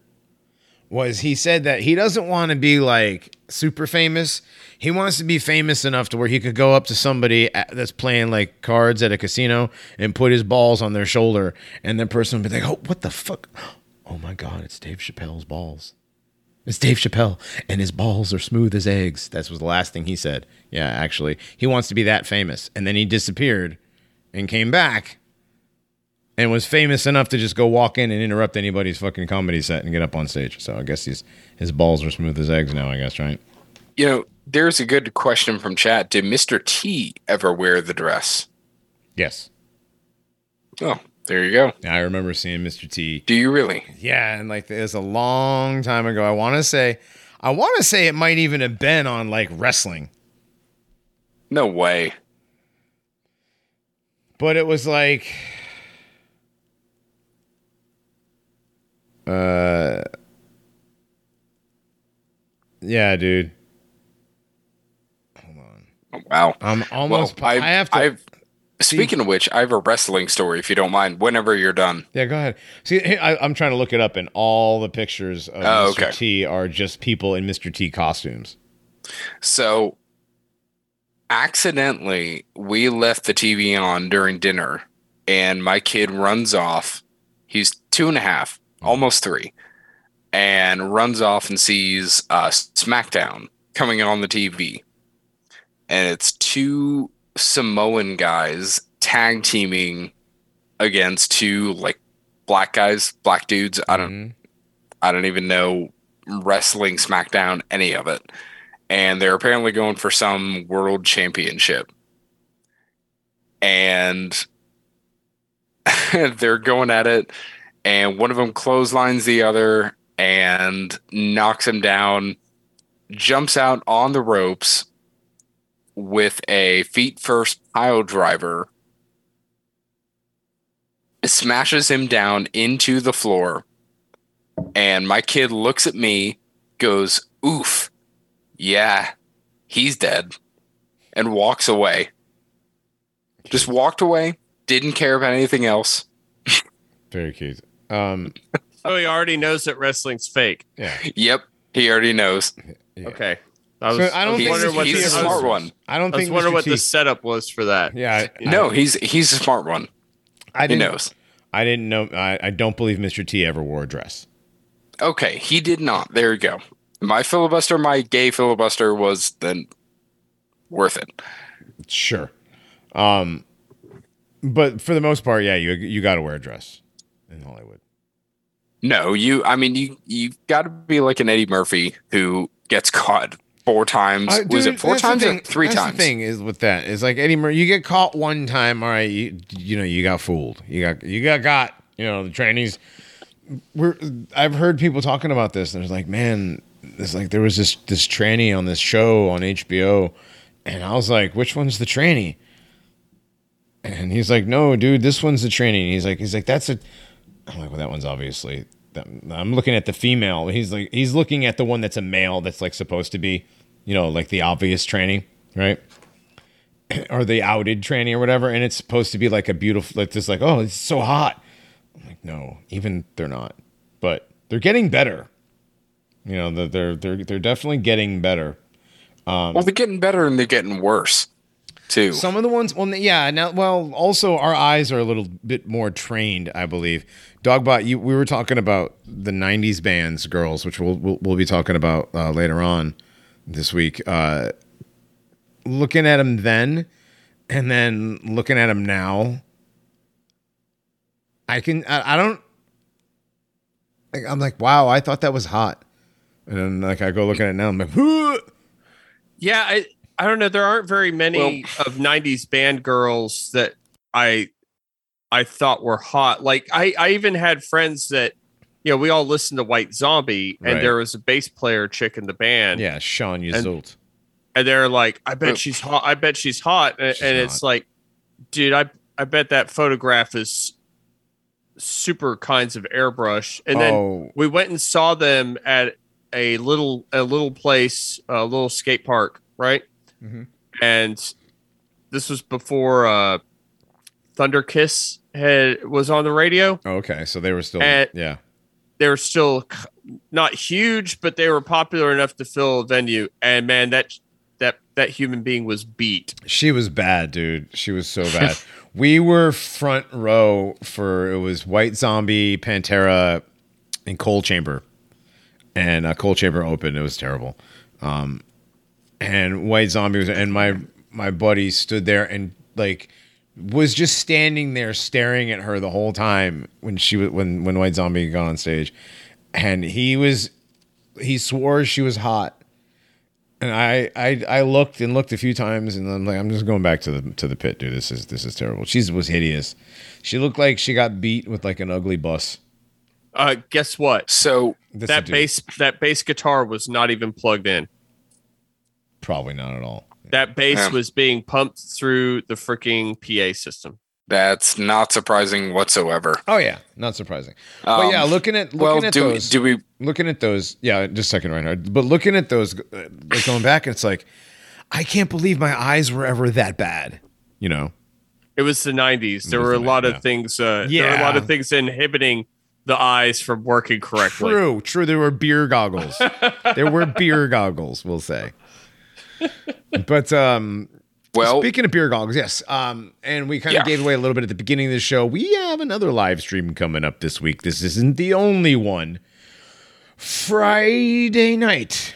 was he said that he doesn't want to be like super famous. He wants to be famous enough to where he could go up to somebody at- that's playing like cards at a casino and put his balls on their shoulder, and the person would be like, "Oh, what the fuck? Oh my god, it's Dave Chappelle's balls." It's Dave Chappelle, and his balls are smooth as eggs. That was the last thing he said. Yeah, actually, he wants to be that famous, and then he disappeared, and came back, and was famous enough to just go walk in and interrupt anybody's fucking comedy set and get up on stage. So I guess he's his balls are smooth as eggs now. I guess right. You know, there's a good question from chat. Did Mr. T ever wear the dress? Yes. Oh, there you go. I remember seeing Mr. T. Do you really? Yeah, and like it was a long time ago. I want to say, I want to say it might even have been on like wrestling, No way. but it was like, uh, yeah, dude. Hold on. Oh, wow. I'm almost. Well, I, have to. I've, speaking of which, I have a wrestling story if you don't mind, whenever you're done. yeah, go ahead. See, I, I'm trying to look it up, and all the pictures of Oh, Mr. okay. T are just people in Mr. T costumes. So, accidentally, we left the TV on during dinner, and my kid runs off. He's two and a half, almost three, and runs off and sees uh, SmackDown coming on the TV. And it's two Samoan guys tag teaming against two like black guys, black dudes. I don't Mhm. I don't even know wrestling SmackDown, any of it. And they're apparently going for some world championship. And [laughs] they're going at it, and one of them clotheslines the other and knocks him down, jumps out on the ropes with a feet first pile driver, smashes him down into the floor and my kid looks at me, goes, oof, yeah, he's dead, and walks away. Just walked away, didn't care about anything else. [laughs] Very cute. Um, [laughs] Oh, he already knows that wrestling's fake. yeah. Yep, he already knows. [laughs] Yeah. Okay. I was, So I don't was think wondering Mr. what He's a the, ever smart one. I don't I was think wondering Mr. what T, the setup was for that. Yeah, I, No, he's he's a smart one. I, I He didn't knows. I didn't know. I, I don't believe Mr. T ever wore a dress. Okay, he did not. There you go. My filibuster, my gay filibuster was then worth it. Sure. Um, but for the most part, yeah, you you got to wear a dress in Hollywood. No, you. I mean, you you got to be like an Eddie Murphy who gets caught four times. Uh, was it four times thing- or three that's times? The thing is with that is like Eddie Murphy. You get caught one time, all right. You, you know you got fooled. You got you got got. You know the trainees. We're I've heard people talking about this. And it's like, man, it's like there was this this tranny on this show on HBO, and I was like, which one's the tranny? And he's like, no, dude, this one's the tranny. And he's like, he's like, that's a. I'm like, well, that one's obviously. I'm looking at the female. He's like, he's looking at the one that's a male that's like supposed to be, you know, like the obvious tranny, right? [clears throat] or the outed tranny or whatever, and it's supposed to be like a beautiful, like this, like, oh, it's so hot. I'm like, no, even they're not, but they're getting better. You know, they're they're they're, they're definitely getting better. well, they're getting better and they're getting worse too. Some of the ones, well, yeah. Now, well, also our eyes are a little bit more trained, I believe. Dogbot, you, we were talking about the '90s bands, girls, which we'll we'll, we'll be talking about uh, later on this week. Uh, looking at him then, and then looking at him now, I can. I, I don't. Like, I'm like, wow, I thought that was hot, and then like I go looking at it now, I'm like, "Huh." Yeah, I I don't know. There aren't very many of '90s band girls that I I thought were hot. Like I I even had friends that you know we all listened to White Zombie, and Right. there was a bass player chick in the band, yeah, Sean Yseult. and they're like, I bet Oh. she's hot. I bet she's hot, and, She's and it's not. like, dude, I I bet that photograph is super kinds of airbrush, and then oh, we went and saw them at a little a little place a little skate park right Mhm. and this was before uh thunder kiss had was on the radio Oh, okay, so they were still Uh, yeah. They were still not huge but they were popular enough to fill a venue and man that that that human being was beat She was bad, dude. She was so bad. [laughs] we were front row for it was White Zombie, Pantera, and Coal Chamber, and uh, Coal Chamber opened. It was terrible. Um, and White Zombie was, and my my buddy stood there and like was just standing there staring at her the whole time when she was when when White Zombie got on stage, and he was he swore she was hot And I, I I looked and looked a few times, and I'm like, I'm just going back to the to the pit, dude. This is this is terrible. She was hideous. She looked like she got beat with like an ugly bus. Uh, guess what? So This that dude- bass that bass guitar was not even plugged in. probably not at all. That bass Yeah. was being pumped through the freaking PA system. that's not surprising whatsoever. Oh yeah, not surprising. but Um, yeah, looking at looking well, at do those, do we? looking at those, yeah, just a second, Reinhardt. But looking at those, uh, like going back, it's like, I can't believe my eyes were ever that bad. You know, It was the 90s. There was were a the lot of yeah. things. Uh, There were a lot of things inhibiting the eyes from working correctly. true, true. There were beer goggles. [laughs] there were beer goggles. We'll say. [laughs] But um, Well, Speaking of beer goggles, yes. Um, and we kind of Yeah. gave away a little bit at the beginning of the show. We have another live stream coming up this week. This isn't the only one. Friday night.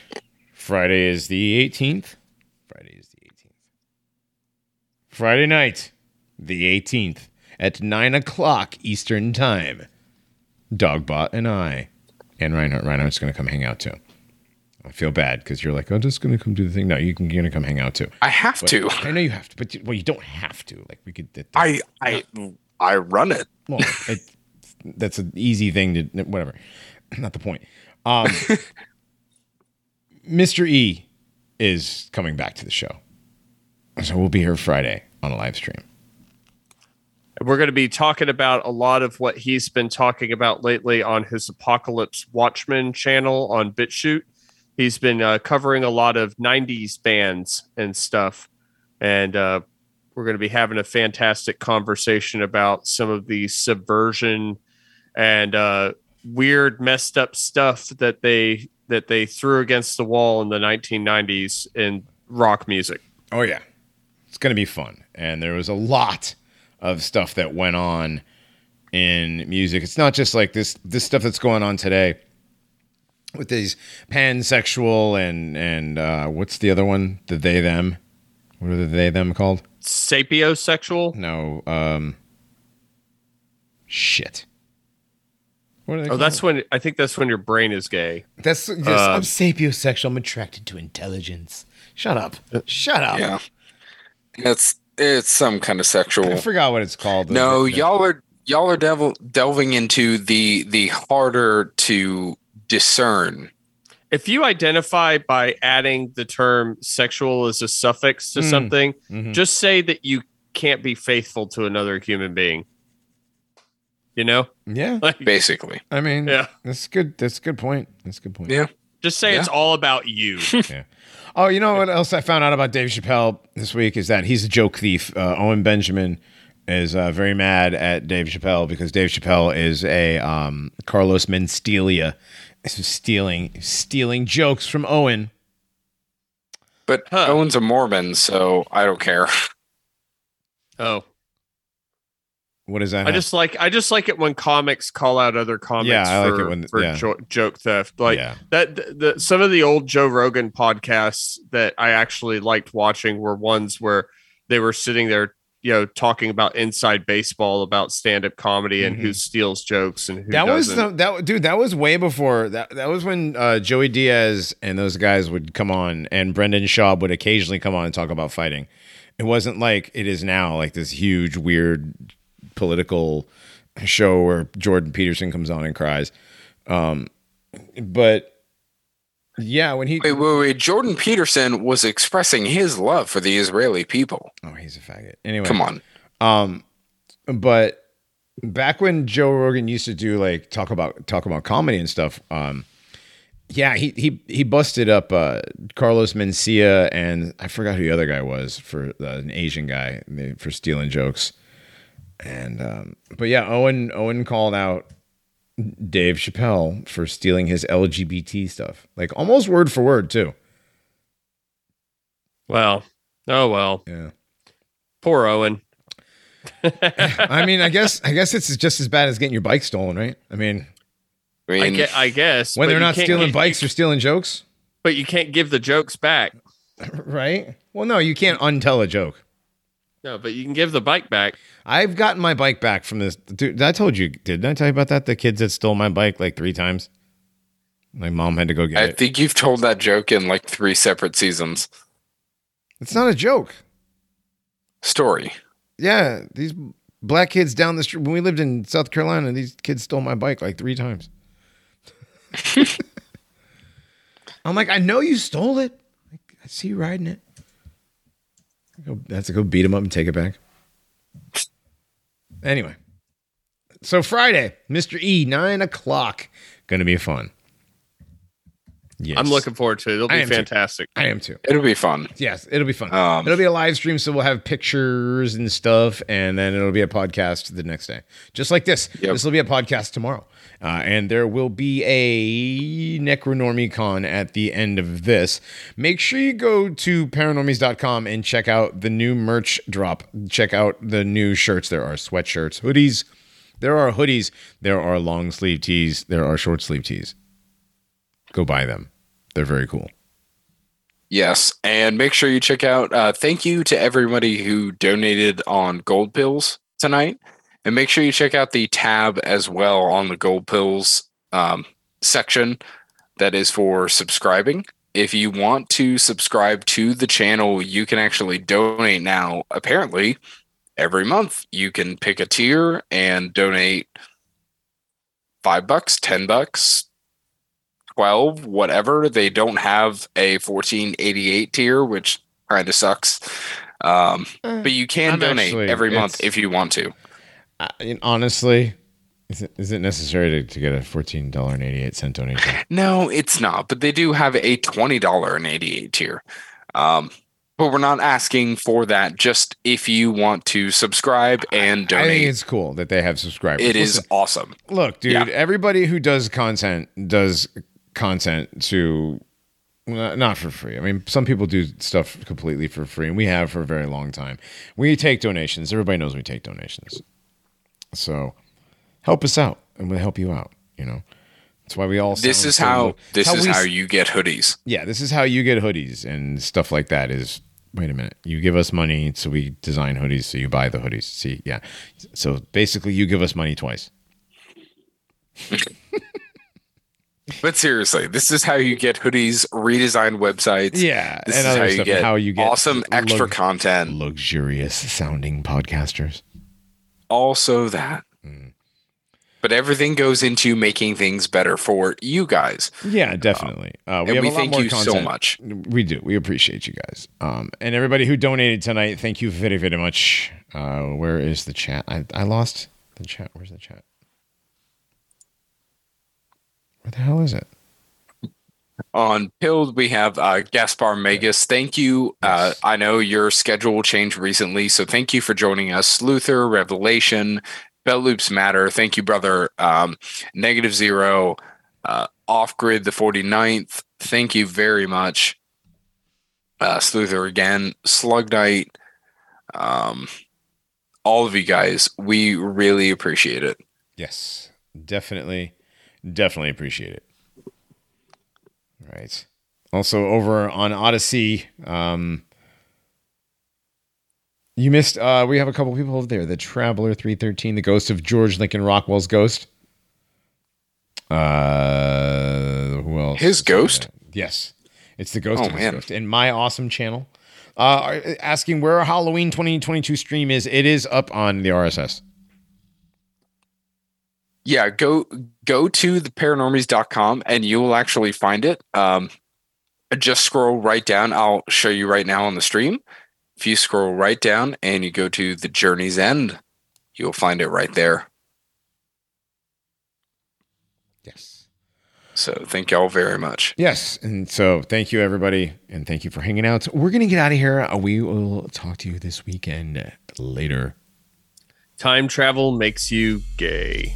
Friday is the 18th. Friday is the 18th. Friday night, the 18th, at 9 o'clock Eastern Time. Dogbot and I, and Reinhardt. Reinhardt's going to come hang out too. I feel bad because you're like, oh, just going to come do the thing. No, you can, you're going to come hang out too. I have to. I know you have to, but you, well, you don't have to. Like we could. That, I I I run it. well, it, that's an easy thing to whatever. [clears throat] Not the point. Um, [laughs] Mr. E is coming back to the show, so we'll be here Friday on a live stream. We're going to be talking about a lot of what he's been talking about lately on his Apocalypse Watchmen channel on BitChute. He's been uh, covering a lot of 90s bands and stuff. And uh, we're going to be having a fantastic conversation about some of the subversion and uh, weird, messed up stuff that they that they threw against the wall in the 1990s in rock music. Oh yeah, it's gonna be fun, and there was a lot of stuff that went on in music. It's not just like this this stuff that's going on today with these pansexual and and uh, what's the other one? The they them. What are the they them called? Sapiosexual. No, um, shit. What are they Oh, called? that's when I think that's when your brain is gay. that's yes, uh, I'm sapiosexual. I'm attracted to intelligence. Shut up. Shut up. Yeah, it's it's some kind of sexual. I forgot what it's called. No, The- the- y'all are y'all are devil, delving into the the harder to discern. If you identify by adding the term sexual as a suffix to Mm. something, Mhm. just say that you can't be faithful to another human being. You know? Yeah. [laughs] Like Basically, I mean, Yeah. that's good. That's a good point. That's a good point. yeah. just say it's all about you. [laughs] yeah. Oh, you know what else I found out about Dave Chappelle this week is that he's a joke thief. Uh, Owen Benjamin is uh, very mad at Dave Chappelle because Dave Chappelle is a um, Carlos Mencia. This is stealing stealing jokes from Owen. But Huh. Owen's a Mormon, so I don't care. oh. What is that? I have- just like I just like it when comics call out other comics Yeah, I like for, it when- for yeah. jo- joke theft. Like yeah. that the, the some of the old Joe Rogan podcasts that I actually liked watching were ones where they were sitting there, you know, talking about inside baseball, about stand up comedy and who steals jokes and who Mm-hmm. That was doesn't. the, that dude. That was way before that. That was when uh, Joey Diaz and those guys would come on, and Brendan Schaub would occasionally come on and talk about fighting. It wasn't like it is now, like this huge, weird political show where Jordan Peterson comes on and cries. Um, but yeah, when he Wait, wait, wait. Jordan Peterson was expressing his love for the Israeli people. oh, he's a faggot. Anyway, Come on. Um, but back when Joe Rogan used to do like talk about talk about comedy and stuff, um, yeah, he he he busted up uh, Carlos Mencia and I forgot who the other guy was for uh, an Asian guy for stealing jokes. And um, but yeah, Owen Owen called out Dave Chappelle for stealing his LGBT stuff, like almost word for word too. well. Oh well. Yeah. Poor Owen. [laughs] I mean, I guess I guess it's just as bad as getting your bike stolen, right? I mean, I I, mean, get, I guess when they're not stealing give- bikes, they're stealing jokes. but you can't give the jokes back. [laughs] Right? Well, no, you can't untell a joke. No, but you can give the bike back. I've gotten my bike back from this dude. I told you, didn't I tell you about that? The kids that stole my bike like three times. My mom had to go get I it. I think you've told that joke in like three separate seasons. it's not a joke. Story. Yeah, these black kids down the street. When we lived in South Carolina, these kids stole my bike like three times. [laughs] [laughs] I'm like, I know you stole it. I see you riding it. I go, that's to go beat him up and take it back. Anyway, so Friday, Mr. E, nine o'clock, gonna be fun. Yes, I'm looking forward to it. It'll I be too. fantastic. I am too. It'll be fun. Yes, it'll be fun. Um, it'll be a live stream, so we'll have pictures and stuff, and then it'll be a podcast the next day, just like this. Yep. This will be a podcast tomorrow, uh, and there will be a Necronormiecon at the end of this. Make sure you go to paranormies.com and check out the new merch drop. Check out the new shirts. There are sweatshirts, hoodies. There are hoodies. There are long sleeve tees. There are short sleeve tees. Go buy them. They're very cool. Yes, and make sure you check out. Uh, thank you to everybody who donated on Gold Pills tonight, and make sure you check out the tab as well on the Gold Pills um, section that is for subscribing. If you want to subscribe to the channel, you can actually donate now. Apparently, every month you can pick a tier and donate five bucks, ten bucks, 12 whatever they don't have a 1488 tier which kind of sucks um, but you can I'm donate actually- every month if you want to I honestly, is it, is it necessary to, to get a fourteen dollar and eighty eight cent donation? [laughs] no it's not but they do have a twenty dollar and eighty eight tier um, but we're not asking for that just if you want to subscribe and I think donate it's cool that they have subscribers. it is Listen, awesome look, dude. Yeah. Everybody who does content does content to not for free. I mean, some people do stuff completely for free, and we have for a very long time. We take donations. Everybody knows we take donations. So help us out, and we'll help you out. You know, that's why we all. this is so- how this is we how you get hoodies yeah, this is how you get hoodies and stuff like that. Is wait a minute, you give us money, so we design hoodies, so you buy the hoodies. See, yeah, so basically, you give us money twice. [laughs] but seriously this is how you get hoodies redesigned websites Yeah, this and is other how you, get how you get awesome extra lug- content luxurious sounding podcasters. Also that. Mm. But everything goes into making things better for you guys. Yeah, definitely. Uh, and have we a lot thank you so much. We do. We appreciate you guys. Um, and everybody who donated tonight, thank you very, very much. Uh, where is the chat? I, I lost the chat. Where's the chat? Where the hell is it? On Pilled, we have uh, Gaspar Magus. Thank you. Uh, I know your schedule changed recently, so thank you for joining us. Luther, Revelation, Bell Loops Matter. Thank you, brother. Um, Negative Zero, uh, Off Grid, the 49th. Thank you very much. Uh, Sluther again, Slug Knight, um, all of you guys. We really appreciate it. Yes, definitely, definitely appreciate it. Right. Also, over on Odysee, um, you missed. Uh, we have a couple people over there. The Traveler three thirteen, the Ghost of George Lincoln Rockwell's ghost. Uh, who else? His ghost? there? Yes, it's the Ghost Oh, of his man. ghost. And my awesome channel. Uh, asking where our Halloween 2022 stream is. It is up on the RSS. Yeah go go to the paranormies.com and you will actually find it um just scroll right down i'll show you right now on the stream if you scroll right down and you go to the journey's end you'll find it right there Yes. so thank y'all very much Yes. And so thank you, everybody. And thank you for hanging out. We're going to get out of here. Uh, We will talk to you this weekend later. Time travel makes you gay.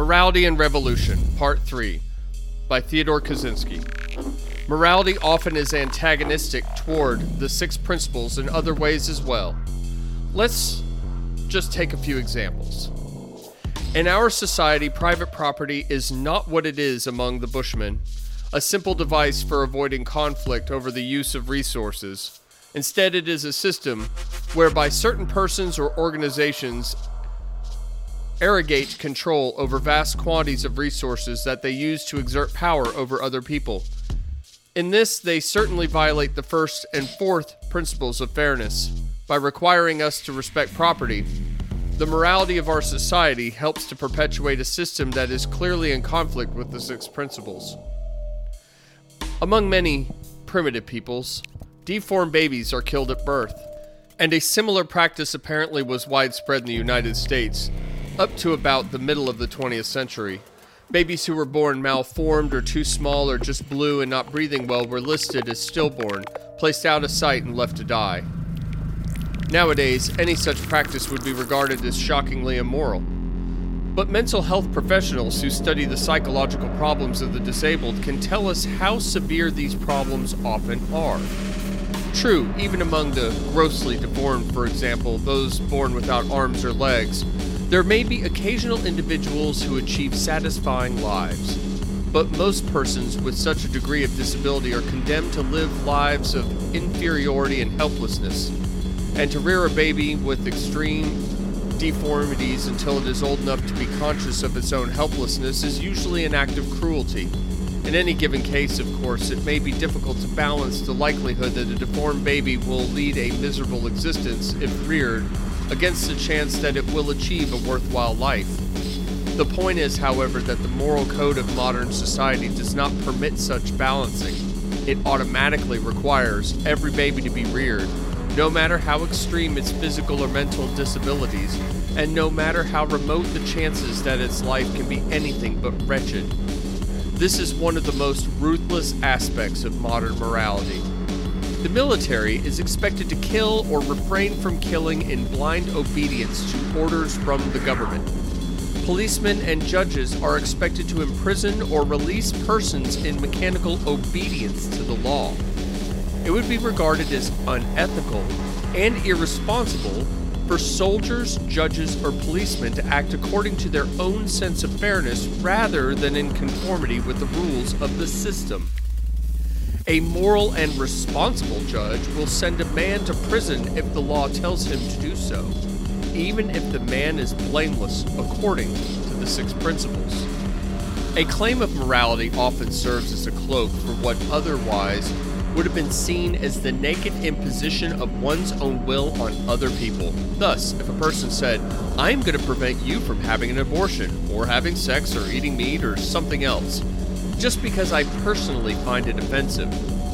Morality and Revolution, Part 3, by Theodore Kaczynski. Morality often is antagonistic toward the six principles in other ways as well. Let's just take a few examples. In our society, private property is not what it is among the Bushmen, a simple device for avoiding conflict over the use of resources. Instead, it is a system whereby certain persons or organizations arrogate control over vast quantities of resources that they use to exert power over other people. In this, they certainly violate the first and fourth principles of fairness by requiring us to respect property. The morality of our society helps to perpetuate a system that is clearly in conflict with the six principles. Among many primitive peoples, deformed babies are killed at birth, and a similar practice apparently was widespread in the United States up to about the middle of the 20th century. Babies who were born malformed or too small or just blue and not breathing well were listed as stillborn, placed out of sight, and left to die. Nowadays, any such practice would be regarded as shockingly immoral. But mental health professionals who study the psychological problems of the disabled can tell us how severe these problems often are. True, even among the grossly deformed, for example, those born without arms or legs, there may be occasional individuals who achieve satisfying lives, but most persons with such a degree of disability are condemned to live lives of inferiority and helplessness, and to rear a baby with extreme deformities until it is old enough to be conscious of its own helplessness is usually an act of cruelty. In any given case, of course, it may be difficult to balance the likelihood that a deformed baby will lead a miserable existence if reared against the chance that it will achieve a worthwhile life. The point is, however, that the moral code of modern society does not permit such balancing. It automatically requires every baby to be reared, no matter how extreme its physical or mental disabilities, and no matter how remote the chances that its life can be anything but wretched. This is one of the most ruthless aspects of modern morality. The military is expected to kill or refrain from killing in blind obedience to orders from the government. Policemen and judges are expected to imprison or release persons in mechanical obedience to the law. It would be regarded as unethical and irresponsible for soldiers, judges, or policemen to act according to their own sense of fairness rather than in conformity with the rules of the system. A moral and responsible judge will send a man to prison if the law tells him to do so, even if the man is blameless according to the six principles. A claim of morality often serves as a cloak for what otherwise would have been seen as the naked imposition of one's own will on other people. Thus, if a person said, I'm going to prevent you from having an abortion, or having sex, or eating meat, or something else, just because I personally find it offensive,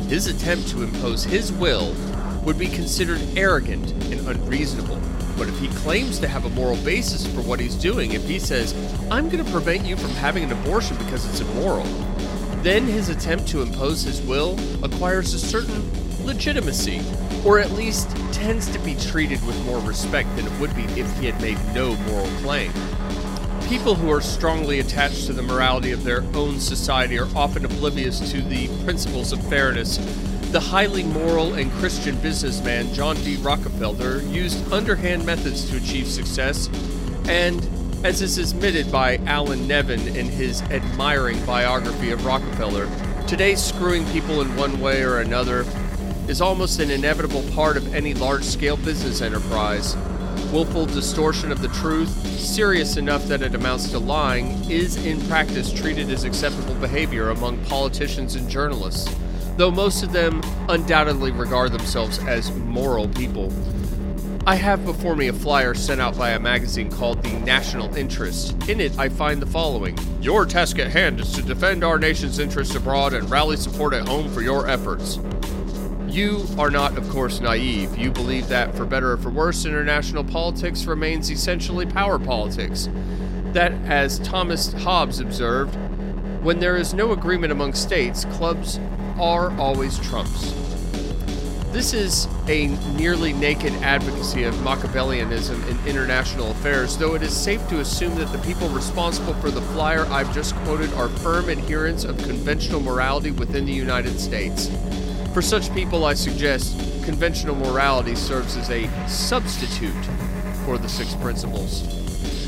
his attempt to impose his will would be considered arrogant and unreasonable. But if he claims to have a moral basis for what he's doing, if he says, I'm going to prevent you from having an abortion because it's immoral, then his attempt to impose his will acquires a certain legitimacy, or at least tends to be treated with more respect than it would be if he had made no moral claim. People who are strongly attached to the morality of their own society are often oblivious to the principles of fairness. The highly moral and Christian businessman John D. Rockefeller used underhand methods to achieve success, and as is admitted by Alan Nevin in his admiring biography of Rockefeller, today screwing people in one way or another is almost an inevitable part of any large scale business enterprise. Willful distortion of the truth, serious enough that it amounts to lying, is in practice treated as acceptable behavior among politicians and journalists, though most of them undoubtedly regard themselves as moral people. I have before me a flyer sent out by a magazine called The National Interest. In it, I find the following Your task at hand is to defend our nation's interests abroad and rally support at home for your efforts. You are not, of course, naive. You believe that, for better or for worse, international politics remains essentially power politics. That, as Thomas Hobbes observed, when there is no agreement among states, clubs are always trumps. This is a nearly naked advocacy of Machiavellianism in international affairs, though it is safe to assume that the people responsible for the flyer I've just quoted are firm adherents of conventional morality within the United States. For such people, I suggest conventional morality serves as a substitute for the six principles.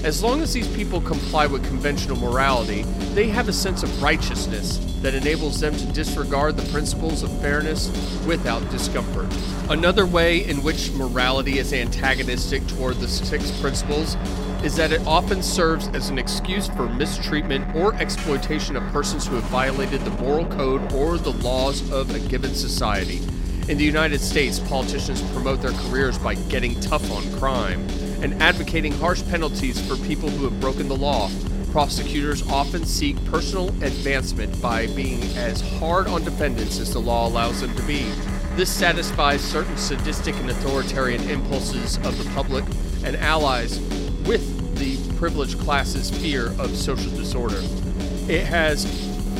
As long as these people comply with conventional morality, they have a sense of righteousness that enables them to disregard the principles of fairness without discomfort. Another way in which morality is antagonistic toward the six principles is that it often serves as an excuse for mistreatment or exploitation of persons who have violated the moral code or the laws of a given society. In the United States, politicians promote their careers by getting tough on crime and advocating harsh penalties for people who have broken the law. Prosecutors often seek personal advancement by being as hard on defendants as the law allows them to be. This satisfies certain sadistic and authoritarian impulses of the public and allies with the privileged class's fear of social disorder. It has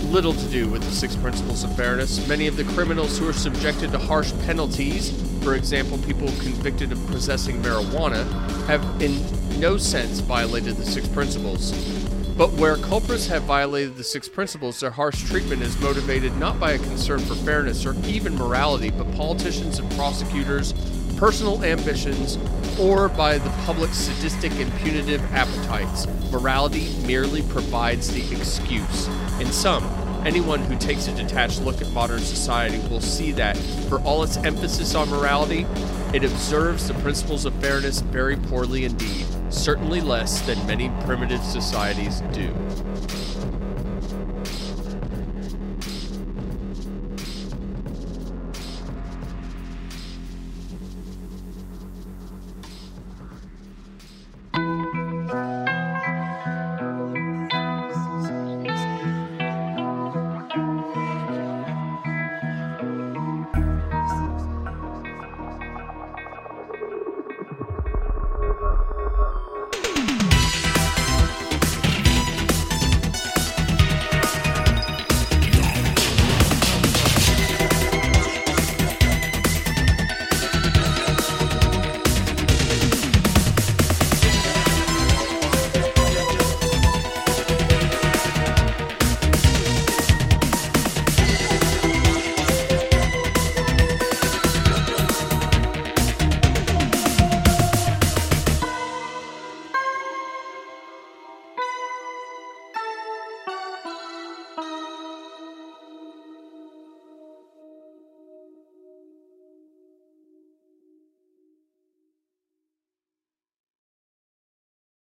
little to do with the six principles of fairness. Many of the criminals who are subjected to harsh penalties, for example, people convicted of possessing marijuana, have in no sense violated the six principles. But where culprits have violated the six principles, their harsh treatment is motivated not by a concern for fairness or even morality, but politicians and prosecutors' personal ambitions or by the public's sadistic and punitive appetites. Morality merely provides the excuse. In sum, anyone who takes a detached look at modern society will see that, for all its emphasis on morality, it observes the principles of fairness very poorly indeed, certainly less than many primitive societies do.